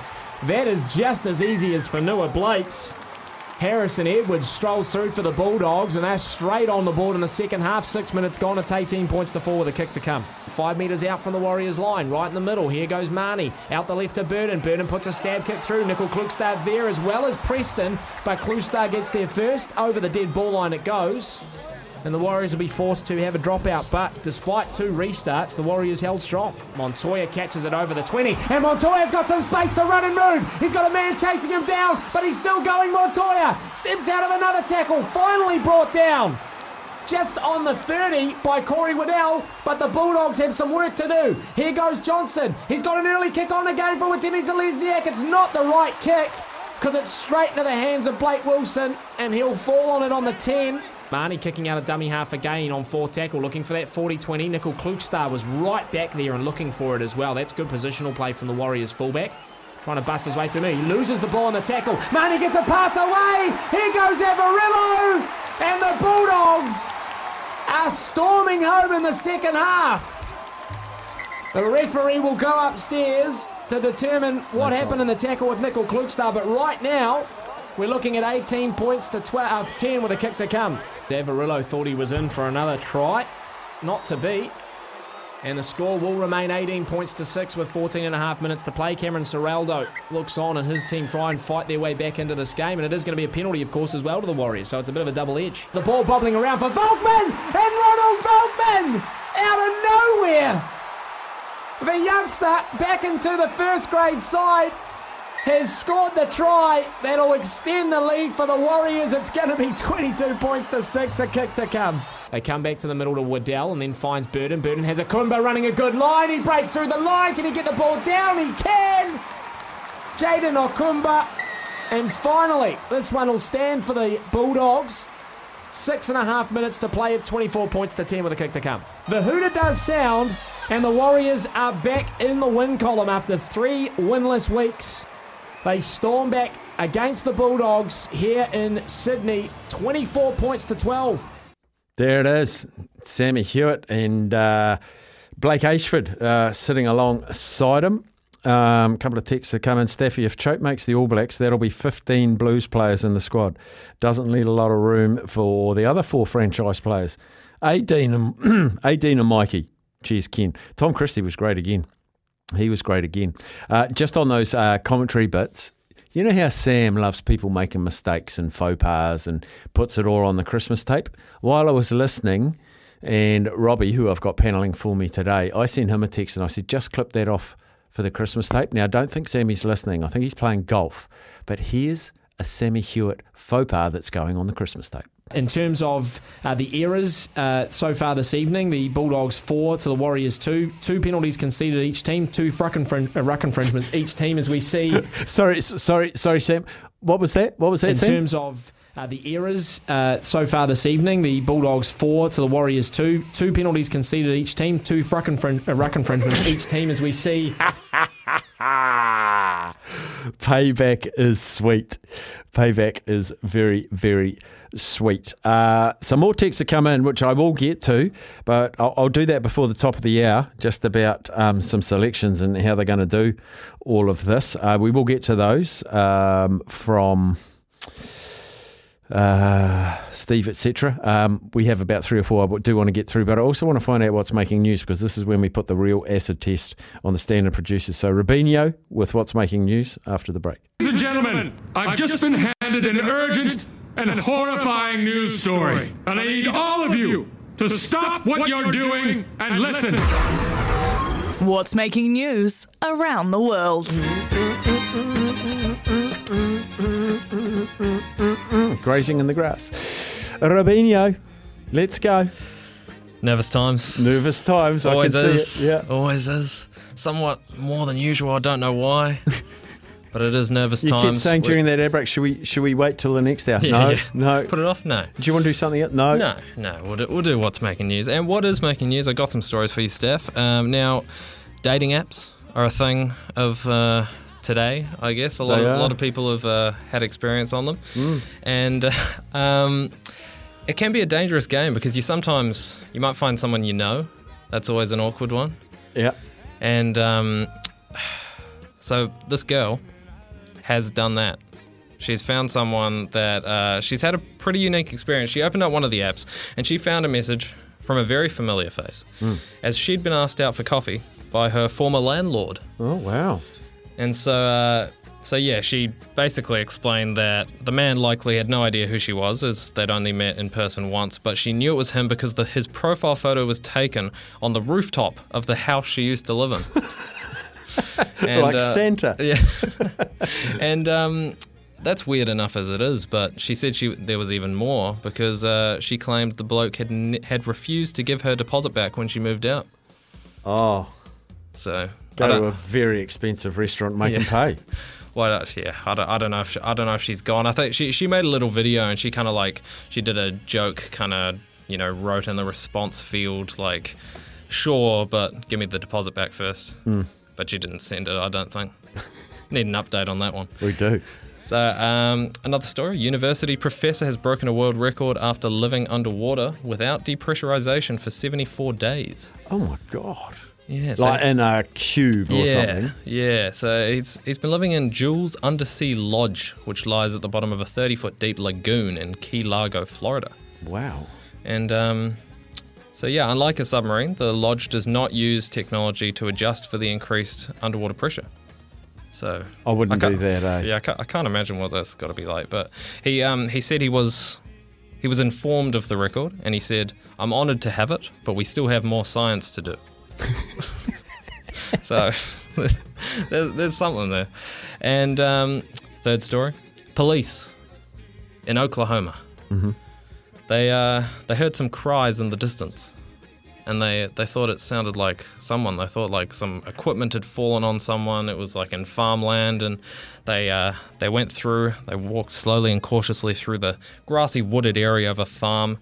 Speaker 26: that is just as easy as Fonua Blake's. Harrison Edwards strolls through for the Bulldogs, and they're straight on the board in the second half. Six minutes gone. It's 18 points to four with a kick to come. Five metres out from the Warriors' line, right in the middle. Here goes Marnie. Out the left to Burton. Burton puts a stab kick through. Nicoll Klokstad's there as well as Preston, but Klukstad gets there first. Over the dead ball line it goes. And the Warriors will be forced to have a dropout, but despite two restarts, the Warriors held strong. Montoya catches it over the 20, and Montoya's got some space to run and move. He's got a man chasing him down, but he's still going. Montoya steps out of another tackle, finally brought down. Just on the 30 by Corey Waddell, but the Bulldogs have some work to do. Here goes Johnson. He's got an early kick on again for Watene Zelezniak. It's not the right kick because it's straight into the hands of Blake Wilson, and he'll fall on it on the 10. Marnie kicking out a dummy half again on four tackle, looking for that 40-20. Nicoll Klokstad was right back there and looking for it as well. That's good positional play from the Warriors fullback. Trying to bust his way through me. He loses the ball on the tackle. Marnie gets a pass away. Here goes Averillo. And the Bulldogs are storming home in the second half. The referee will go upstairs to determine what happened in the tackle with Nicoll Klokstad, but right now, we're looking at 18 points to 12, uh, 10 with a kick to come. Davarillo thought he was in for another try. Not to be. And the score will remain 18 points to 6 with 14 and a half minutes to play. Cameron Ciraldo looks on as his team try and fight their way back into this game. And it is going to be a penalty, of course, as well to the Warriors. So it's a bit of a double edge. The ball bobbling around for Volkman! And Ronald Volkman! Out of nowhere! The youngster back into the first grade side has scored the try that'll extend the lead for the Warriors. It's going to be 22 points to six. A kick to come. They come back to the middle to Waddell and then finds Burton. Burden has a Kumba running a good line. He breaks through the line. Can he get the ball down? He can. Jayden Okunbor. And finally, this one will stand for the Bulldogs. Six and a half minutes to play. It's 24 points to 10 with a kick to come. The hooter does sound, and the Warriors are back in the win column after three winless weeks. They storm back against the Bulldogs here in Sydney, 24 points to 12.
Speaker 3: There it is. Sammy Hewitt and uh, Blake Ayshford uh, sitting alongside him. A um, couple of texts have come in. Staffy, if Choat makes the All Blacks, that'll be 15 Blues players in the squad. Doesn't leave a lot of room for the other four franchise players. 18 and, 18 and Mikey. Cheers, Ken. Tom Christie was great again. He was great again. Uh, just on those uh, commentary bits, you know how Sam loves people making mistakes and faux pas and puts it all on the Christmas tape? While I was listening, and Robbie, who I've got paneling for me today, I sent him a text and I said, just clip that off for the Christmas tape. Now, I don't think Sammy's listening. I think he's playing golf. But here's a Sammy Hewitt faux pas that's going on the Christmas tape.
Speaker 26: In terms of uh, the errors uh, so far this evening, the Bulldogs four to the Warriors two. Two penalties conceded each team, two ruck, infring- uh, ruck infringements each team, as we see.
Speaker 3: sorry, sorry, sorry, Sam. What was that? What was that?
Speaker 26: In
Speaker 3: Sam?
Speaker 26: terms of uh, the errors uh, so far this evening, the Bulldogs four to the Warriors two. Two penalties conceded each team, two ruck, infring- uh, ruck infringements each team, as we see.
Speaker 3: Payback is sweet. Payback is very, very sweet. Uh, some more texts have come in, which I will get to, but I'll, I'll do that before the top of the hour, just about um, some selections and how they're going to do all of this. Uh, we will get to those um, from. Uh, Steve, etc. Um, we have about three or four I do want to get through, but I also want to find out what's making news because this is when we put the real acid test on the standard producers. So, Rubinho with what's making news after the break.
Speaker 27: Ladies and gentlemen, I've just been handed an urgent and a horrifying news story. And I need all of you to stop what you're doing and listen.
Speaker 28: What's making news around the world?
Speaker 3: Grazing in the grass. Rubinho, let's go.
Speaker 29: Nervous times.
Speaker 3: Nervous times.
Speaker 29: Always
Speaker 3: I can
Speaker 29: is.
Speaker 3: see it. Yeah.
Speaker 29: Always is. Somewhat more than usual. I don't know why, but it is nervous
Speaker 3: You
Speaker 29: times.
Speaker 3: kept saying
Speaker 29: We-
Speaker 3: during that air break, should we should we wait till the next hour?
Speaker 29: Yeah,
Speaker 3: no,
Speaker 29: yeah.
Speaker 3: no.
Speaker 29: Put it off. No.
Speaker 3: Do you want to do something else? No.
Speaker 29: No, no. We'll do, we'll do what's making news. And what is making news? I got some stories for you, Steph. Um, now, dating apps are a thing of uh, today. I guess a lot, of, a lot of people have uh, had experience on them,
Speaker 3: Mm.
Speaker 29: and uh, um, it can be a dangerous game because you sometimes you might find someone you know. That's always an awkward one.
Speaker 3: Yeah.
Speaker 29: And um, so this girl has done that. She's found someone that uh, she's had a pretty unique experience. She opened up one of the apps and she found a message from a very familiar face,
Speaker 3: Mm.
Speaker 29: as she'd been asked out for coffee by her former landlord.
Speaker 3: Oh wow.
Speaker 29: And so, uh, so yeah, she basically explained that the man likely had no idea who she was, as they'd only met in person once. But she knew it was him because the, his profile photo was taken on the rooftop of the house she used to live in.
Speaker 3: Like Santa.
Speaker 29: Yeah. and um, that's weird enough as it is, but she said she there was even more because uh, she claimed the bloke had n- had refused to give her deposit back when she moved out.
Speaker 3: Oh.
Speaker 29: So
Speaker 3: Go to a very expensive restaurant, make them
Speaker 29: Yeah.
Speaker 3: pay.
Speaker 29: Well, uh, yeah, I don't, I don't know if she, I don't know if she's gone. I think she she made a little video and she kind of like she did a joke, kind of you know wrote in the response field like, sure, but give me the deposit back first.
Speaker 3: Hmm.
Speaker 29: But you didn't send it. I don't think. Need an update on that one.
Speaker 3: We do.
Speaker 29: So um, another story: university professor has broken a world record after living underwater without depressurization for 74 days.
Speaker 3: Oh my god.
Speaker 29: Yeah, so-
Speaker 3: like in a cube or
Speaker 29: yeah,
Speaker 3: something.
Speaker 29: Yeah, so he's he's been living in Jules Undersea Lodge, which lies at the bottom of a 30 foot deep lagoon in Key Largo, Florida.
Speaker 3: Wow.
Speaker 29: And um, so yeah, unlike a submarine, the lodge does not use technology to adjust for the increased underwater pressure. So
Speaker 3: I wouldn't
Speaker 29: can't-
Speaker 3: do that, eh?
Speaker 29: Yeah, I can't, I can't imagine what that's got to be like. But he um he said he was he was informed of the record, and he said, "I'm honoured to have it, but we still have more science to do." so there's, there's something there. And um, third story police in Oklahoma.
Speaker 3: Mhm.
Speaker 29: They, uh, they heard some cries in the distance. And they, they thought it sounded like someone. They thought like some equipment had fallen on someone. It was like in farmland, and they uh, they went through. They walked slowly and cautiously through the grassy, wooded area of a farm,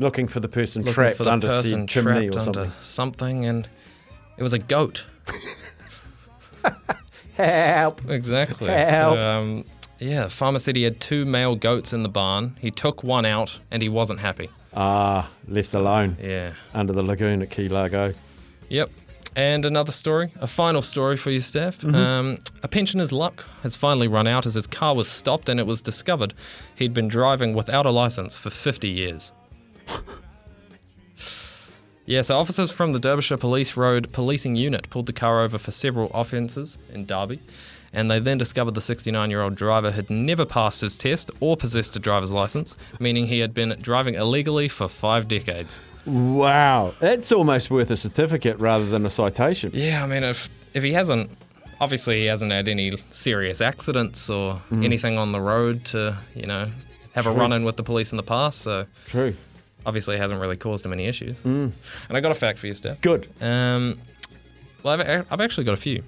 Speaker 3: Looking for the person
Speaker 29: looking
Speaker 3: trapped
Speaker 29: for the
Speaker 3: under
Speaker 29: person
Speaker 3: chimney
Speaker 29: trapped
Speaker 3: or
Speaker 29: under
Speaker 3: something.
Speaker 29: something, and it was a goat.
Speaker 3: Help!
Speaker 29: Exactly.
Speaker 3: Help.
Speaker 29: So, um, yeah, the farmer said he had two male goats in the barn. He took one out, and he wasn't happy.
Speaker 3: Ah, left alone.
Speaker 29: Yeah.
Speaker 3: Under the lagoon at Key Largo.
Speaker 29: Yep. And another story, a final story for you, Steph.
Speaker 3: Mhm.
Speaker 29: Um, a pensioner's luck has finally run out as his car was stopped and it was discovered he'd been driving without a license for 50 years. yeah, so officers from the Derbyshire Police Road Policing Unit pulled the car over for several offences in Derby, and they then discovered the 69 year old driver had never passed his test or possessed a driver's license, meaning he had been driving illegally for five decades.
Speaker 3: Wow, that's almost worth a certificate rather than a citation.
Speaker 29: Yeah, I mean, if if he hasn't, obviously he hasn't had any serious accidents or
Speaker 3: Mm.
Speaker 29: anything on the road to, you know, have a run in with the police in the past. So
Speaker 3: True.
Speaker 29: obviously it hasn't really caused him any issues.
Speaker 3: Mm.
Speaker 29: And I got a fact for you, Steph.
Speaker 3: Good.
Speaker 29: Um, well, I've, I've actually got a few.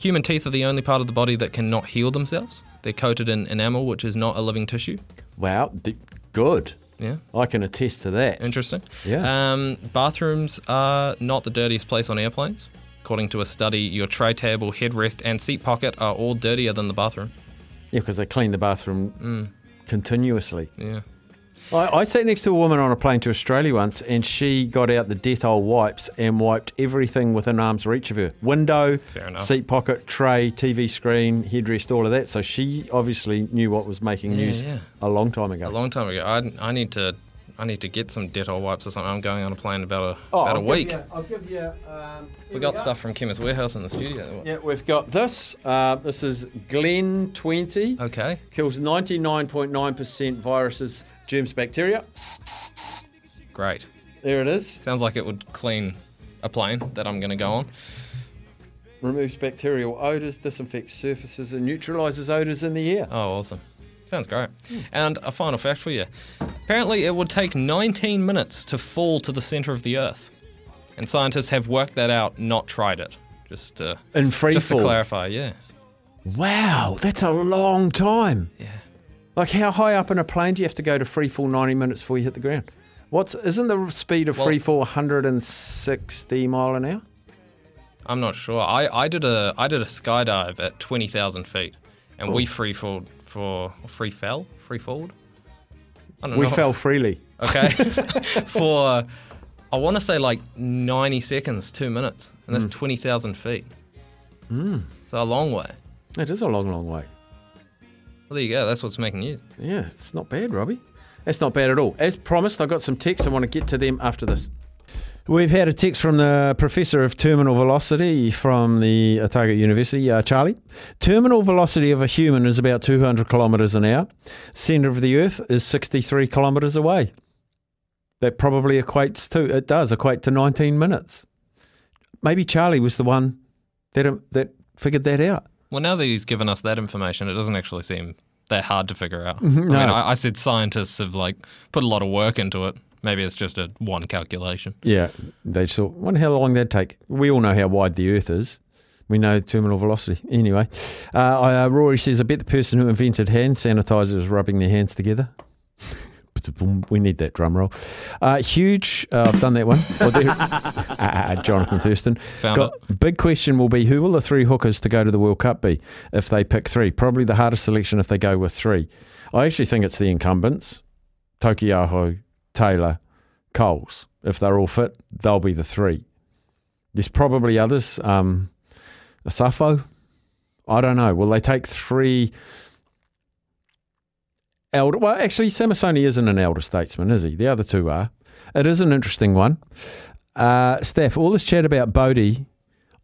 Speaker 29: Human teeth are the only part of the body that cannot heal themselves. They're coated in enamel, which is not a living tissue.
Speaker 3: Wow, d- good.
Speaker 29: Yeah.
Speaker 3: I can attest to that.
Speaker 29: Interesting.
Speaker 3: Yeah.
Speaker 29: Um, bathrooms are not the dirtiest place on airplanes. According to a study, your tray table, headrest, and seat pocket are all dirtier than the bathroom.
Speaker 3: Yeah, because they clean the bathroom
Speaker 29: Mm.
Speaker 3: continuously.
Speaker 29: Yeah.
Speaker 3: I, I sat next to a woman on a plane to Australia once, and she got out the Dettol wipes and wiped everything within arm's reach of her window, seat pocket, tray, TV screen, headrest, all of that. So she obviously knew what was making
Speaker 29: Yeah,
Speaker 3: news
Speaker 29: yeah.
Speaker 3: a long time ago.
Speaker 29: A long time ago. I, I need to I need to get some Dettol wipes or something. I'm going on a plane about a
Speaker 3: Oh,
Speaker 29: about a week.
Speaker 3: you- I'll give you. Um,
Speaker 29: we got stuff from Chemist Warehouse in the studio.
Speaker 3: Yeah, we've got this. Uh, this is Glen 20.
Speaker 29: Okay.
Speaker 3: Kills 99.9% viruses, germs, bacteria.
Speaker 29: Great.
Speaker 3: There it is.
Speaker 29: Sounds like it would clean a plane that I'm going to go on.
Speaker 3: Removes bacterial odours, disinfects surfaces, and neutralises odours in the air.
Speaker 29: Oh, awesome. Sounds great. And a final fact for you. Apparently, it would take 19 minutes to fall to the center of the Earth. And scientists have worked that out, not tried it. Just uh, to,
Speaker 3: In free
Speaker 29: just
Speaker 3: fall.
Speaker 29: to clarify, yeah.
Speaker 3: Wow, that's a long time. Yeah. Like how high up in a plane do you have to go to free fall 90 minutes before you hit the ground? What's isn't the speed of
Speaker 29: Well-
Speaker 3: free fall 160 mile an hour?
Speaker 29: I'm not sure. I, I did a I did a skydive at 20,000 feet, and we free fall for free fell free falled.
Speaker 3: We
Speaker 29: know.
Speaker 3: fell freely.
Speaker 29: Okay. for I want to say like 90 seconds, two minutes, and that's
Speaker 3: Mm.
Speaker 29: 20,000 feet.
Speaker 3: Mm.
Speaker 29: So a long way.
Speaker 3: It is a long, long way.
Speaker 29: Well, there you go. That's what's making news.
Speaker 3: Yeah, it's not bad, Robbie. That's not bad at all. As promised, I got some texts. I want to get to them after this. We've had a text from the professor of terminal velocity from the Otago University, uh, Charlie. Terminal velocity of a human is about 200 kilometres an hour. Centre of the Earth is 63 kilometres away. That probably equates to, it does equate to 19 minutes. Maybe Charlie was the one that, um, that figured that out.
Speaker 29: Well, now that he's given us that information, it doesn't actually seem that hard to figure out.
Speaker 3: Mhm,
Speaker 29: I mean. I, I said scientists have like put a lot of work into it. Maybe it's just a one calculation.
Speaker 3: Yeah, they just thought, wonder how long that'd take. We all know how wide the Earth is. We know terminal velocity. Anyway, uh, uh, Rory says, I bet the person who invented hand sanitizer is rubbing their hands together. We need that drum roll. Uh, huge. Uh, I've done that one. There- uh, uh, Jonathan Thurston.
Speaker 29: Found
Speaker 3: Got, Big question will be who will the three hookers to go to the World Cup be if they pick three? Probably the hardest selection if they go with three. I actually think it's the incumbents Taukei'aho, Taylor, Coles. If they're all fit, they'll be the three. There's probably others. Um, Asafo? I don't know. Will they take three elder? Well, actually, Samisoni isn't an elder statesman, is he? The other two are. It is an interesting one. Uh, Steph, all this chat about Bodie,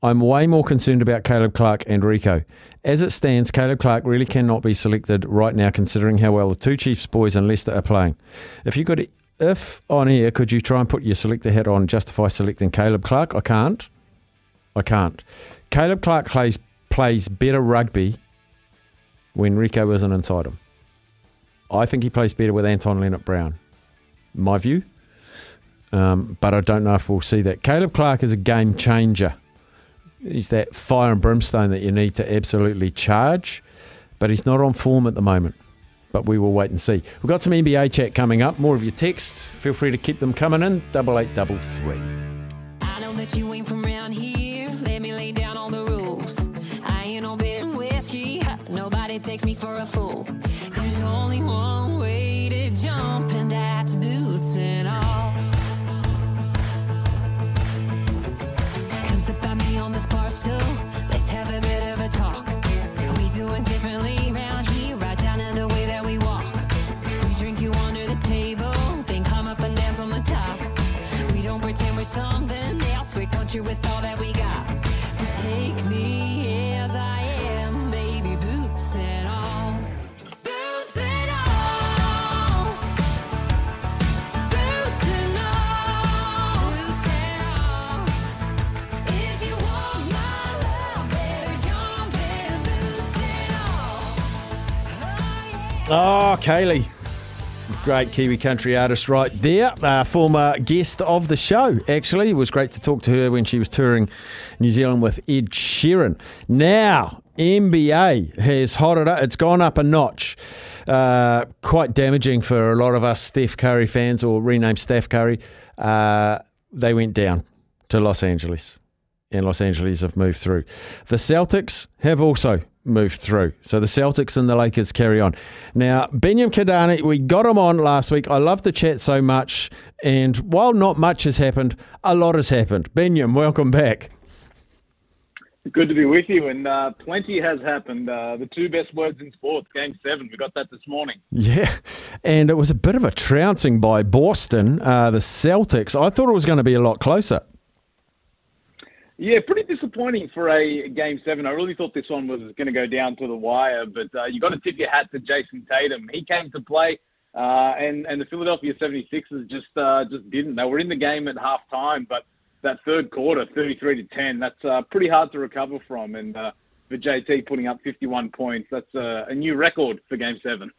Speaker 3: I'm way more concerned about Caleb Clarke and Rieko. As it stands, Caleb Clarke really cannot be selected right now, considering how well the two Chiefs boys and Leicester are playing. If you could, if on here, could you try and put your selector hat on, justify selecting Caleb Clarke? I can't. I can't. Caleb Clarke plays plays better rugby when Rieko isn't inside him. I think he plays better with Anton Lienert Brown. My view. Um, but I don't know if we'll see that. Caleb Clarke is a game changer. He's that fire and brimstone that you need to absolutely charge, but he's not on form at the moment. But we will wait and see. We've got some NBA chat coming up. More of your texts. Feel free to keep them coming in. Double eight double three.
Speaker 30: I know that you ain't from here. Something else. We're country with all that we got. So take me as I am, baby, boots and all.
Speaker 3: Oh, ah, Kaylee. Great Kiwi country artist right there. Uh, former guest of the show, actually. It was great to talk to her when she was touring New Zealand with Ed Sheeran. Now, NBA has hotted up. It's gone up a notch. Uh, quite damaging for a lot of us Steph Curry fans or renamed Steph Curry. Uh, they went down to Los Angeles and Los Angeles have moved through. The Celtics have also moved through. So the Celtics and the Lakers carry on. Now, Benyam Kadani, we got him on last week. I love the chat so much. And while not much has happened, a lot has happened. Benyam, welcome back.
Speaker 31: Good to be with you, and uh, plenty has happened. Uh, the two best words in sports, Game Seven. We got that this morning.
Speaker 3: Yeah, and it was a bit of a trouncing by Boston, uh, the Celtics. I thought it was going to be a lot closer.
Speaker 31: Yeah, pretty disappointing for a Game Seven. I really thought this one was going to go down to the wire, but uh, you got to tip your hat to Jayson Tatum. He came to play, uh, and and the Philadelphia 76ers just uh, just didn't. They were in the game at half time, but that third quarter, 33 to 10, that's uh, pretty hard to recover from. And uh, for JT putting up 51 points, that's uh, a new record for Game Seven.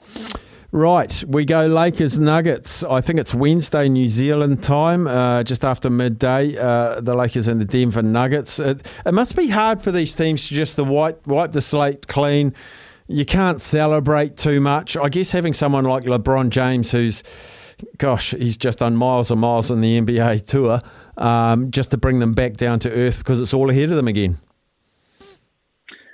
Speaker 3: Right, we go Lakers Nuggets. I think it's Wednesday New Zealand time, uh, just after midday. Uh, the Lakers and the Denver Nuggets. It, it must be hard for these teams to just to wipe wipe the slate clean. You can't celebrate too much. I guess having someone like LeBron James, who's, gosh, he's just done miles and miles on the NBA tour, um, just to bring them back down to earth because it's all ahead of them again.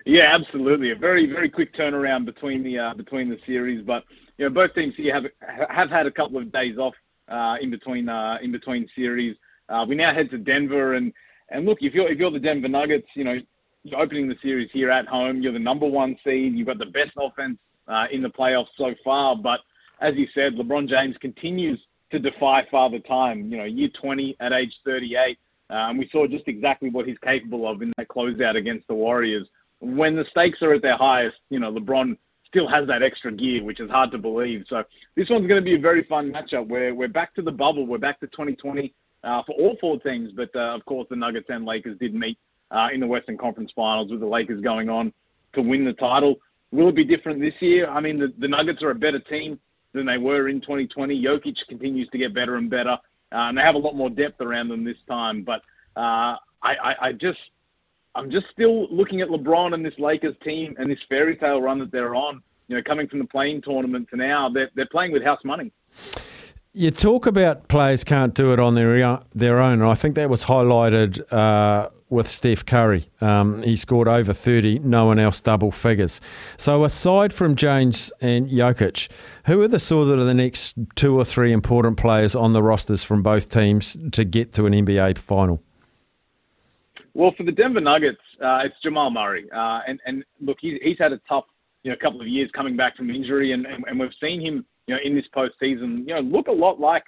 Speaker 31: Yeah, absolutely. A very very quick turnaround between the uh, between the series, but you know both teams here have have had a couple of days off uh, in between uh, in between series. Uh, we now head to Denver, and and look, if you're if you're the Denver Nuggets, you know you're opening the series here at home. You're the number one seed. You've got the best offense uh, in the playoffs so far. But as you said, LeBron James continues to defy father time. You know, year 20 at age 38, uh, and we saw just exactly what he's capable of in that closeout against the Warriors. When the stakes are at their highest, you know, LeBron still has that extra gear, which is hard to believe. So this one's going to be a very fun matchup. Where we're back to the bubble. We're back to 2020 uh, for all four teams. But uh, of course, the Nuggets and Lakers did meet uh, in the Western Conference Finals with the Lakers going on to win the title. Will it be different this year? I mean, the, the Nuggets are a better team than they were in 2020. Jokic continues to get better and better, uh, and they have a lot more depth around them this time. But uh, I, I, I just I'm just still looking at LeBron and this Lakers team and this fairy tale run that they're on. You know, coming from the play-in tournament to now, they're they're playing with house money.
Speaker 3: You talk about players can't do it on their their own, and I think that was highlighted uh, with Steph Curry. Um, he scored over thirty, no one else double figures. So aside from James and Jokic, who are the sort of the next two or three important players on the rosters from both teams to get to an NBA final?
Speaker 31: Well, for the Denver Nuggets, uh, it's Jamal Murray, uh, and and look, he's he's had a tough you know couple of years coming back from injury, and and, and we've seen him you know in this postseason you know look a lot like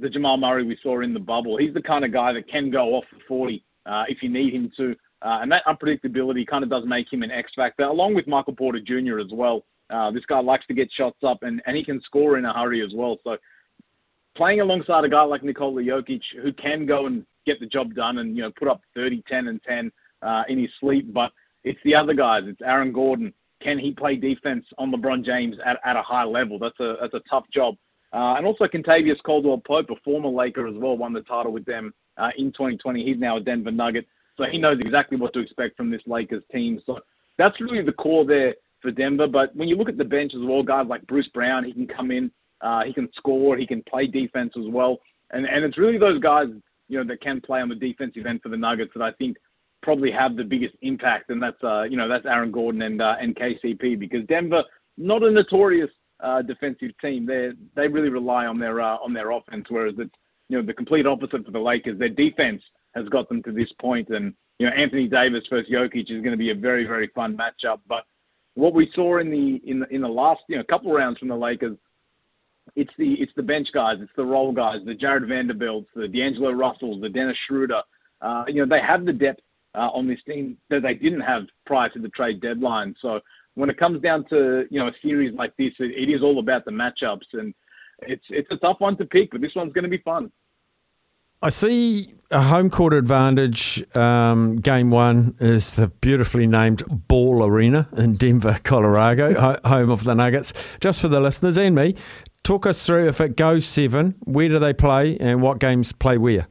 Speaker 31: the Jamal Murray we saw in the bubble. He's the kind of guy that can go off for 40 uh, if you need him to, uh, and that unpredictability kind of does make him an X factor, along with Michael Porter Jr. as well. Uh, this guy likes to get shots up, and and he can score in a hurry as well. So playing alongside a guy like Nikola Jokic who can go and get the job done and you know put up 30, 10, and 10. uh, in his sleep, but it's the other guys. It's Aaron Gordon. Can he play defense on LeBron James at, at a high level? That's a that's a tough job. Uh, and also Kentavious Caldwell Pope, a former Laker as well, won the title with them uh, in 2020. He's now a Denver Nugget, so he knows exactly what to expect from this Lakers team. So that's really the core there for Denver. But when you look at the bench as well, guys like Bruce Brown, he can come in, uh, he can score, he can play defense as well, and and it's really those guys you know that can play on the defensive end for the Nuggets that I think probably have the biggest impact, and that's uh, you know that's Aaron Gordon and uh, and KCP because Denver not a notorious uh, defensive team. They they really rely on their uh, on their offense, whereas it's you know the complete opposite for the Lakers. Their defense has got them to this point, and you know Anthony Davis versus Jokic is going to be a very very fun matchup. But what we saw in the in the, in the last you know couple rounds from the Lakers, it's the it's the bench guys, it's the role guys, the Jarred Vanderbilts, the D'Angelo Russells, the Dennis Schroeder. Uh, you know they have the depth uh, on this team that they didn't have prior to the trade deadline. So when it comes down to you know a series like this, it, it is all about the matchups, and it's it's a tough one to pick, but this one's going to be fun.
Speaker 3: I see a home court advantage. Um, game one is the beautifully named Ball Arena in Denver, Colorado, home of the Nuggets. Just for the listeners and me, talk us through if it goes seven, where do they play and what games play where?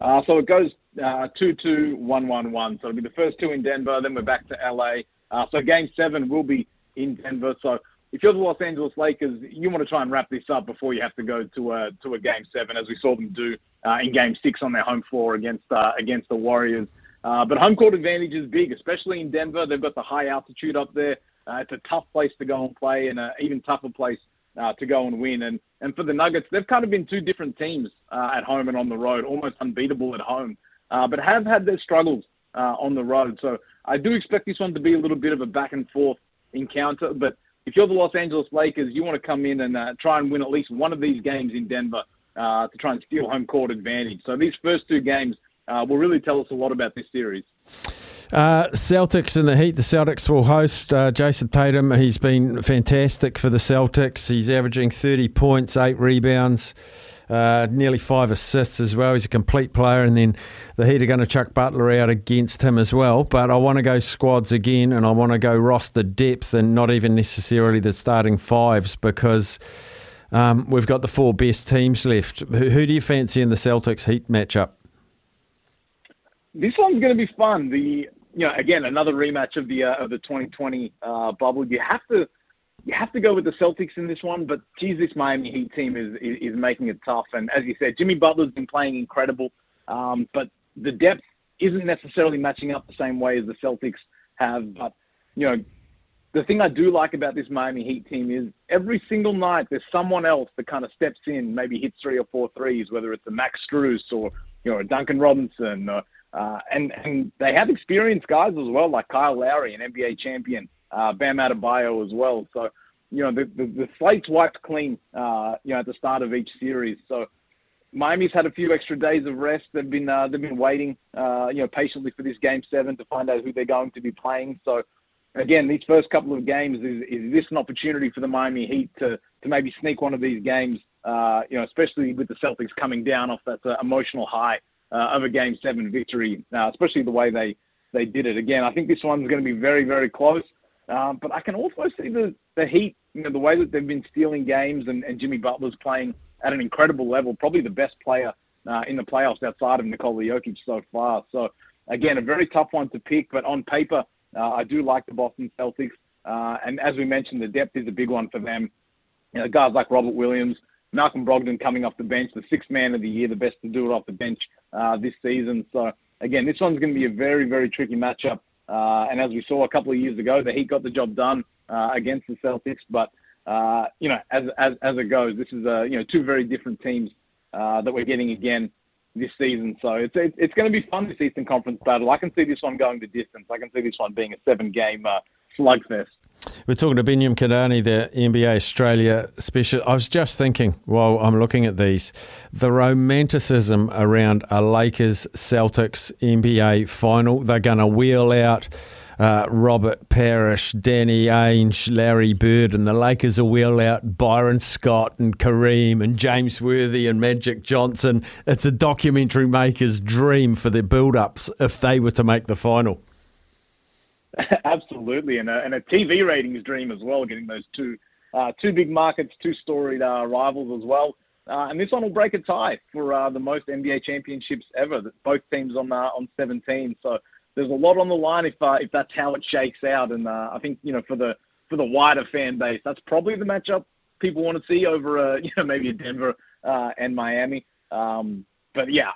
Speaker 31: Uh, so it goes uh, 2 2 1 1 1. So it'll be the first two in Denver, then we're back to LA. Uh, so game seven will be in Denver. So if you're the Los Angeles Lakers, you want to try and wrap this up before you have to go to a to a game seven, as we saw them do uh, in game six on their home floor against uh, against the Warriors. Uh, but home court advantage is big, especially in Denver. They've got the high altitude up there. Uh, it's a tough place to go and play, and an even tougher place uh, to go and win. And and for the Nuggets, they've kind of been two different teams uh, at home and on the road, almost unbeatable at home, uh, but have had their struggles uh, on the road. So I do expect this one to be a little bit of a back and forth encounter. But if you're the Los Angeles Lakers, you want to come in and uh, try and win at least one of these games in Denver uh, to try and steal home court advantage. So these first two games uh, will really tell us a lot about this series.
Speaker 3: Uh, Celtics in the Heat. The Celtics will host uh, Jayson Tatum. He's been fantastic for the Celtics. He's averaging 30 points, eight rebounds, uh, nearly five assists as well. He's a complete player. And then the Heat are going to chuck Butler out against him as well. But I want to go squads again, and I want to go roster depth and not even necessarily the starting fives because. Um, we've got the four best teams left. Who, who do you fancy in the Celtics Heat matchup?
Speaker 31: This one's going to be fun. The you know again another rematch of the uh, of the 2020 uh, bubble. You have to you have to go with the Celtics in this one, but geez, this Miami Heat team is, is, is making it tough. And as you said, Jimmy Butler's been playing incredible, um, but the depth isn't necessarily matching up the same way as the Celtics have. But you know, the thing I do like about this Miami Heat team is every single night there's someone else that kind of steps in, maybe hits three or four threes, whether it's a Max Strus or you know a Duncan Robinson or uh, and and they have experienced guys as well, like Kyle Lowry, an NBA champion, uh, Bam Adebayo as well. So you know the the, the slate's wiped clean, uh, you know, at the start of each series. So Miami's had a few extra days of rest. They've been uh, they've been waiting, uh, you know, patiently for this game seven to find out who they're going to be playing. So again, these first couple of games is is this an opportunity for the Miami Heat to to maybe sneak one of these games, uh, you know, especially with the Celtics coming down off that uh, emotional high of a game seven victory, uh, especially the way they, they did it. Again, I think this one's going to be very, very close. Um, but I can also see the, the Heat, you know, the way that they've been stealing games and, and Jimmy Butler's playing at an incredible level, probably the best player uh, in the playoffs outside of Nikola Jokic so far. So, again, a very tough one to pick, but on paper, uh, I do like the Boston Celtics. Uh, and as we mentioned, the depth is a big one for them. You know, guys like Robert Williams, Malcolm Brogdon coming off the bench, the sixth man of the year, the best to do it off the bench uh, this season. So again, this one's going to be a very, very tricky matchup. Uh, and as we saw a couple of years ago, the Heat got the job done uh, against the Celtics. But uh, you know, as as as it goes, this is a you know two very different teams uh, that we're getting again this season. So it's it's, going to be fun this Eastern Conference battle. I can see this one going the distance. I can see this one being a seven game uh, slugfest.
Speaker 3: We're talking to Benyam Kadani, the NBA Australia special. I was just thinking while I'm looking at these, the romanticism around a Lakers Celtics NBA final. They're going to wheel out uh, Robert Parish, Danny Ainge, Larry Bird, and the Lakers will wheel out Byron Scott and Kareem and James Worthy and Magic Johnson. It's a documentary maker's dream for the build ups if they were to make the final.
Speaker 31: Absolutely, and a, and a TV ratings dream as well, getting those two uh, two big markets, two storied uh, rivals as well. Uh, and this one will break a tie for uh, the most NBA championships ever. Both teams on uh, on 17, so there's a lot on the line if uh, if that's how it shakes out. And I think you know for the for the wider fan base, that's probably the matchup people want to see over you know maybe Denver uh, and Miami. Um, but yeah,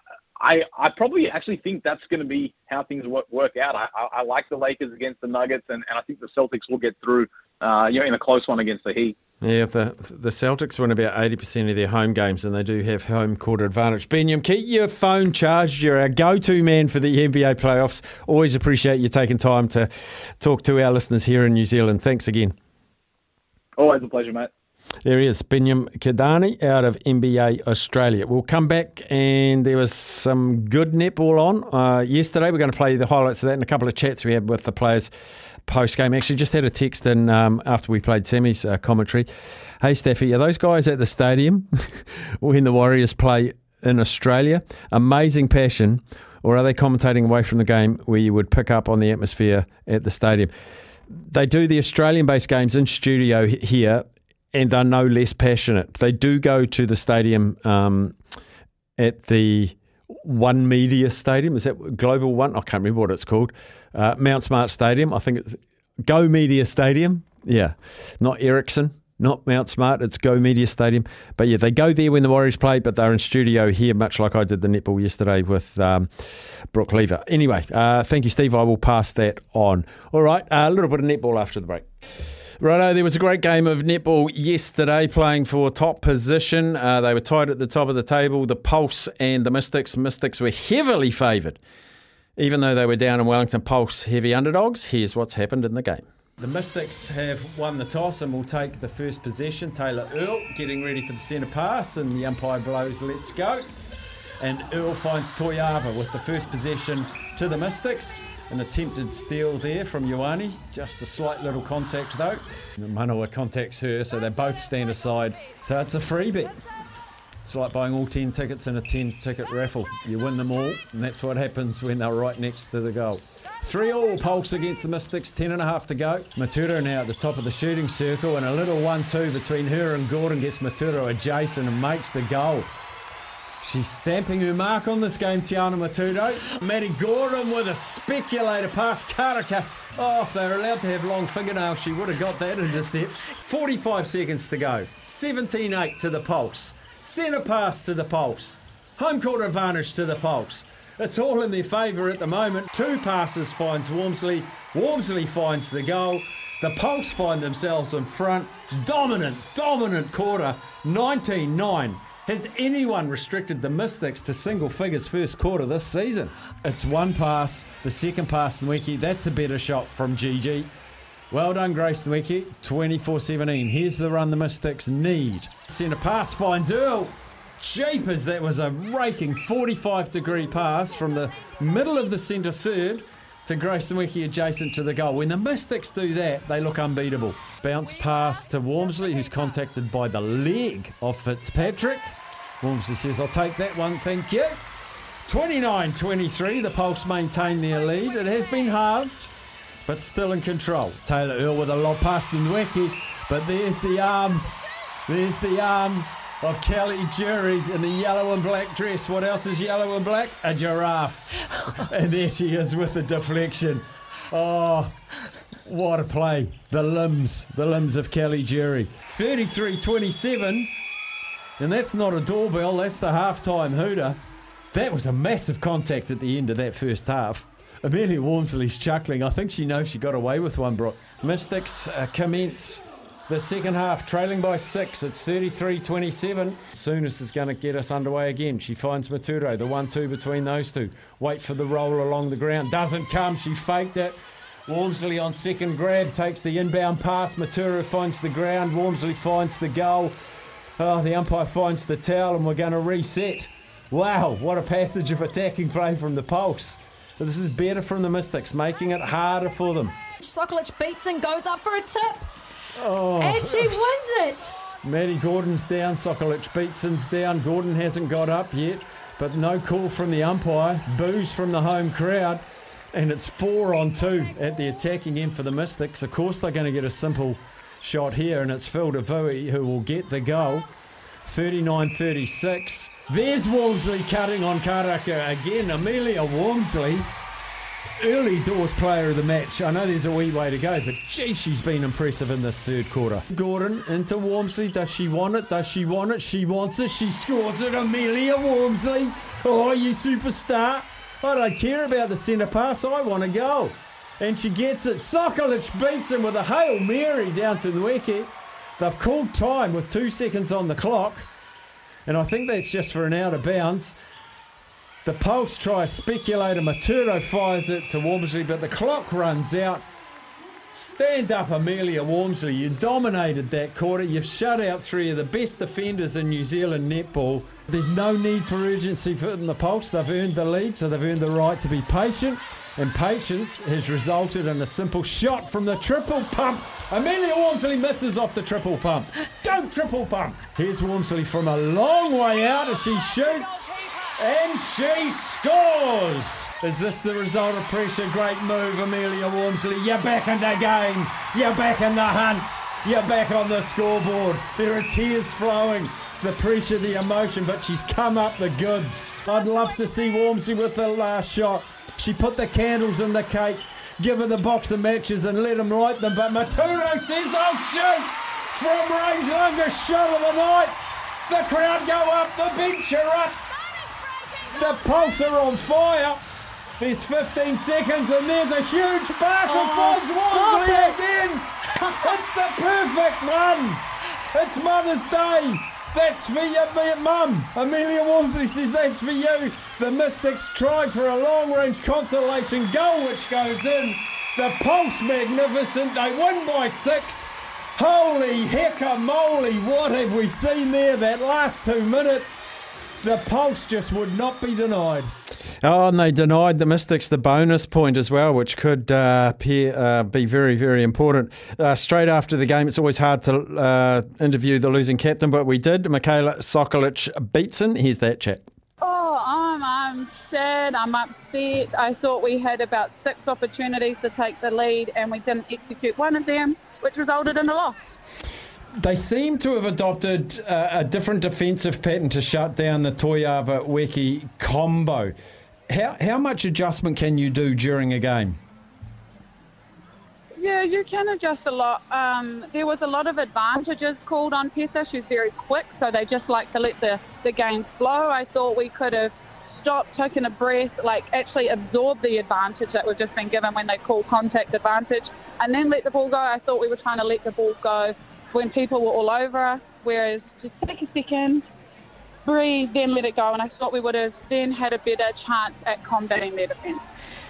Speaker 31: I I probably actually think that's going to be how things work, work out. I, I, I like the Lakers against the Nuggets, and, and I think the Celtics will get through. Uh, you know, in a close one against the Heat.
Speaker 3: Yeah, the the Celtics win about eighty percent of their home games, and they do have home court advantage. Benyam, keep your phone charged. You're our go-to man for the NBA playoffs. Always appreciate you taking time to talk to our listeners here in New Zealand. Thanks again.
Speaker 31: Always a pleasure, mate.
Speaker 3: There he is, Benyam Kadani out of NBA Australia. We'll come back and there was some good netball on uh, yesterday. We're going to play the highlights of that and a couple of chats we had with the players post game. Actually, just had a text in um, after we played Sammy's uh, commentary. Hey, Staffy, are those guys at the stadium when the Warriors play in Australia? Amazing passion. Or are they commentating away from the game where you would pick up on the atmosphere at the stadium? They do the Australian based games in studio here and they're no less passionate. They do go to the stadium um, at the One Media Stadium. Is that Global One? I can't remember what it's called. Uh, Mount Smart Stadium. I think it's Go Media Stadium. Yeah, not Ericsson. Not Mount Smart, it's Go Media Stadium. But yeah, they go there when the Warriors play, but they're in studio here, much like I did the netball yesterday with um, Brooke Lever. Anyway, uh, thank you, Steve. I will pass that on. All right, a little bit of netball after the break. Righto, there was a great game of netball yesterday playing for top position. Uh, they were tied at the top of the table, the Pulse and the Mystics. Mystics were heavily favoured. Even though they were down in Wellington, Pulse heavy underdogs. Here's what's happened in the game. The Mystics have won the toss and will take the first possession. Taylor Earl getting ready for the centre pass, and the umpire blows let's go. And Earl finds Toeava with the first possession to the Mystics. An attempted steal there from Ioane. Just a slight little contact though. Manawa contacts her, so they both stand aside. So it's a freebie. It's like buying all 10 tickets in a 10 ticket raffle. You win them all, and that's what happens when they're right next to the goal. Three all Pulse against the Mystics, ten and a half to go. Metuarau now at the top of the shooting circle, and a little one-two between her and Gordon gets Metuarau adjacent and makes the goal. She's stamping her mark on this game, Tiana Metuarau. Maddie Gordon with a speculator pass. Karaka. Oh, if they were allowed to have long fingernails, she would have got that intercept. 45 seconds to go. 17 8 to the Pulse. Centre pass to the Pulse. Home court advantage to the Pulse. It's all in their favour at the moment. Two passes finds Walmsley. Walmsley finds the goal. The Pulse find themselves in front. Dominant, dominant quarter. 19 9. Has anyone restricted the Mystics to single figures first quarter this season? It's one pass, the second pass, Nweke. That's a better shot from GG. Well done, Grace Nweke. 24 17. Here's the run the Mystics need. Centre pass finds Earl. Jeepers, that was a raking 45 degree pass from the middle of the centre third to Grace and Nweke adjacent to the goal. When the Mystics do that, they look unbeatable. Bounce pass to Walmsley, who's contacted by the leg of Fitzpatrick. Walmsley says, I'll take that one, thank you. 29 23, the Pulse maintain their lead. It has been halved, but still in control. Taylor Earl with a lob pass to Nweke, but there's the arms. There's the arms of Kelly Jury in the yellow and black dress. What else is yellow and black? A giraffe. and there she is with the deflection. Oh, what a play. The limbs, the limbs of Kelly Jury. 33 27. And that's not a doorbell, that's the halftime hooter. That was a massive contact at the end of that first half. Amelia Walmsley's chuckling. I think she knows she got away with one, Brooke. Mystics uh, commence the second half, trailing by six. It's 33 27. Souness is going to get us underway again. She finds Metuarau, the one two between those two. Wait for the roll along the ground. Doesn't come. She faked it. Walmsley on second grab takes the inbound pass. Metuarau finds the ground. Walmsley finds the goal. Oh, the umpire finds the towel, and we're going to reset. Wow, what a passage of attacking play from the Pulse. This is better from the Mystics, making it harder for them.
Speaker 32: Sokolich-Beatson and goes up for a tip.
Speaker 3: Oh.
Speaker 32: And she wins it.
Speaker 3: Maddie Gordon's down, Sokolich-Beatson's down. Gordon hasn't got up yet, but no call from the umpire. Boos from the home crowd. And it's four on two at the attacking end for the Mystics. Of course, they're going to get a simple shot here, and it's Filda Vui who will get the goal. 39 36. There's Walmsley cutting on Karaka again. Amelia Walmsley, early doors player of the match. I know there's a wee way to go, but gee, she's been impressive in this third quarter. Gordon into Walmsley. Does she want it? Does she want it? She wants it. She scores it. Amelia Walmsley. Oh, you superstar. I don't care about the centre pass. I want to go. And she gets it. Sokolich-Beatson with a Hail Mary down to the wicket. They've called time with two seconds on the clock. And I think that's just for an out of bounds. The Pulse try a speculator. Metuarau fires it to Walmsley, but the clock runs out. Stand up, Amelia Walmsley. You dominated that quarter. You've shut out three of the best defenders in New Zealand netball. There's no need for urgency in the Pulse. They've earned the lead, so they've earned the right to be patient. And patience has resulted in a simple shot from the triple pump. Amelia Walmsley misses off the triple pump. Don't triple pump. Here's Walmsley from a long way out as she shoots. And she scores! Is this the result of pressure? Great move, Amelia Walmsley. You're back in the game. You're back in the hunt. You're back on the scoreboard. There are tears flowing. The pressure, the emotion, but she's come up the goods. I'd love to see Walmsley with the last shot. She put the candles in the cake, give her the box of matches and let them light them. But Metuarau says, I'll shoot! From range, longest shot of the night. The crowd go up, the bench up. The Pulse are on fire. There's 15 seconds and there's a huge pass
Speaker 32: Oh, stop
Speaker 3: Walmsley
Speaker 32: it.
Speaker 3: again. it's the perfect one. It's Mother's Day. That's for you, me- Mum. Amelia Walmsley says that's for you. The Mystics tried for a long-range consolation goal, which goes in. The Pulse magnificent. They win by six. Holy hecka-moly, what have we seen there that last two minutes? The Pulse just would not be denied. Oh, and they denied the Mystics the bonus point as well, which could uh, appear, uh, be very, very important. Uh, straight after the game, it's always hard to uh, interview the losing captain, but we did. Michaela Sokolic Beatson, here's that chat.
Speaker 33: Oh, I'm, I'm sad. I'm upset. I thought we had about six opportunities to take the lead, and we didn't execute one of them, which resulted in a loss.
Speaker 3: They seem to have adopted uh, a different defensive pattern to shut down the Toeava Nweke combo. How, how much adjustment can you do during a game?
Speaker 33: Yeah, you can adjust a lot. Um, there was a lot of advantages called on Pessa. She's very quick, so they just like to let the, the game flow. I thought we could have stopped, taken a breath, like actually absorbed the advantage that we've just been given when they call contact advantage, and then let the ball go. I thought we were trying to let the ball go when people were all over us, whereas just take a second, breathe, then let it go. And I thought we would have then had a better chance at combating their defence.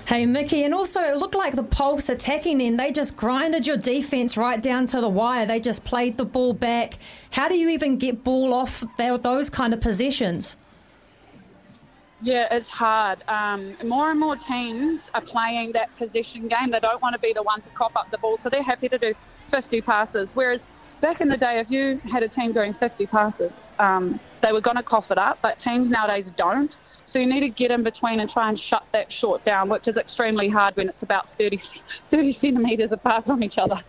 Speaker 32: Hey, Mickey, and also it looked like the Pulse attacking end, they just grinded your defence right down to the wire. They just played the ball back. How do you even get ball off those kind of possessions?
Speaker 33: Yeah, it's hard. Um, more and more teams are playing that possession game. They don't want to be the one to cop up the ball, so they're happy to do 50 passes. Whereas back in the day, if you had a team doing 50 passes, um, they were going to cough it up, but teams nowadays don't. So you need to get in between and try and shut that short down, which is extremely hard when it's about 30, 30 centimetres apart from each other.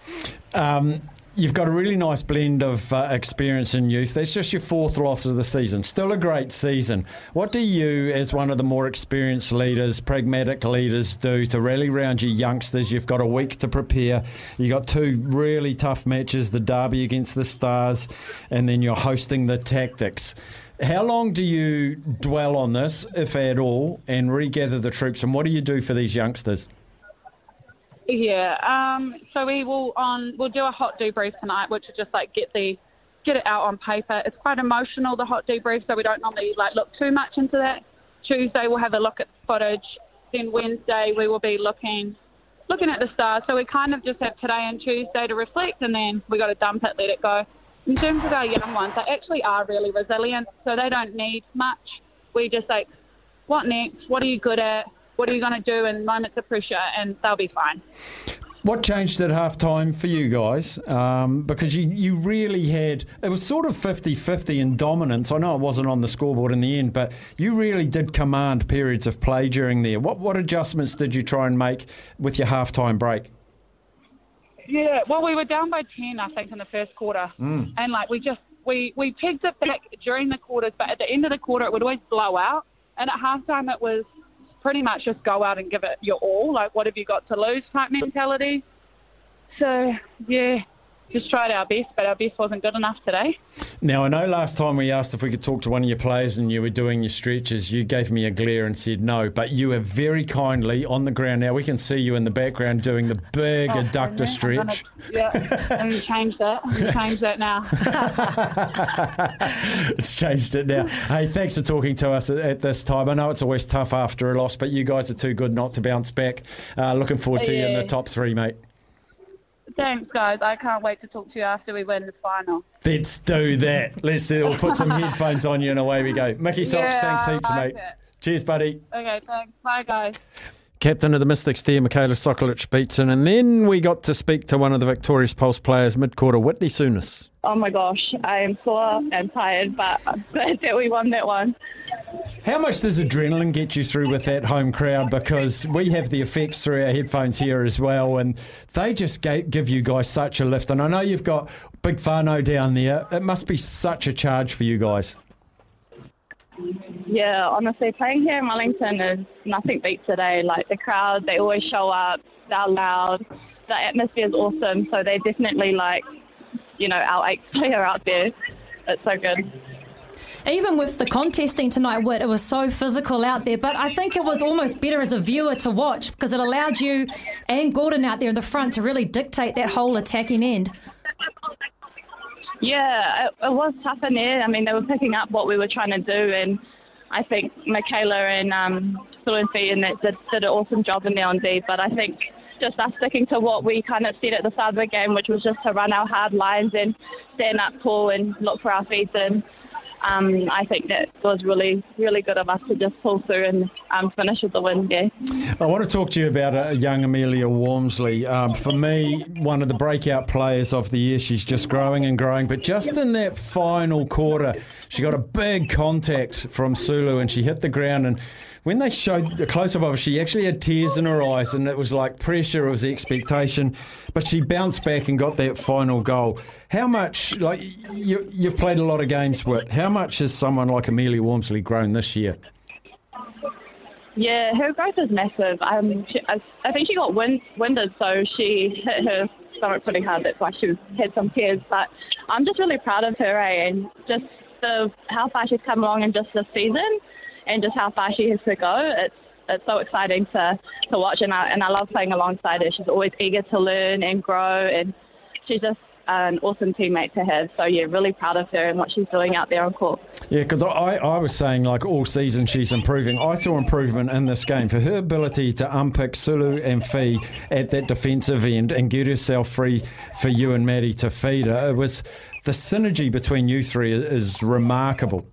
Speaker 3: Um, you've got a really nice blend of uh, experience and youth. That's just your fourth loss of the season. Still a great season. What do you, as one of the more experienced leaders, pragmatic leaders, do to rally around your youngsters? You've got a week to prepare. You've got two really tough matches the Derby against the Stars, and then you're hosting the Tactics. How long do you dwell on this, if at all, and regather the troops? And what do you do for these youngsters?
Speaker 33: Yeah. Um, so we will on we'll do a hot debrief tonight, which is just like get the get it out on paper. It's quite emotional the hot debrief, so we don't normally like look too much into that. Tuesday we'll have a look at the footage. Then Wednesday we will be looking looking at the stars. So we kind of just have today and Tuesday to reflect, and then we got to dump it, let it go. In terms of our young ones, they actually are really resilient, so they don't need much. We just like, what next? What are you good at? What are you going to do in moments of pressure? And they'll be fine.
Speaker 3: What changed at half time for you guys? Um, because you, you really had, it was sort of 50 50 in dominance. I know it wasn't on the scoreboard in the end, but you really did command periods of play during there. What, what adjustments did you try and make with your half time break?
Speaker 33: Yeah, well, we were down by 10, I think, in the first quarter.
Speaker 3: Mm.
Speaker 33: And, like, we just, we, we pegged it back during the quarters, but at the end of the quarter, it would always blow out. And at halftime, it was pretty much just go out and give it your all. Like, what have you got to lose type mentality. So, yeah, just tried our best, but our best wasn't good enough today.
Speaker 3: Now, I know last time we asked if we could talk to one of your players and you were doing your stretches, you gave me a glare and said no, but you have very kindly on the ground now. We can see you in the background doing the big
Speaker 33: Oh,
Speaker 3: adductor
Speaker 33: I'm
Speaker 3: stretch.
Speaker 33: Gonna, yeah, I'm going to change that. I'm going to change that now.
Speaker 3: it's changed it now. Hey, thanks for talking to us at, at this time. I know it's always tough after a loss, but you guys are too good not to bounce back. Uh, looking forward to you in the top three, mate.
Speaker 33: Thanks, guys. I can't wait to talk to you after we win the final.
Speaker 3: Let's do that. Let's do it. We'll put some headphones on you and away we go. Mickey Socks,
Speaker 33: Yeah,
Speaker 3: thanks heaps,
Speaker 33: like
Speaker 3: mate.
Speaker 33: it.
Speaker 3: Cheers, buddy.
Speaker 33: Okay, thanks. Bye, guys.
Speaker 3: Captain of the Mystics there, Michaela Sokolich-Beatson. And then we got to speak to one of the Victorious Pulse players mid-quarter, Whitney Souness.
Speaker 34: Oh my gosh, I am sore and tired, but I'm glad that we won that one.
Speaker 3: How much does adrenaline get you through with that home crowd? Because we have the effects through our headphones here as well, and they just give you guys such a lift. And I know you've got Big Fano down there. It must be such a charge for you guys.
Speaker 34: Yeah, honestly, playing here in Wellington is nothing beats today. Like the crowd, they always show up, they're loud, the atmosphere is awesome, so they definitely like, you know, our eighth player out there. It's so good.
Speaker 32: Even with the contesting tonight, Whit, it was so physical out there. But I think it was almost better as a viewer to watch because it allowed you and Gordon out there in the front to really dictate that whole attacking end.
Speaker 34: Yeah, it, it was tough in there. I mean, they were picking up what we were trying to do, and I think Michaela and um, Fluency and that did, did an awesome job in there on D. But I think just us sticking to what we kind of said at the start of the game, which was just to run our hard lines and stand up tall and look for our feet. And um, I think that was really, really good of us to just pull through and um, finish with the win. Yeah.
Speaker 3: I want to talk to you about a young Amelia Walmsley. Um, for me, one of the breakout players of the year. She's just growing and growing. But just in that final quarter, she got a big contact from Sulu and she hit the ground. And when they showed the close up of her, she actually had tears in her eyes. And it was like pressure, it was expectation. But she bounced back and got that final goal. How much, like, you, you've played a lot of games with, how much has someone like Amelia Walmsley grown this year?
Speaker 34: Yeah, her growth is massive. Um, she, I, I think she got wind, winded, so she hit her stomach pretty hard. That's why she had some tears. But I'm just really proud of her, eh, and just the how far she's come along in just this season, and just how far she has to go. It's it's so exciting to to watch, and I and I love playing alongside her. She's always eager to learn and grow, and she's just an awesome teammate to have. So yeah, really proud of her and what she's doing out there on court.
Speaker 3: Yeah, because I, I was saying like all season she's improving. I saw improvement in this game for her ability to unpick Sulu and Fee at that defensive end and get herself free for you and Maddie to feed her. It was the synergy between you three is, is remarkable.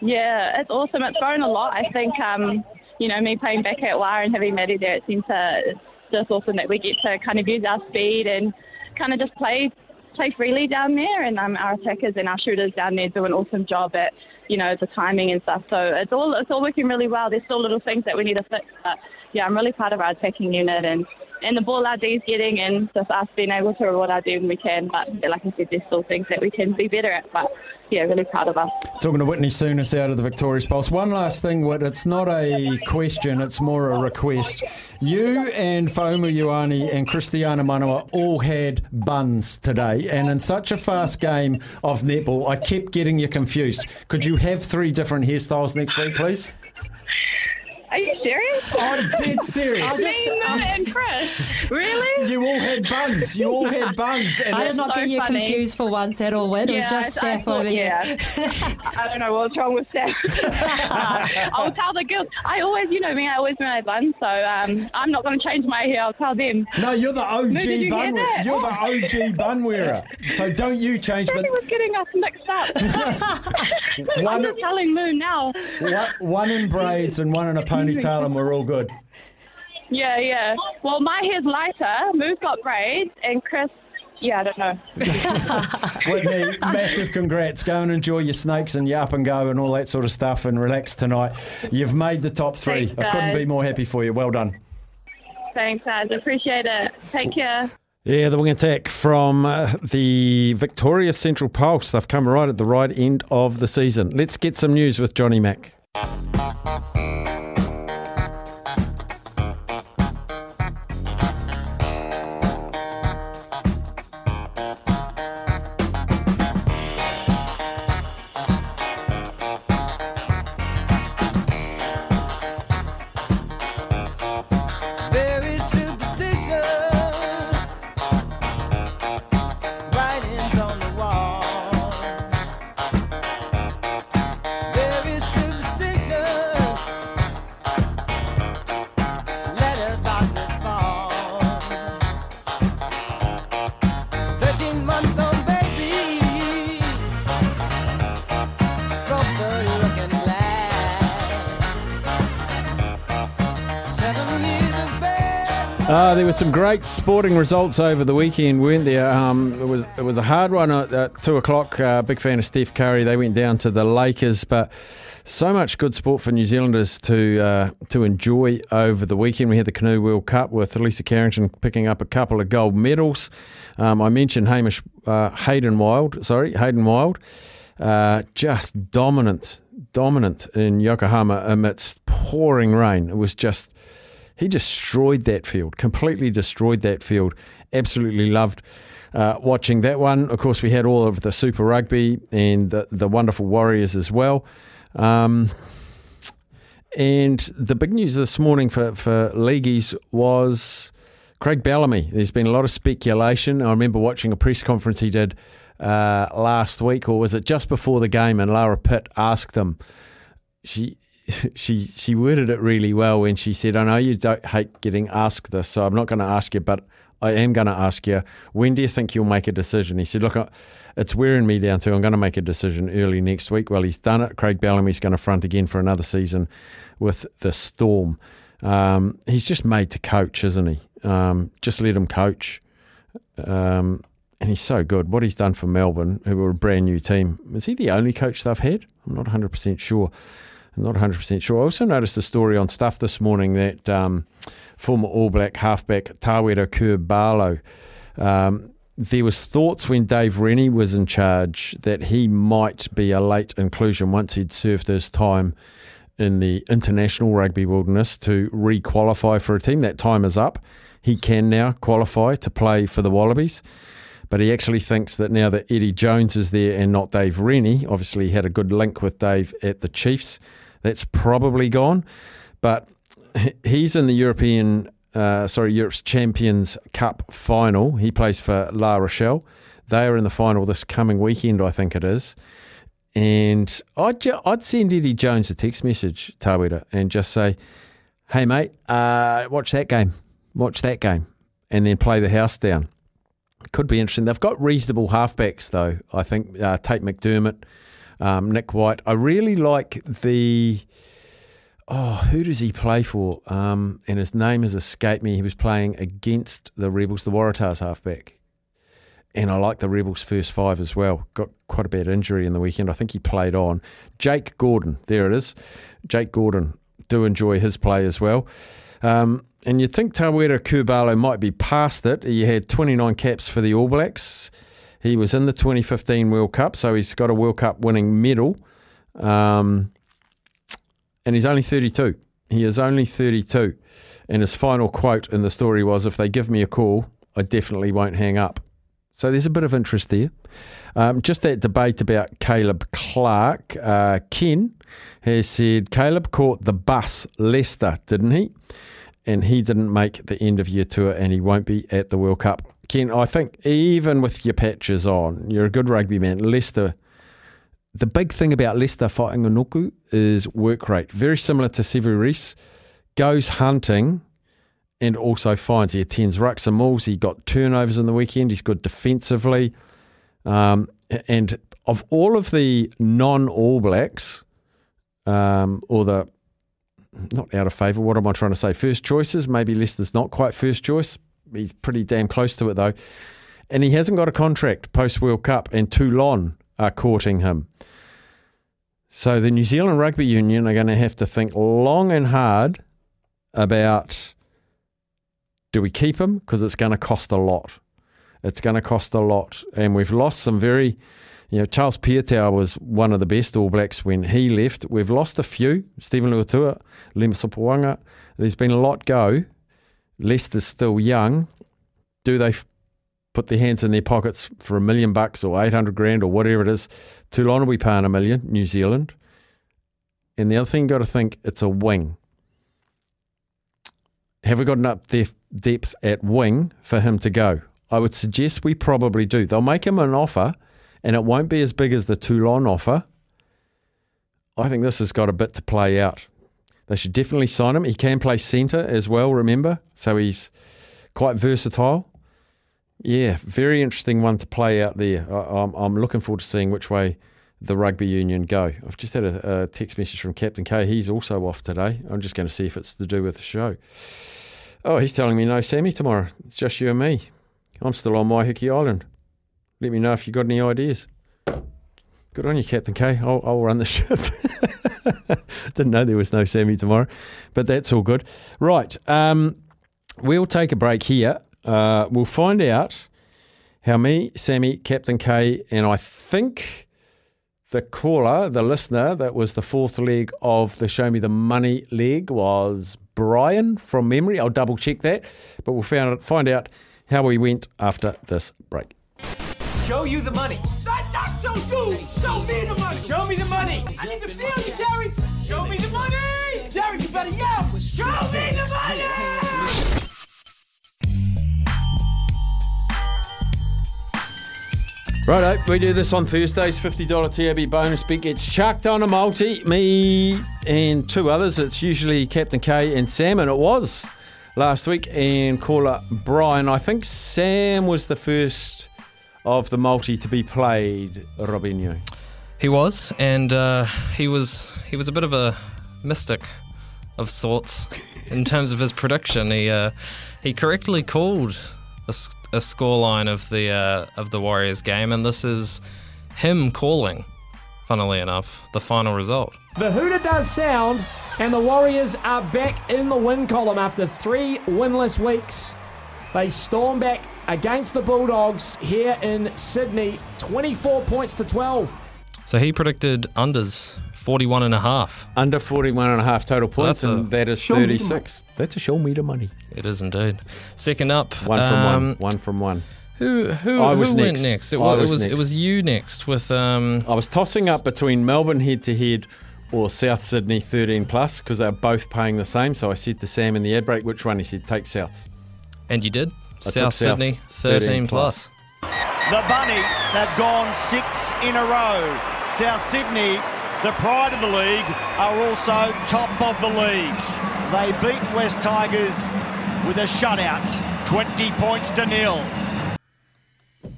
Speaker 34: Yeah, it's awesome. It's grown a lot. I think, um, you know, me playing back at Wire and having Maddie there, it seems to, it's just awesome that we get to kind of use our speed and kind of just play play freely down there. And um, our attackers and our shooters down there do an awesome job at, you know, the timing and stuff. So it's all it's all working really well. There's still little things that we need to fix, but yeah, I'm really proud of our attacking unit and and the ball our D's getting and just us being able to reward our D when we can. But like I said, there's still things that we can be better at. But yeah, really proud of us.
Speaker 3: Talking to Whitney Souness out of the Victorious Pulse. One last thing, Whit, it's not a question, it's more a request. You and Fa'amu Ioane and Kristiana Manu'a all had buns today, and in such a fast game of netball, I kept getting you confused. Could you have three different hairstyles next week, please?
Speaker 34: Are you serious?
Speaker 3: I'm dead serious.
Speaker 32: I'll just-
Speaker 34: Me, Matt, and Chris. Really?
Speaker 3: You all had buns. You all had buns. And
Speaker 32: I
Speaker 3: it's-
Speaker 32: did not
Speaker 34: so
Speaker 32: get you
Speaker 34: funny.
Speaker 32: confused for once at all, Win. It was just
Speaker 34: I- I
Speaker 32: Steph
Speaker 34: thought-
Speaker 32: over
Speaker 34: yeah.
Speaker 32: here.
Speaker 34: I don't know what's wrong with Steph. I'll tell the girls. I always, you know me, I always wear my bun, so um, I'm not going to change my hair. I'll tell them.
Speaker 3: No, you're the OG
Speaker 34: Moo, you
Speaker 3: bun wearer. You're the OG bun wearer. So don't you change. But
Speaker 34: Steffi was getting us mixed up. I'm
Speaker 3: One-
Speaker 34: just telling Moon now.
Speaker 3: one, one in braids and one in a ponytail, and we're all good.
Speaker 34: Yeah, yeah. Well, my hair's lighter. Moo's got braids, and Chris, yeah, I don't know.
Speaker 3: Whitney, massive congrats. Go and enjoy your snakes and your up and go and all that sort of stuff and relax tonight. You've made the top three.
Speaker 34: Thanks,
Speaker 3: I couldn't be more happy for you. Well done.
Speaker 34: Thanks, guys. Appreciate it. Take care.
Speaker 3: Yeah, the wing attack from uh, the Victoria Central Pulse. They've come right at the right end of the season. Let's get some news with Johnny Mack. Some great sporting results over the weekend, weren't there? Um, it was it was a hard one at, two o'clock. Uh, big fan of Steph Curry. They went down to the Lakers, but so much good sport for New Zealanders to uh, to enjoy over the weekend. We had the Canoe World Cup with Lisa Carrington picking up a couple of gold medals. Um, I mentioned Hamish uh, Hayden Wilde. Sorry, Hayden Wilde. Uh, just dominant, dominant in Yokohama amidst pouring rain. It was just he destroyed that field, completely destroyed that field. Absolutely loved uh, watching that one. Of course, we had all of the Super Rugby and the, the wonderful Warriors as well. Um, and the big news this morning for, for leagueies was Craig Bellamy. There's been a lot of speculation. I remember watching a press conference he did uh, last week, or was it just before the game? And Lara Pitt asked him, she she she worded it really well when she said, "I know you don't hate getting asked this, so I'm not going to ask you, but I am going to ask you, when do you think you'll make a decision?" He said, "Look, it's wearing me down too. I'm going to make a decision early next week." Well, he's done it. Craig Bellamy's going to front again for another season with the Storm. Um, he's just made to coach, isn't he? Um, just let him coach. Um, and he's so good. What he's done for Melbourne, who were a brand new team, is he the only coach they've had? I'm not 100% sure. Not 100% sure. I also noticed a story on Stuff this morning that um, former All Black halfback Tawera Kerr-Barlow, um, there was thoughts when Dave Rennie was in charge that he might be a late inclusion once he'd served his time in the international rugby wilderness to re-qualify for a team. That time is up. He can now qualify to play for the Wallabies. But he actually thinks that now that Eddie Jones is there and not Dave Rennie, obviously he had a good link with Dave at the Chiefs, that's probably gone. But he's in the European, uh, sorry, Europe's Champions Cup final. He plays for La Rochelle. They are in the final this coming weekend, I think it is. And I'd, I'd send Eddie Jones a text message, Tawera, and just say, hey, mate, uh, watch that game. Watch that game. And then play the house down. Could be interesting. They've got reasonable halfbacks, though. I think uh, Tate McDermott, um, Nick White. I really like the. Oh, who does he play for? Um, and his name has escaped me. He was playing against the Rebels, the Waratahs halfback. And I like the Rebels' first five as well. Got quite a bad injury in the weekend. I think he played on. Jake Gordon, there it is. Jake Gordon, do enjoy his play as well. Um, and you'd think Tawera Kerr-Barlow might be past it. He had 29 caps for the All Blacks. He was in the 2015 World Cup, so he's got a World Cup winning medal. Um, and he's only 32. He is only 32. And his final quote in the story was If they give me a call, I definitely won't hang up. So there's a bit of interest there. Um, just that debate about Caleb Clarke. Uh, Ken has said Caleb caught the bus Leicester, didn't he? And he didn't make the end of year tour and he won't be at the World Cup. Ken, I think even with your patches on, you're a good rugby man. Leicester, the big thing about Leicester Fainga'anuku is work rate. Very similar to Sevu Reece. Goes hunting and also finds he attends rucks and mauls. He got turnovers in the weekend. He's good defensively. Um, and of all of the non All Blacks, um, or the not out of favour, what am I trying to say? First choices, maybe Leicester's not quite first choice. He's pretty damn close to it though. And he hasn't got a contract post World Cup, and Toulon are courting him. So the New Zealand Rugby Union are going to have to think long and hard about do we keep him? Because it's going to cost a lot. It's going to cost a lot. And we've lost some very, you know, Charles Piutau was one of the best All Blacks when he left. We've lost a few. Steven Luatua, Lima Sopoaga. There's been a lot go. Leicester's still young. Do they f- put their hands in their pockets for a million bucks or 800 grand or whatever it is? Toulon will be paying a million, New Zealand. And the other thing you've got to think, it's a wing. Have we got enough depth, depth at wing for him to go? I would suggest we probably do. They'll make him an offer, and it won't be as big as the Toulon offer. I think this has got a bit to play out. They should definitely sign him. He can play centre as well, remember? So he's quite versatile. Yeah, very interesting one to play out there. I, I'm, I'm looking forward to seeing which way the rugby union go. I've just had a, a text message from Captain K. He's also off today. I'm just going to see if it's to do with the show. Oh, he's telling me no Sammy tomorrow. It's just you and me. I'm still on Waiheke Island. Let me know if you got any ideas. Good on you, Captain K. I'll, I'll run the ship. Didn't know there was no Sammy tomorrow, but that's all good. Right, um, we'll take a break here. Uh, we'll find out how me, Sammy, Captain K, and I think the caller, the listener, that was the fourth leg of the Show Me the Money leg was Brian from memory. I'll double check that, but we'll find out, find out how we went after this break.
Speaker 35: Show you the money. Not, not show you. Show me the money. Show me the money. I need to feel you, Jerry. Show me the money. Jerry, you better yell. Show me the money.
Speaker 3: Righto, we do this on Thursdays. $50 TAB bonus bet gets chucked on a multi. Me and two others. It's usually Captain K and Sam, and it was last week. And caller Brian. I think Sam was the first of the multi to be played, Robinho.
Speaker 29: He was, and uh, he was he was a bit of a mystic of sorts in terms of his prediction. He uh, he correctly called a scoreline of the uh, of the Warriors game, and this is him calling. Funnily enough, the final result.
Speaker 26: The hooter does sound, and the Warriors are back in the win column after three winless weeks. They storm back against the Bulldogs here in Sydney, 24 points to 12.
Speaker 29: So he predicted unders 41 and a half.
Speaker 3: Under 41 and a half total points,
Speaker 29: That's a-
Speaker 3: and that is
Speaker 29: Show me the
Speaker 3: 36. That's a show me the money.
Speaker 29: It is indeed. Second up,
Speaker 3: One from
Speaker 29: um,
Speaker 3: one. One from one.
Speaker 29: Who who,
Speaker 3: I
Speaker 29: who
Speaker 3: was
Speaker 29: went
Speaker 3: next.
Speaker 29: next? It,
Speaker 3: I
Speaker 29: wa- it
Speaker 3: was
Speaker 29: was it was you next with um.
Speaker 3: I was tossing up between Melbourne head to head or South Sydney 13 plus because they're both paying the same. So I said to Sam in the ad break, which one? He said, take Souths.
Speaker 29: And you did?
Speaker 3: I
Speaker 29: South
Speaker 3: took Souths,
Speaker 29: Sydney 13 plus.
Speaker 36: The Bunnies have gone six in a row. South Sydney, the pride of the league, are also top of the league. They beat West Tigers with a shutout, 20 points to nil.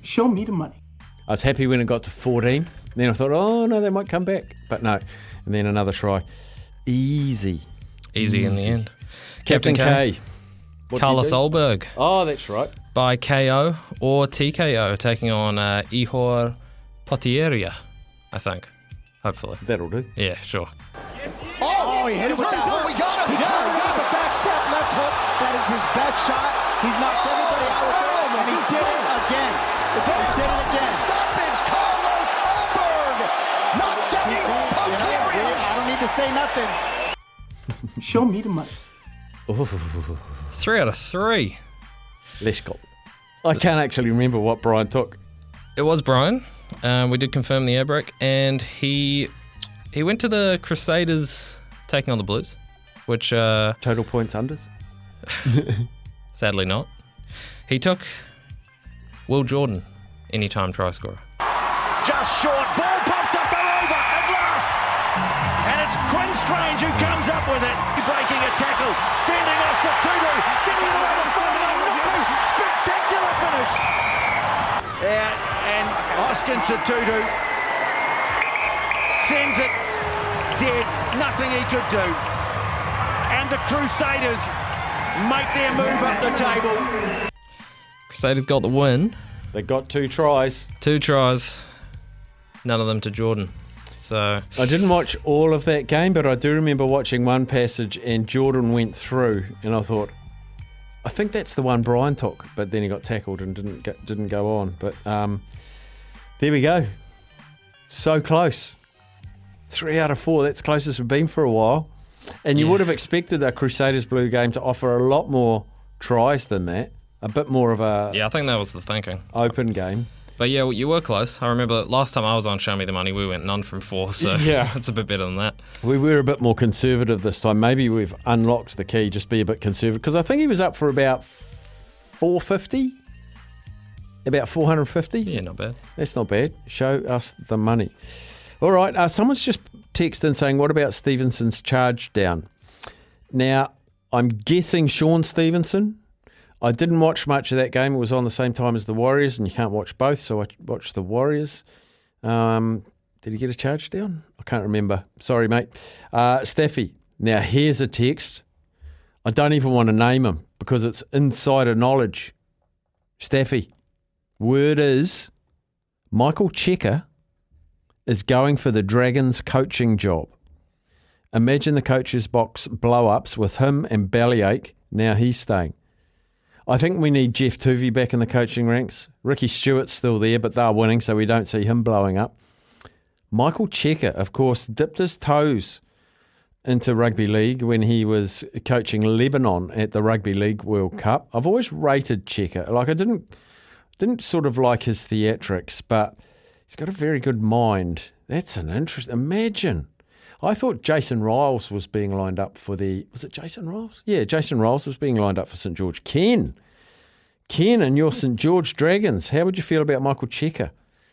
Speaker 3: Show me the money. I was happy when it got to 14. Then I thought, oh no, they might come back. But no. And then another try. Easy.
Speaker 29: Easy in the end.
Speaker 3: Captain, K. What
Speaker 29: Carlos? Olberg.
Speaker 3: Oh, that's right.
Speaker 29: By KO or TKO, taking on uh, Ihor Potieria, I think. Hopefully.
Speaker 3: That'll do.
Speaker 29: Yeah, sure.
Speaker 36: Oh, he hit it with that. Oh, we got him. Yeah, we got the backstep left hook. That is his best shot. He's knocked everybody out with it, and he did it again. He did it again. Stoppage, Carlos Olberg knocks out Ihor Potieria. I don't need to say nothing.
Speaker 3: Show me the money.
Speaker 29: Three out of three.
Speaker 3: Let's go. I can't actually remember what Brian took.
Speaker 29: It was Brian. Um, we did confirm the air break, and he he went to the Crusaders taking on the Blues, which uh,
Speaker 3: total points unders.
Speaker 29: sadly not. He took Will Jordan, anytime try scorer.
Speaker 36: Just short. Ball pops up and over at last. And it's Quinn Strange who comes up with it. Breaking a tackle. Fending off the Tudu. Giving it away to Foden. Nuku. Spectacular finish. Yeah, and Oskin Satudu sends it dead. Nothing he could do. And the Crusaders make their move up the table.
Speaker 29: Crusaders got the win.
Speaker 3: They got two tries.
Speaker 29: Two tries. None of them to Jordan. So
Speaker 3: I didn't watch all of that game, but I do remember watching one passage and Jordan went through, and I thought, I think that's the one Brian took, but then he got tackled and didn't get, didn't go on. But um, there we go. So close. Three out of four. That's closest we've been for a while. And you would have expected a Crusaders Blue game to offer a lot more tries than that. A bit more of a
Speaker 29: yeah, I think that was the thinking.
Speaker 3: open game.
Speaker 29: But yeah, you were close. I remember last time I was on Show Me the Money, we went none from four. So
Speaker 3: Yeah.
Speaker 29: it's a bit better than that.
Speaker 3: We were a bit more conservative this time. Maybe we've unlocked the key, just be a bit conservative. Because I think he was up for about 450, about 450.
Speaker 29: Yeah, not bad.
Speaker 3: That's not bad. Show us the money. All right. Uh, someone's just texted in saying, what about Stevenson's charge down? Now, I'm guessing Shaun Stevenson. I didn't watch much of that game. It was on the same time as the Warriors, and you can't watch both, so I watched the Warriors. Um, did he get a charge down? I can't remember. Sorry, mate. Uh, Staffy. Now, here's a text. I don't even want to name him because it's insider knowledge. Staffy. Word is Michael Cheika is going for the Dragons coaching job. Imagine the coach's box blow ups with him and Bellyache. Now he's staying. I think we need Geoff Toovey back in the coaching ranks. Ricky Stuart's still there, but they're winning, so we don't see him blowing up. Michael Cheika, of course, dipped his toes into rugby league when he was coaching Lebanon at the Rugby League World Cup. I've always rated Cheika. Like I didn't didn't sort of like his theatrics, but he's got a very good mind. That's an interest. Imagine. I thought Jason Ryles was being lined up for the. Was it Jason Ryles? Yeah, Jason Ryles was being lined up for St George. Ken, Ken, and your St George Dragons. How would you feel about Michael Cheika?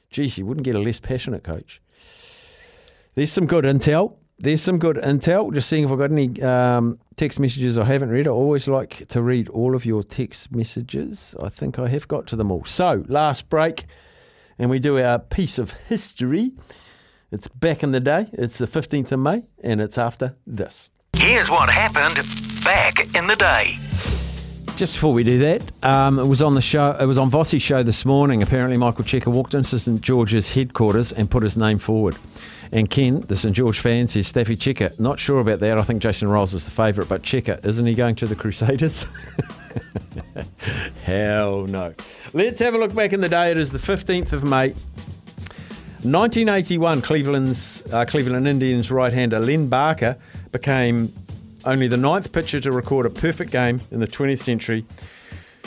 Speaker 3: Geez, you wouldn't get a less passionate coach. There's some good intel. There's some good intel. Just seeing if I've got any um, text messages I haven't read. I always like to read all of your text messages. I think I have got to them all. So, last break, and we do our piece of history. It's back in the day. It's the 15th of May, and it's after this.
Speaker 2: Here's what happened back in the day.
Speaker 3: Just before we do that, um, it was on the show. It was on Vossi's show this morning. Apparently, Michael Cheika walked into St George's headquarters and put his name forward. And Ken, the St George fan, says Staffy Cheika. Not sure about that. I think Jason Ryles is the favourite, but Cheika, isn't he going to the Crusaders? Hell no. Let's have a look back in the day. It is the 15th of May. 1981, Cleveland's uh, Cleveland Indians right-hander Len Barker became only the ninth pitcher to record a perfect game in the 20th century,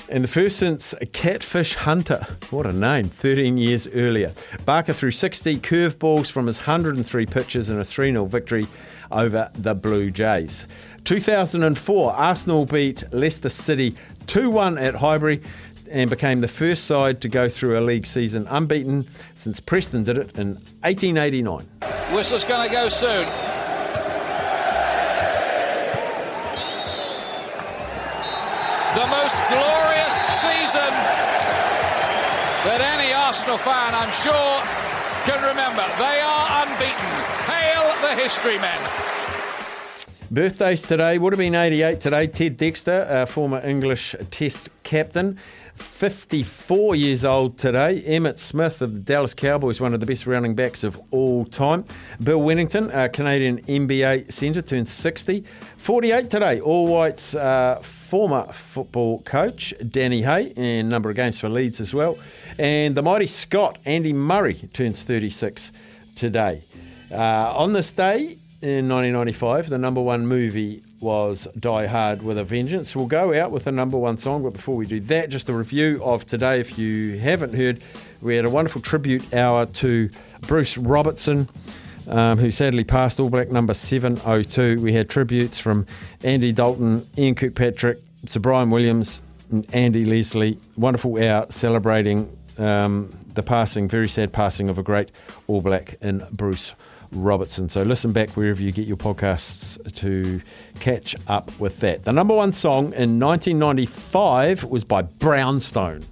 Speaker 3: and the first since Catfish Hunter. What a name! 13 years earlier, Barker threw 60 curveballs from his 103 pitches in a 3-0 victory over the Blue Jays. 2004, Arsenal beat Leicester City 2-1 at Highbury and became the first side to go through a league season unbeaten since Preston did it in 1889.
Speaker 37: Whistle's going to go soon. The most glorious season that any Arsenal fan, I'm sure, can remember. They are unbeaten. Hail the history men.
Speaker 3: Birthdays today would have been 88 today. Ted Dexter, former English Test captain, 54 years old today. Emmitt Smith of the Dallas Cowboys, one of the best running backs of all time. Bill Wennington, a Canadian NBA centre, turned 60. 48 today. All Whites uh, former football coach Danny Hay, and number of games for Leeds as well. And the mighty Scot Andy Murray turns 36 today. Uh, on this day, in 1995, the number one movie was Die Hard with a Vengeance. We'll go out with the number one song, but before we do that, just a review of today. If you haven't heard, we had a wonderful tribute hour to Bruce Robertson. Um, who sadly passed All Black number 702. We had tributes from Andy Dalton, Ian Kirkpatrick, Sir Bryan Williams, and Andy Leslie. Wonderful hour celebrating um, the passing, very sad passing of a great All Black in Bruce Robertson. So listen back wherever you get your podcasts to catch up with that. The number one song in 1995 was by Brownstone.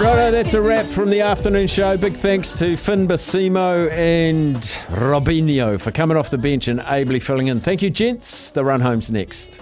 Speaker 3: Righto, that's a wrap from the afternoon show. Big thanks to Finn Basimo and Robinho for coming off the bench and ably filling in. Thank you, gents. The run home's next.